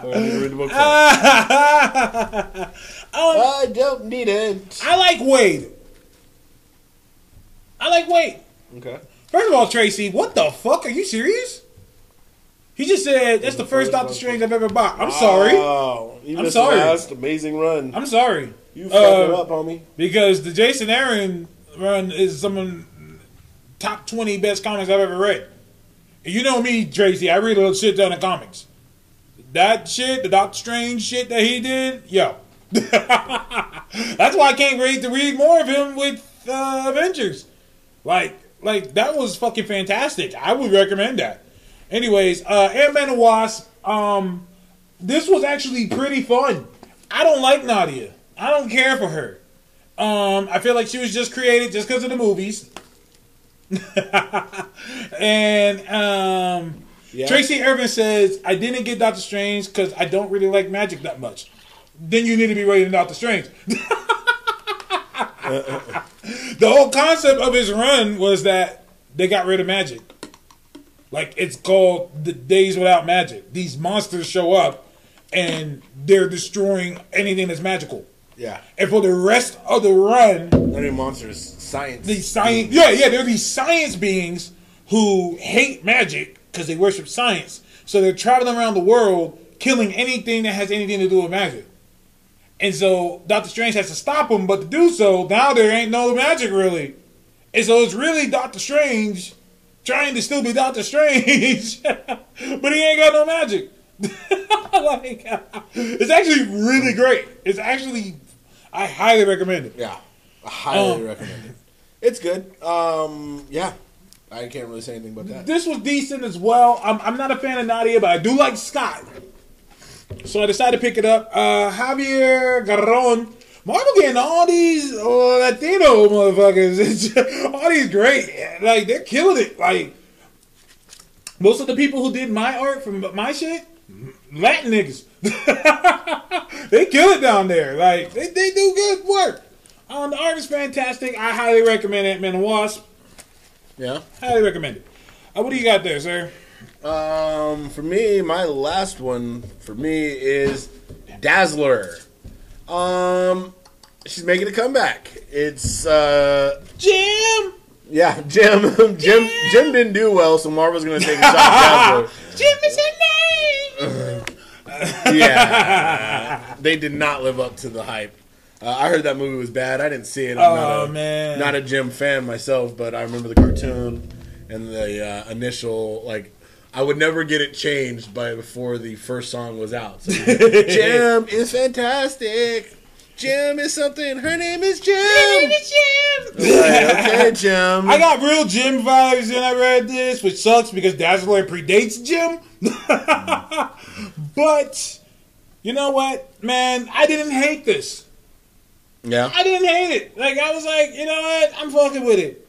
I need to read the book. first. I I don't need it. I like Waid. I like Waid. Okay. First of all, Tracy, what the fuck? Are you serious? He just said that's the first Doctor Strange I've ever bought. I'm sorry. Oh, you I'm sorry. the last amazing run. I'm sorry. You Uh, up, homie. Because the Jason Aaron run is someone top twenty best comics I've ever read. And you know me, Tracy. I read a little shit ton of comics. That shit, the Doctor Strange shit that he did, yo. That's why I can't wait to read more of him with uh, Avengers. Like, like that was fucking fantastic. I would recommend that. Anyways, uh, Ant Man and Wasp. Um, this was actually pretty fun. I don't like Nadia. I don't care for her. Um, I feel like she was just created just because of the movies. and um, Yeah. Tracy Irvin says, I didn't get Doctor Strange because I don't really like magic that much. Then you need to be reading Doctor Strange. the whole concept of his run was that they got rid of magic. Like it's called the Days Without Magic. These monsters show up and they're destroying anything that's magical. Yeah. And for the rest of the run, Not even monsters. Science. these science yeah yeah they're these science beings who hate magic because they worship science so they're traveling around the world killing anything that has anything to do with magic and so dr strange has to stop them but to do so now there ain't no magic really and so it's really dr strange trying to still be dr strange but he ain't got no magic like it's actually really great it's actually i highly recommend it Yeah. I highly Um, recommend it. It's good. Um, yeah. I can't really say anything about that. this was decent as well. I'm, I'm not a fan of Nadia, but I do like Scott. So I decided to pick it up. Uh, Javier Garron. Marvel getting all these uh, Latino motherfuckers. It's- all these great. Like, they're killing it. Like, most of the people who did my art from my shit, Latin niggas. they kill it down there. Like, they, they do good work. Um, the art is fantastic. I highly recommend Ant-Man and Wasp. Yeah. Highly recommend it. Uh, what do you got there, sir? Um, for me, my last one for me is Dazzler. Um, she's making a comeback. It's uh, Jem! Yeah, Jem. Jem. Jem didn't do well, so Marvel's gonna take a shot at Dazzler. Jem is her name! Yeah, they did not live up to the hype. Uh, I heard that movie was bad. I didn't see it. I'm Oh, not a, man. not a Jem fan myself, but I remember the cartoon and the uh, initial like. I would never get it changed by before the first song was out. So, Jem is fantastic. Jem is something. Her name is Jem. Her name is Right, okay, Jem. I got real Jem vibes when I read this, which sucks because Dazzler predates Jem. but, you know what, man? I didn't hate this. yeah. I didn't hate it. Like, I was like, you know what? I'm fucking with it.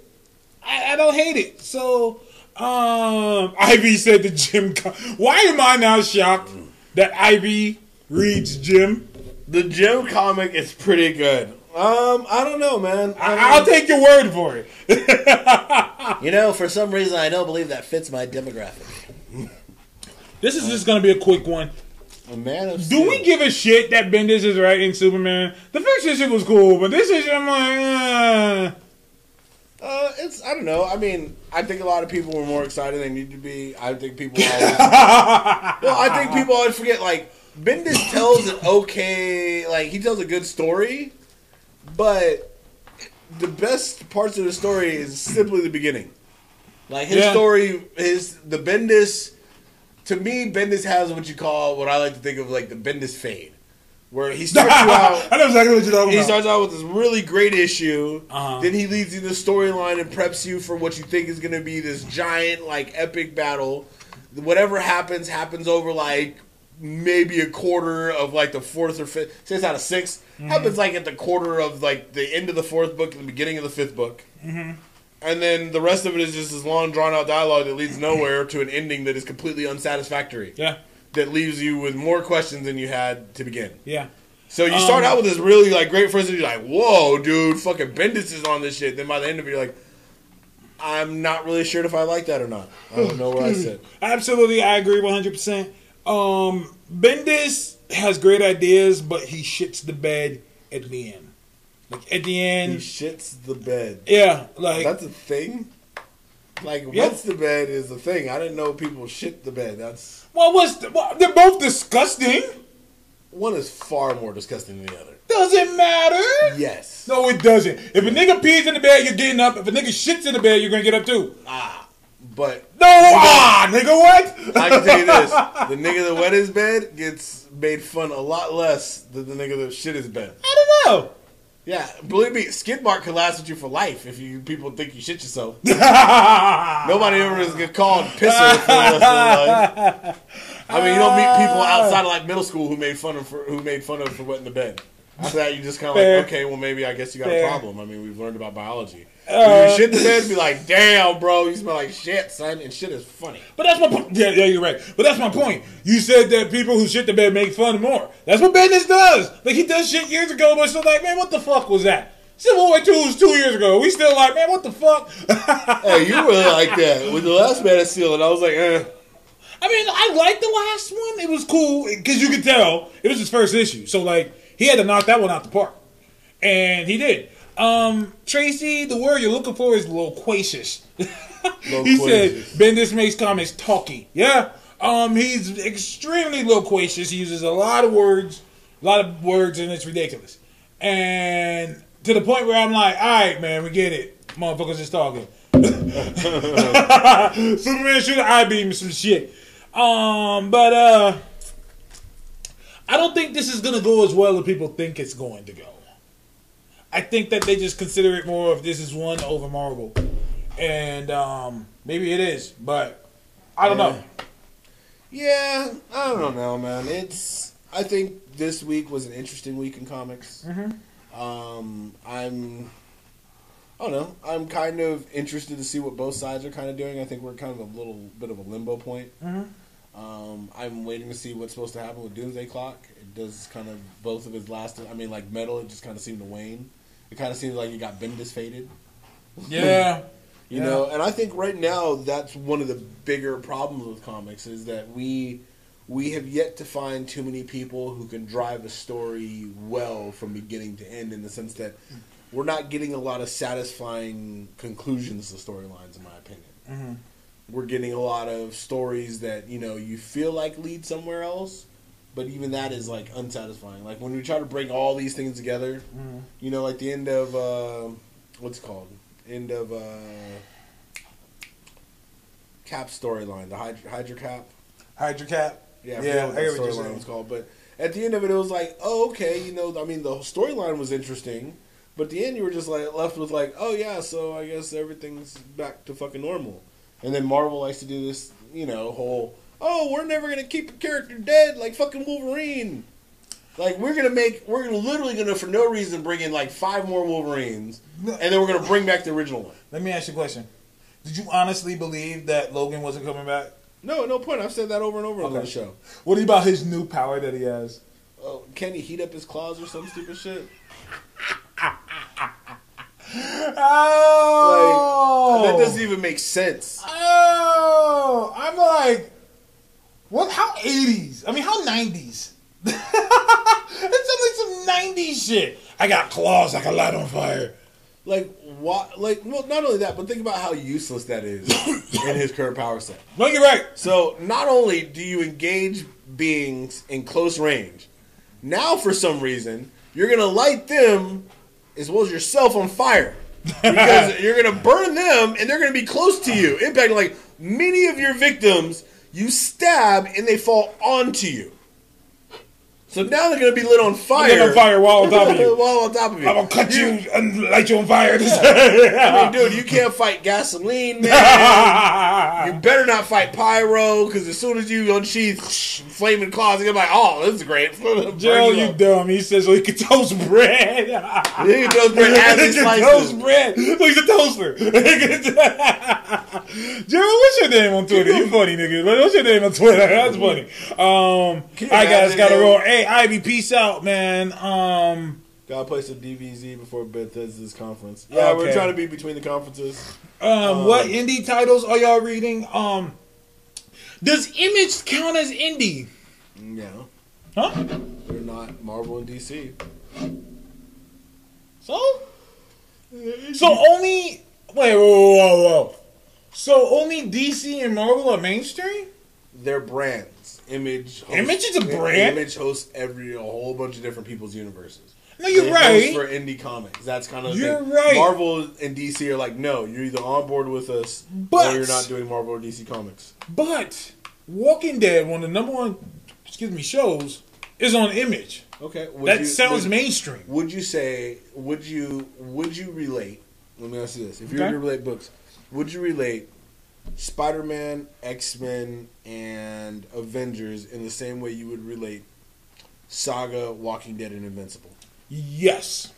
I, I don't hate it. So, um, Ivy said to Jem, co- why am I now shocked that Ivy reads Jem? The Jem comic is pretty good. Um, I don't know, man. I don't I, I'll take your word for it. You know, for some reason, I don't believe that fits my demographic. This is just gonna be a quick one. A man of Do we give a shit that Bendis is writing Superman? The first issue was cool, but this issue I'm like, uh, Uh, it's I don't know. I mean, I think a lot of people were more excited than they need to be. I think people always. well, I think people always forget. Like Bendis tells an okay, like he tells a good story, but the best parts of the story is simply the beginning. Like his Yeah. story, his the Bendis. To me, Bendis has what you call what I like to think of like the Bendis fade, where he starts you out. I know exactly what you're talking He about. starts out with this really great issue. Uh-huh. Then he leads you the storyline and preps you for what you think is going to be this giant, like, epic battle. Whatever happens, happens over, like, maybe a quarter of, like, the fourth or fifth. Say it's out of 6 Mm-hmm. Happens, like, at the quarter of, like, the end of the fourth book and the beginning of the fifth book. Mm-hmm. And then the rest of it is just this long, drawn out dialogue that leads nowhere to an ending that is completely unsatisfactory. yeah, That leaves you with more questions than you had to begin. yeah. So you start Um, out with this really like great first, and you're like, "Whoa, dude, fucking Bendis is on this shit." Then by the end of it, you're like, "I'm not really sure if I like that or not. I don't know where I sit." Absolutely, I agree 100. percent Um, Bendis has great ideas, but he shits the bed at the end. Like at the end, He shits the bed. yeah, like That's a thing. Like Yep. what's the bed is a thing. I didn't know people shit the bed. That's Well, what's the, well, they're both disgusting. one is far more disgusting than the other. Doesn't matter. Yes. No, it doesn't. If a nigga pees in the bed, you're getting up. If a nigga shits in the bed, you're gonna get up too. But No, ah, nigga, what? I can tell you this: the nigga that wet his bed gets made fun a lot less than the nigga that shit his bed. I don't know. Yeah, believe me, skid mark can last with you for life if you people think you shit yourself. Nobody ever is get called pisser for the rest of their life. I mean, you don't meet people outside of like middle school who made fun of for, who made fun of for wetting the bed. After that, you just kind of like, okay, well, maybe I guess you got Fair. a problem. I mean, we've learned about biology. Uh, you shit the bed, be like, damn, bro, you smell like shit, son, and shit is funny. But that's my point. Yeah, yeah, you're right. But that's my point. You said that people who shit the bed make fun more. That's what Bendis does. Like he does shit years ago, but still like, man, what the fuck was that? Civil War Two was two years ago. We still like, man, what the fuck? Hey, you really like that with the last Man of Steel, and I was like, eh. I mean, I liked the last one. It was cool because you could tell it was his first issue. So like, he had to knock that one out the park, and he did. Um, Tracy, the word you're looking for is loquacious. he said. Bendis makes comics talky. Yeah. Um, he's extremely loquacious. He uses a lot of words, a lot of words, and it's ridiculous. And to the point where I'm like, all right, man, we get it. Motherfuckers is talking. Superman shoot an eye beam some shit. Um, but uh I don't think this is gonna go as well as people think it's going to go. I think that they just consider it more of this is one over Marvel. And um maybe it is, but I don't know. Yeah, I don't know, man. It's. I think this week was an interesting week in comics. Um, I'm. I don't know. I'm kind of interested to see what both sides are kind of doing. I think we're kind of a little bit of a limbo point. Um, I'm waiting to see what's supposed to happen with Doomsday Clock. It does kind of both of his last. I mean, like Metal, it just kind of seemed to wane. It kind of seems like he got Bendis faded. Yeah. You Yeah. know, and I think right now that's one of the bigger problems with comics is that we we have yet to find too many people who can drive a story well from beginning to end in the sense that we're not getting a lot of satisfying conclusions to storylines in my opinion. Mm-hmm. We're getting a lot of stories that, you know, you feel like lead somewhere else, but even that is like unsatisfying. Like when we try to bring all these things together, you know, like the end of uh, what's it called? End of uh, Cap storyline, the Hydra, Hydra Cap. Hydra Cap. Yeah, I Yeah, what I the what storyline was called. But at the end of it, it was like, oh, okay, you know, I mean, the storyline was interesting, but at the end, you were just like left with like, oh yeah, so I guess everything's back to fucking normal. And then Marvel likes to do this, you know, whole, oh, we're never gonna keep a character dead like fucking Wolverine. Like we're gonna make, we're literally gonna for no reason bring in like five more Wolverines, and then we're gonna bring back the original one. Let me ask you a question. Did you honestly believe that Logan wasn't coming back? No, no point. I've said that over and over on Okay. the show. What about his new power that he has? Oh, can he heat up his claws or some stupid shit? Oh, That doesn't even make sense. Oh, I'm like, what? How 80s? I mean, how 90s? it's like some 90s shit. I got claws I can light on fire. Like what? Like well, not only that, but think about how useless that is in his current power set. No, you're right. So not only do you engage beings in close range, now for some reason you're gonna light them as well as yourself on fire because you're gonna burn them and they're gonna be close to you, impacting like many of your victims. You stab and they fall onto you. So now they're gonna be lit on fire. Lit on fire while on top of you. while on top of you. I'm gonna cut you and light you on fire. I mean, dude, you can't fight gasoline, man. you better not fight pyro, because as soon as you unsheath flaming claws, you're like, oh, this is great. Gerald, you dumb. He says so he can toast bread. He can toast bread as he slices. toast bread. Look, he's a toaster. Gerald, what's your name on Twitter? You funny nigga. What's your name on Twitter? That's funny. Um, you guys, gotta him- roll. Hey, Ivy, peace out, man. Um, Gotta play some DVZ before Bethesda's conference. Yeah, we're trying to be between the conferences. um, what indie titles are y'all reading? Um, does Image count as indie? Yeah. Huh? They're not Marvel and DC. So? So only wait, whoa, whoa, whoa, whoa. So only DC and Marvel are mainstream. They're brands. Image. Hosts, Image is a brand? Image hosts every a whole bunch of different people's universes. No, you're They right. for indie comics. That's kind of You're thing. right. Marvel and DC are like, no, you're either on board with us But- or you're not doing Marvel or DC comics. But Walking Dead, one of the number one, excuse me, shows, is on Image. Okay, would that you- sounds would- mainstream. Would you say? Would you? Would you relate? Let me ask you this: If you were Okay. to relate books, would you relate Spider-Man, X-Men, and Avengers in the same way you would relate Saga, Walking Dead, and Invincible? Yes.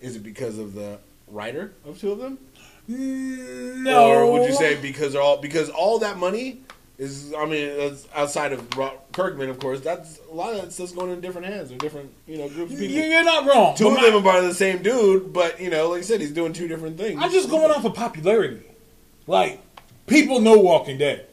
Is it because of the writer of two of them, No. or would you say because all because all that money is? I mean, that's outside of Kirkman, of course. That's a lot of that stuff's going in different hands or different, you know, groups of people. You- You're not wrong. Two of my- them are by the same dude, but you know, like I said, he's doing two different things. I'm just going off of popularity. Like, people know Walking Dead.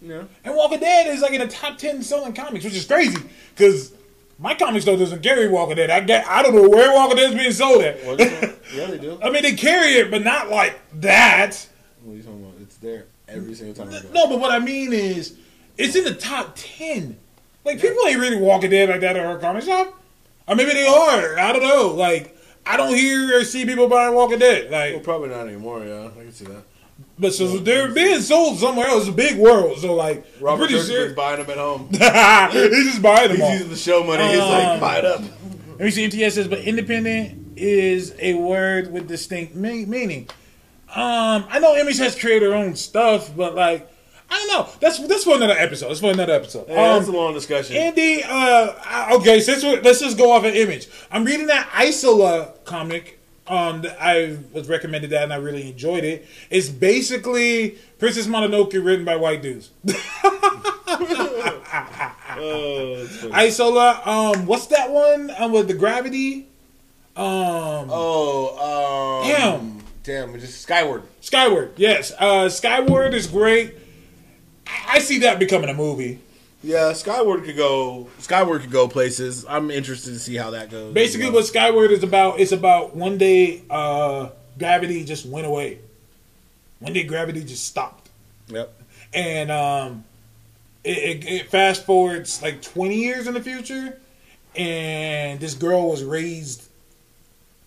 Yeah. And Walking Dead is like in the top 10 selling comics, which is crazy. Because my comic store doesn't carry Walking Dead. I get, I don't know where Walking Dead is being sold at. Yeah, they do. I mean, they carry it, but not like that. What are you talking about? It's there every single time. No, but what I mean is, it's in the top 10. Like, people ain't really Walking Dead like that at our comic shop. Or maybe they are. I don't know. Like, I don't hear or see people buying Walking Dead. Like, Well, probably not anymore. Yeah, I can see that. But so they're being sold somewhere else. It's a big world. So like, Robert I'm pretty sure buying them at home. he's just buying them He's all. using the show money. He's like, Um, buy it up. Let me see. MTS says, but independent is a word with distinct me- meaning. Um, I know Image has created her own stuff, but like, I don't know. That's that's for another episode. That's for another episode. Yeah, Um, that's a long discussion. Andy, uh, okay, since we're, let's just go off an image. I'm reading that Isola comic. Um, I was recommended that and I really enjoyed it. It's basically Princess Mononoke written by white dudes. oh. Isola, um, what's that one um, with the gravity? Um, oh, um, Damn. damn, it's just Skyward. Skyward, yes. Uh, Skyward is great. I, I see that becoming a movie. Yeah, Skyward could go. Skyward could go places. I'm interested to see how that goes. Basically, as what Skyward is about it's about one day uh, gravity just went away. One day gravity just stopped. Yep. and um, it, it, it fast forwards like twenty years in the future, and this girl was raised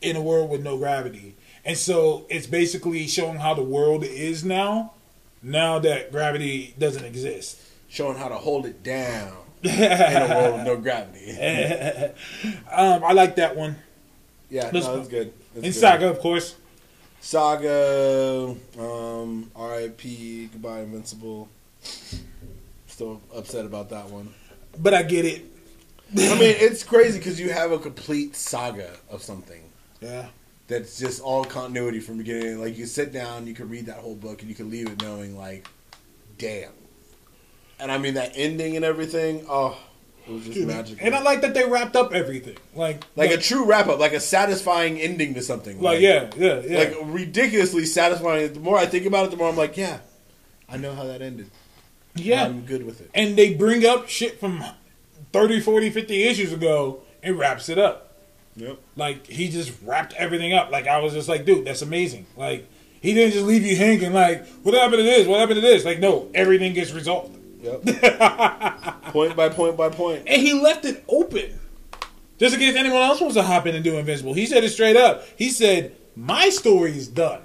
in a world with no gravity, and so it's basically showing how the world is now, now that gravity doesn't exist. Showing how to hold it down in a world with no gravity. Um, I like that one. Yeah, This- no, that's good. That's And good. Saga, of course. Saga, um, R.I.P. Goodbye, Invincible. Still upset about that one. But I get it. I mean, it's crazy because you have a complete saga of something Yeah. that's just all continuity from beginning. Like you sit down, you can read that whole book, and you can leave it knowing, like, damn. And I mean that ending and everything. Oh, it was just magical. And I like that they wrapped up everything. Like, like a true wrap up, like a satisfying ending to something. like yeah, yeah, yeah. like ridiculously satisfying. The more I think about it, the more I'm like, yeah, I know how that ended. yeah. I'm good with it. and they bring up shit from 30, 40, 50 issues ago and wraps it up. Yep. Like he just wrapped everything up. Like I was just like, dude, that's amazing. Like he didn't just leave you hanging. Like what happened to this? What happened to this? Like no, everything gets resolved. Yep. point by point by point. And he left it open, just in case anyone else wants to hop in and do Invincible. He said it straight up. He said, "My story is done.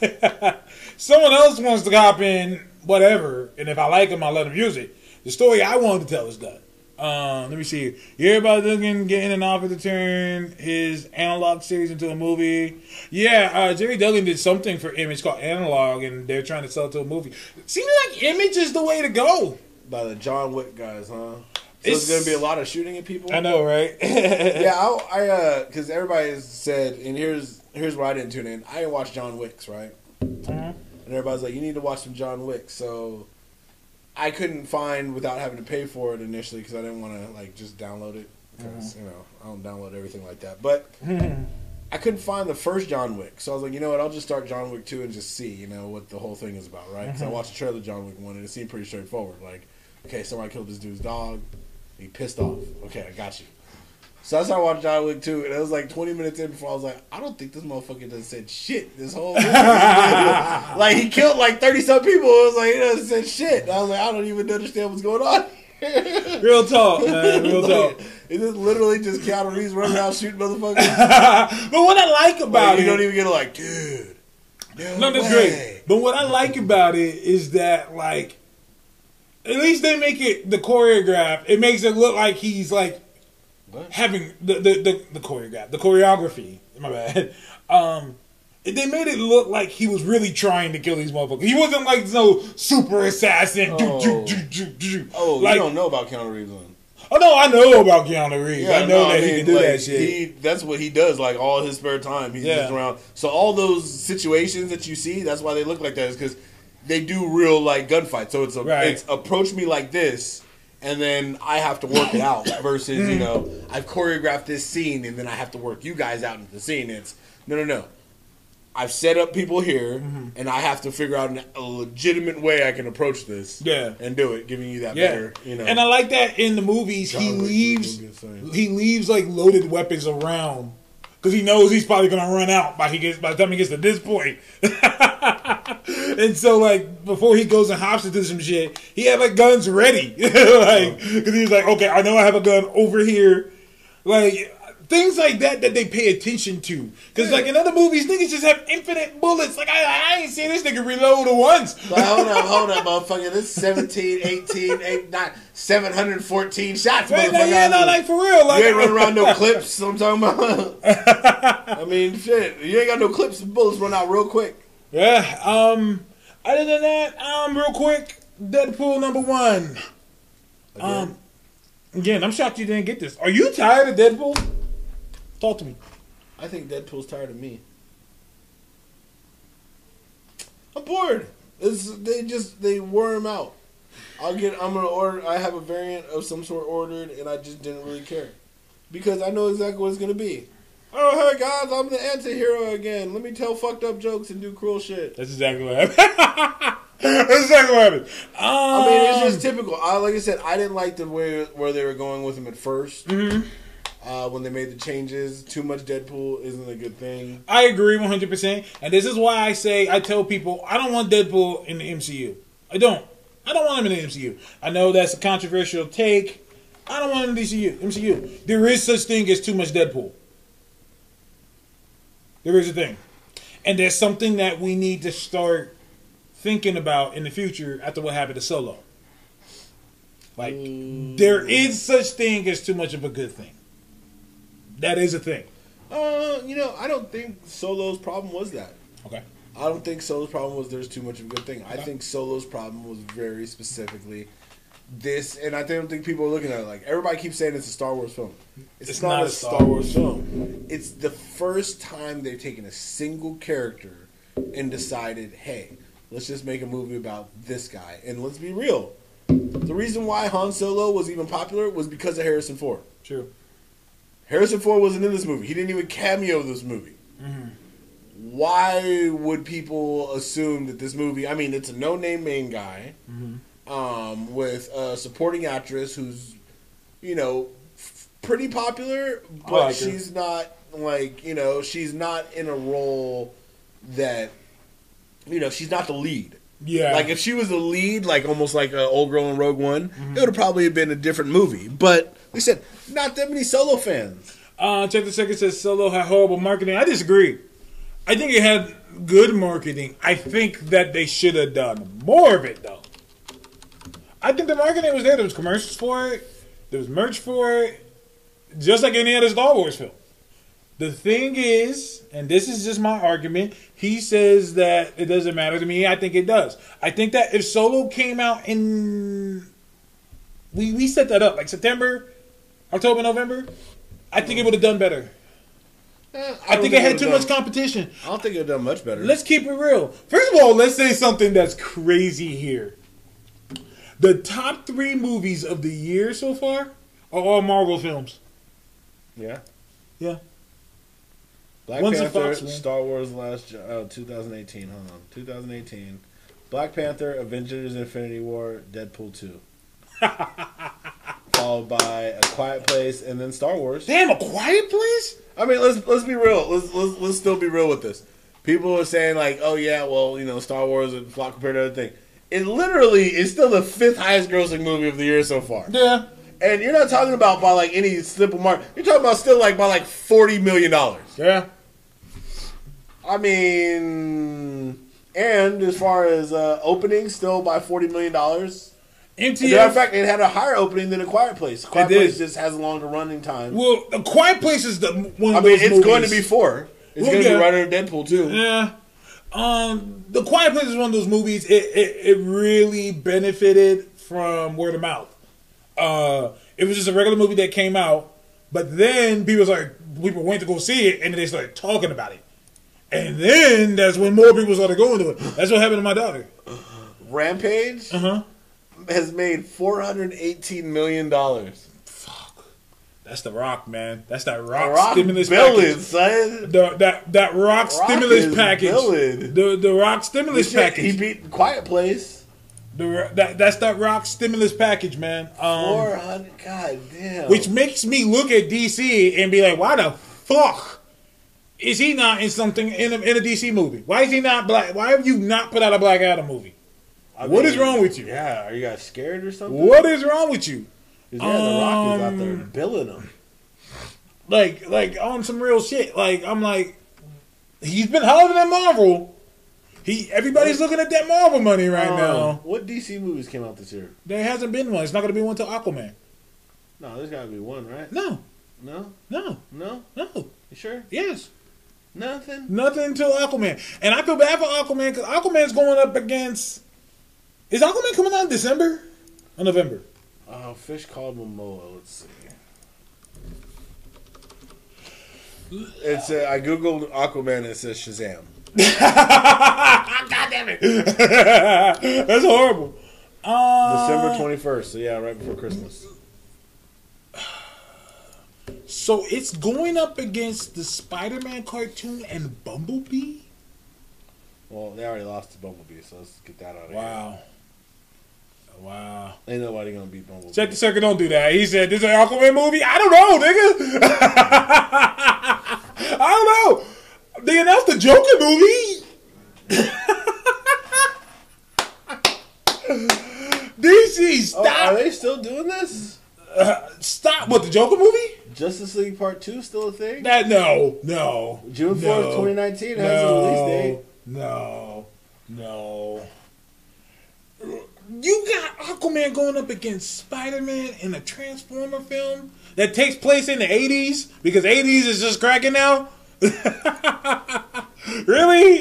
Someone else wants to hop in, whatever. And if I like him, I'll let him use it. The story I wanted to tell is done." Um, let me see. You hear about Duggan getting an offer to turn his analog series into a movie? Yeah, uh, Gerry Duggan did something for Image called Analog, and they're trying to sell it to a movie. Seems like Image is the way to go. By the John Wick guys, huh? So It's- it's, gonna be a lot of shooting at people. I know, right? Yeah, I, I uh, because everybody has said, and here's here's where I didn't tune in. I didn't watch John Wick's, right? Mm-hmm. And everybody's like, you need to watch some John Wick. So I couldn't find without having to pay for it initially because I didn't want to like just download it because Mm-hmm. you know I don't download everything like that. But I couldn't find the first John Wick, so I was like, you know what? I'll just start John Wick two and just see, you know, what the whole thing is about, right? Because Mm-hmm. I watched the trailer of John Wick one and it seemed pretty straightforward. Like, okay, somebody killed this dude's dog. He pissed off. Okay, I got you. So I started watching John Wick 2, and it was like 20 minutes in before I was like, I don't think this motherfucker done said shit this whole like, he killed like 30 some people. It was like, he doesn't said shit. And I was like, I don't even understand what's going on. Real talk, man. Real Like, talk. It is literally just Keanu Reeves running around shooting motherfuckers. But what I like about Like, you don't even get it like, dude. No, no, that's great. But what I like about it is that, like, at least they make it the choreograph. It makes it look like he's like What? having the the, the the choreograph, the choreography. My bad. Um, they made it look like he was really trying to kill these motherfuckers. He wasn't like no super assassin. Oh. Do, do, do. Oh, like, you don't know about Keanu Reeves then. oh no, I know about Keanu Reeves. I know no, that he mean, can do like, that shit. He, that's what he does. Like all his spare time, he's Yeah. just around. So all those situations that you see, that's why they look like that. Is because they do real like gunfights. So it's a, Right. it's approach me like this, and then I have to work it out. Versus you know I've choreographed this scene, and then I have to work you guys out into the scene. It's no, no, no. I've set up people here, Mm-hmm. and I have to figure out an, a legitimate way I can approach this. Yeah. and do it, giving you that Yeah, better. You know, and I like that in the movies he John Wick leaves is gonna be insane. he leaves like loaded weapons around because he knows he's probably gonna run out by he gets by the time he gets to this point. and so like before he goes and hops into some shit, he had like guns ready, like because he was like, okay, I know I have a gun over here, like. Things like that that they pay attention to, because like in other movies, niggas just have infinite bullets. Like I, I ain't seen this nigga reload once. But hold up, hold up, motherfucker. This is 17, 18, 8, 9, 714 shots, Man, motherfucker. no, yeah, no, like for real. Like you ain't running around no clips, what I'm talking about. I mean, shit. You ain't got no clips, bullets run out real quick. Yeah. Um. Other than that, um, real quick, Deadpool number one. Um. Again, I'm shocked you didn't get this. Are you tired of Deadpool? Talk to me. I think Deadpool's tired of me. I'm bored. It's, they just, they worm out. I'll get, I'm gonna order, I have a variant of some sort ordered, and I just didn't really care. Because I know exactly what it's gonna be. Oh, hey guys, I'm the anti hero again. Let me tell fucked up jokes and do cruel shit. That's exactly what happened. That's exactly what happened. Um, I mean, it's just typical. I, like I said, I didn't like the way where they were going with him at 1st Uh, when they made the changes, too much Deadpool isn't a good thing. I agree 100%. And this is why I say, I tell people, I don't want Deadpool in the MCU. I don't. I don't want him in the MCU. I know that's a controversial take. I don't want him in the MCU. MCU. There is such thing as too much Deadpool. There is a thing. And there's something that we need to start thinking about in the future after what happened to Solo. Like, there is such thing as too much of a good thing. That is a thing. Uh, you know, I don't think Solo's problem was that. Okay. I don't think Solo's problem was there's too much of a good thing. I think Solo's problem was very specifically this, and I don't think people are looking at it like everybody keeps saying it's a Star Wars film. It's, It's not, not a a Star, Star Wars film. It's the first time they've taken a single character and decided, hey, let's just make a movie about this guy. And let's be real. The reason why Han Solo was even popular was because of Harrison Ford. True. Harrison Ford wasn't in this movie. He didn't even cameo this movie. Mm-hmm. Why would people assume that this movie? I mean, it's a no-name main guy mm-hmm. um, with a supporting actress who's, you know, f- pretty popular, but like her. she's not like you know she's not in a role that you know she's not the lead. Yeah. Like if she was the lead, like almost like an old girl in Rogue One, it mm-hmm. would have probably been a different movie. But I said, not that many solo fans. Uh, check the second says Solo had horrible marketing. I disagree. I think it had good marketing. I think that they should have done more of it though. I think the marketing was there. There was commercials for it. There was merch for it. Just like any other Star Wars film. The thing is, and this is just my argument, he says that it doesn't matter to me. I think it does. I think that if Solo came out in we we set that up like September, October, November, I think it would have done better. I, don't think it had too done- much competition. I don't think it would have done much better. Let's keep it real. First of all, let's say something that's crazy here. The top three movies of the year so far are all Marvel films. yeah. Yeah. Black One's Panther, Fox. Star Wars Last uh, 2018. Hold on, 2018. Black Panther, Avengers: Infinity War, Deadpool 2. Followed by A Quiet Place, and then Star Wars. Damn, a quiet place. I mean, let's let's be real. Let's let's, let's still be real with this. People are saying like, oh yeah, well you know, Star Wars and flop compared to other thing. It literally is still the fifth highest grossing movie of the year so far. Yeah. And you're not talking about by like any simple mark. You're talking about still like by like forty million dollars. Yeah. I mean, and as far as uh, opening, still by forty million dollars. A matter of fact, it had a higher opening than a Quiet Place. Quiet It did. Place just has a longer running time. Well, a quiet place is the one. I mean, it's going to be four. It's Well, going to yeah. be right under Deadpool too. Yeah. Um, the Quiet Place is one of those movies. It, it it really benefited from word of mouth. Uh, it was just a regular movie that came out, but then people was like people went to go see it, and they started talking about it, and then that's when more people started going to it. That's what happened to my daughter. Rampage Uh huh. Has made four hundred eighteen million dollars. Fuck, that's the Rock, man. That's that Rock, Rock stimulus billing, package. son. The, that that Rock, Rock stimulus package. billing. The the Rock stimulus Shit, package. He beat Quiet Place. The, that, that's that Rock stimulus package, man. Um, Four hundred. God damn. which makes me look at DC and be like, why the fuck is he not in something in a, in a DC movie? Why is he not black? Why have you not put out a Black Adam movie? I what is mean, wrong with you? Yeah, are you guys scared or something? What is wrong with you? 'Cause, yeah, the Rock is out there Um, billing them. Like like on some real shit. Like I'm like, he's been hollering at Marvel. He everybody's looking at that Marvel money right Um, now. What DC movies came out this year? There hasn't been one. It's not going to be one till Aquaman. No, there's got to be one, right? No, No, no, no. no. You sure? Yes. Nothing. Nothing until Aquaman. And I feel bad for Aquaman because Aquaman's going up against. Is Aquaman coming out in December or November? Oh, fish called Momoa. Let's see. It's uh, I googled Aquaman and it says Shazam. God damn it! That's horrible. Uh, December twenty first. So yeah, right before Christmas. So it's going up against the Spider-Man cartoon and Bumblebee. Well, they already lost to Bumblebee, so let's get that out of here. Wow. Wow. Ain't nobody gonna beat Bumblebee. Check the circuit. Don't do that. He said this is an Aquaman movie. I don't know, nigga. I don't know. They announced the Joker movie. DC, Oh, stop. are they still doing this? Uh, stop. What the Joker movie? Justice League Part Two still a thing? That no, no. June fourth, no, twenty nineteen has a release date. No, no. You got Aquaman going up against Spider Man in a Transformer film that takes place in the 80s because 80s is just cracking now? really?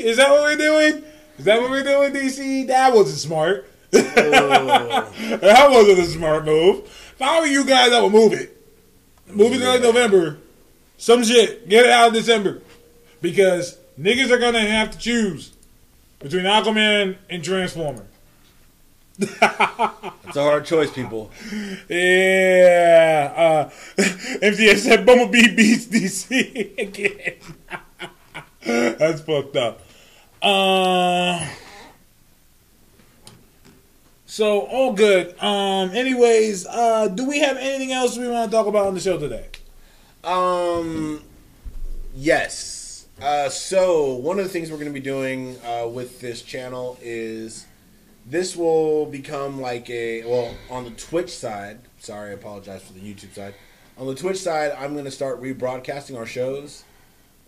Is that what we're doing? Is that what we're doing, DC? That wasn't smart. Oh. that wasn't a smart move. If I were you guys, I would move it. Move it to like November. Some shit. Get it out of December. Because niggas are gonna have to choose between Aquaman and Transformer. It's a hard choice, people. Yeah. Uh, MCS said Bumblebee beats DC again. That's fucked up. Uh, so all good. Um. Anyways, uh, do we have anything else we want to talk about on the show today? Um, yes. Uh, so one of the things we're going to be doing uh, with this channel is this will become like a well on the Twitch side. Sorry, I apologize for the YouTube side. On the Twitch side, I'm going to start rebroadcasting our shows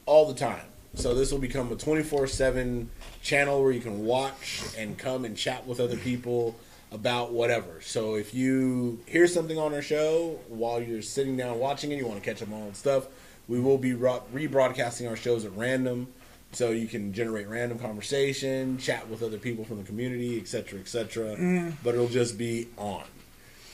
all the time. So this will become a 24/7 channel where you can watch and come and chat with other people about whatever. So if you hear something on our show while you're sitting down watching it, you want to catch up on the stuff, we will be rebroadcasting our shows at random. So you can generate random conversation, chat with other people from the community, etc., etc. But it'll just be on.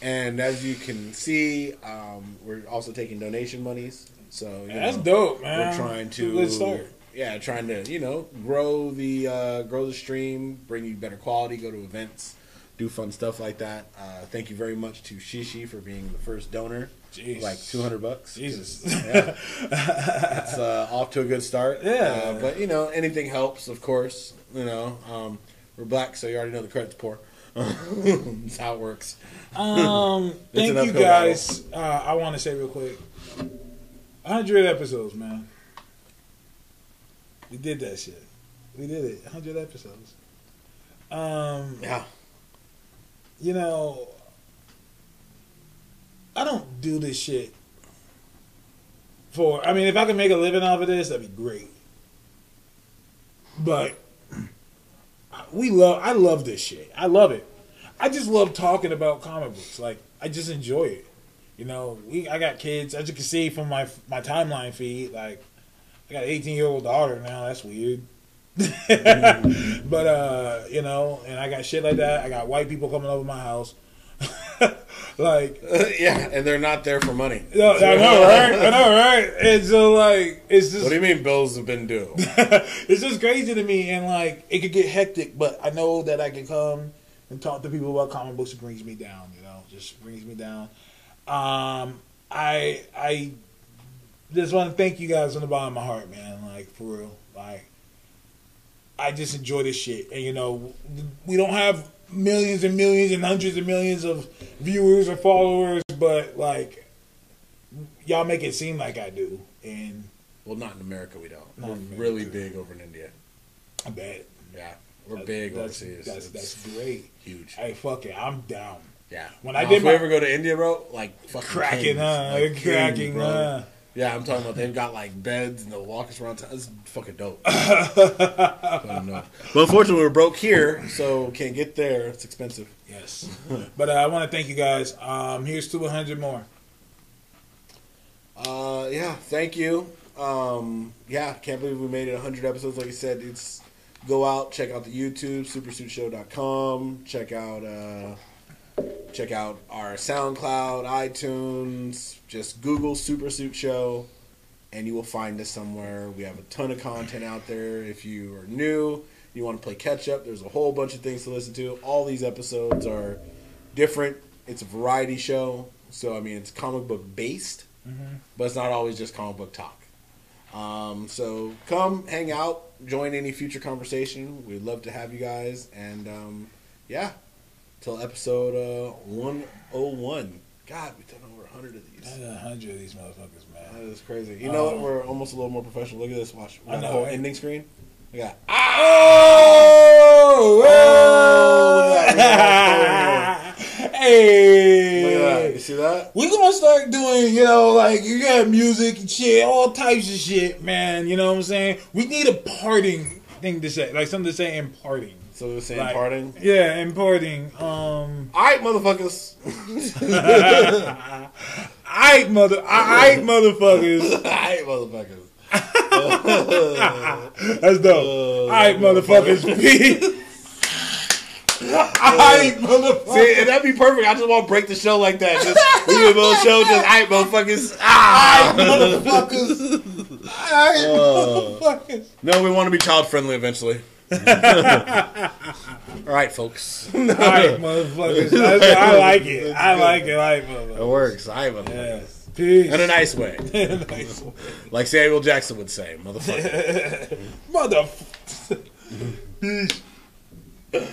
And as you can see, um, we're also taking donation monies. So you That's know, dope, man. We're trying to start. yeah, trying to you know grow the uh, grow the stream, bring you better quality, go to events, do fun stuff like that. Uh, thank you very much to Shishi for being the first donor, Jeez. like two hundred bucks. Jesus. Yeah. it's uh, off to a good start. Yeah. uh, but you know anything helps, of course. You know um, we're black, so you already know the credit's poor. That's how it works. Um, thank you guys. Uh, I want to say real quick, hundred episodes, man. We did that shit. We did it. Hundred episodes. Um, Yeah. You know, I don't do this shit for. I mean, if I could make a living off of this, that'd be great. But we love. I love this shit. I love it. I just love talking about comic books. Like I just enjoy it. You know, we. I got kids. As you can see from my my timeline feed, like I got an 18 year old daughter now. That's weird. but uh, you know, and I got shit like that. I got white people coming over my house. like yeah, and they're not there for money. no, I know, right? I know, right? And so, like, it's just What do you mean bills have been due? it's just crazy to me, and like, it could get hectic. But I know that I can come and talk to people about comic books. It brings me down, you know, just brings me down. Um, I I just want to thank you guys from the bottom of my heart, man. Like for real, like I just enjoy this shit, and you know, we don't have millions and millions and hundreds of millions of viewers or followers, but like y'all make it seem like I do, and Well, not in America, we don't. We're America. really big over in India. I bet Yeah, we're big that's, overseas. That's that's great. huge. Hey, fuck it, I'm down. Yeah. When I Now, did if my- we ever go to India, bro, like fucking Cracking, kings, huh? like kings, cracking, bro. huh? Yeah, I'm talking about they've got like beds and they'll walk us around town. It's fucking dope. But unfortunately, we're broke here, so can't get there. It's expensive. Yes, but uh, I want to thank you guys. Um, here's to 100 more. Uh, yeah, thank you. Um, yeah, can't believe we made it 100 episodes. Like I said, it's go out, check out the YouTube, supersuitshow.com, check out uh, check out our SoundCloud, iTunes, just Google Super Suit Show, and you will find us somewhere. We have a ton of content out there. If you are new, you want to play catch up, there's a whole bunch of things to listen to. All these episodes are different. It's a variety show, so I mean, it's comic book based but it's not always just comic book talk. Um, so come hang out, join any future conversation. We'd love to have you guys, and um, yeah, till episode uh, one oh one. God, we've done over hundred of these. That's 100 of these motherfuckers, man. is crazy. You know what? Uh, We're almost a little more professional. Look at this. Watch. We I got the know, whole right? ending screen. We got. Oh, Oh, at that. hey, Look at that. You see that? we gonna start doing, you know, like you got music and shit, all types of shit, man. You know what I'm saying? We need a parting thing to say, like something to say in parting. So we're saying Like, parting. Yeah, in parting. Um, All right, motherfuckers. I mother, I motherfuckers. Right, motherfuckers. That's dope. All right, motherfuckers. Peace. All right, motherfuckers. See, and that'd be perfect. I just want to break the show like that. Just a little show, just alright, motherfuckers. Ah, motherfuckers. All right, motherfuckers. no, we want to be child friendly eventually. All right, folks. All right, motherfuckers. That's- I like it. I like it. I like It motherfuckers. works. All right, motherfuckers. Yes. Peace. In a nice way, nice like Samuel Jackson would say, motherfucker. Mother. Peace.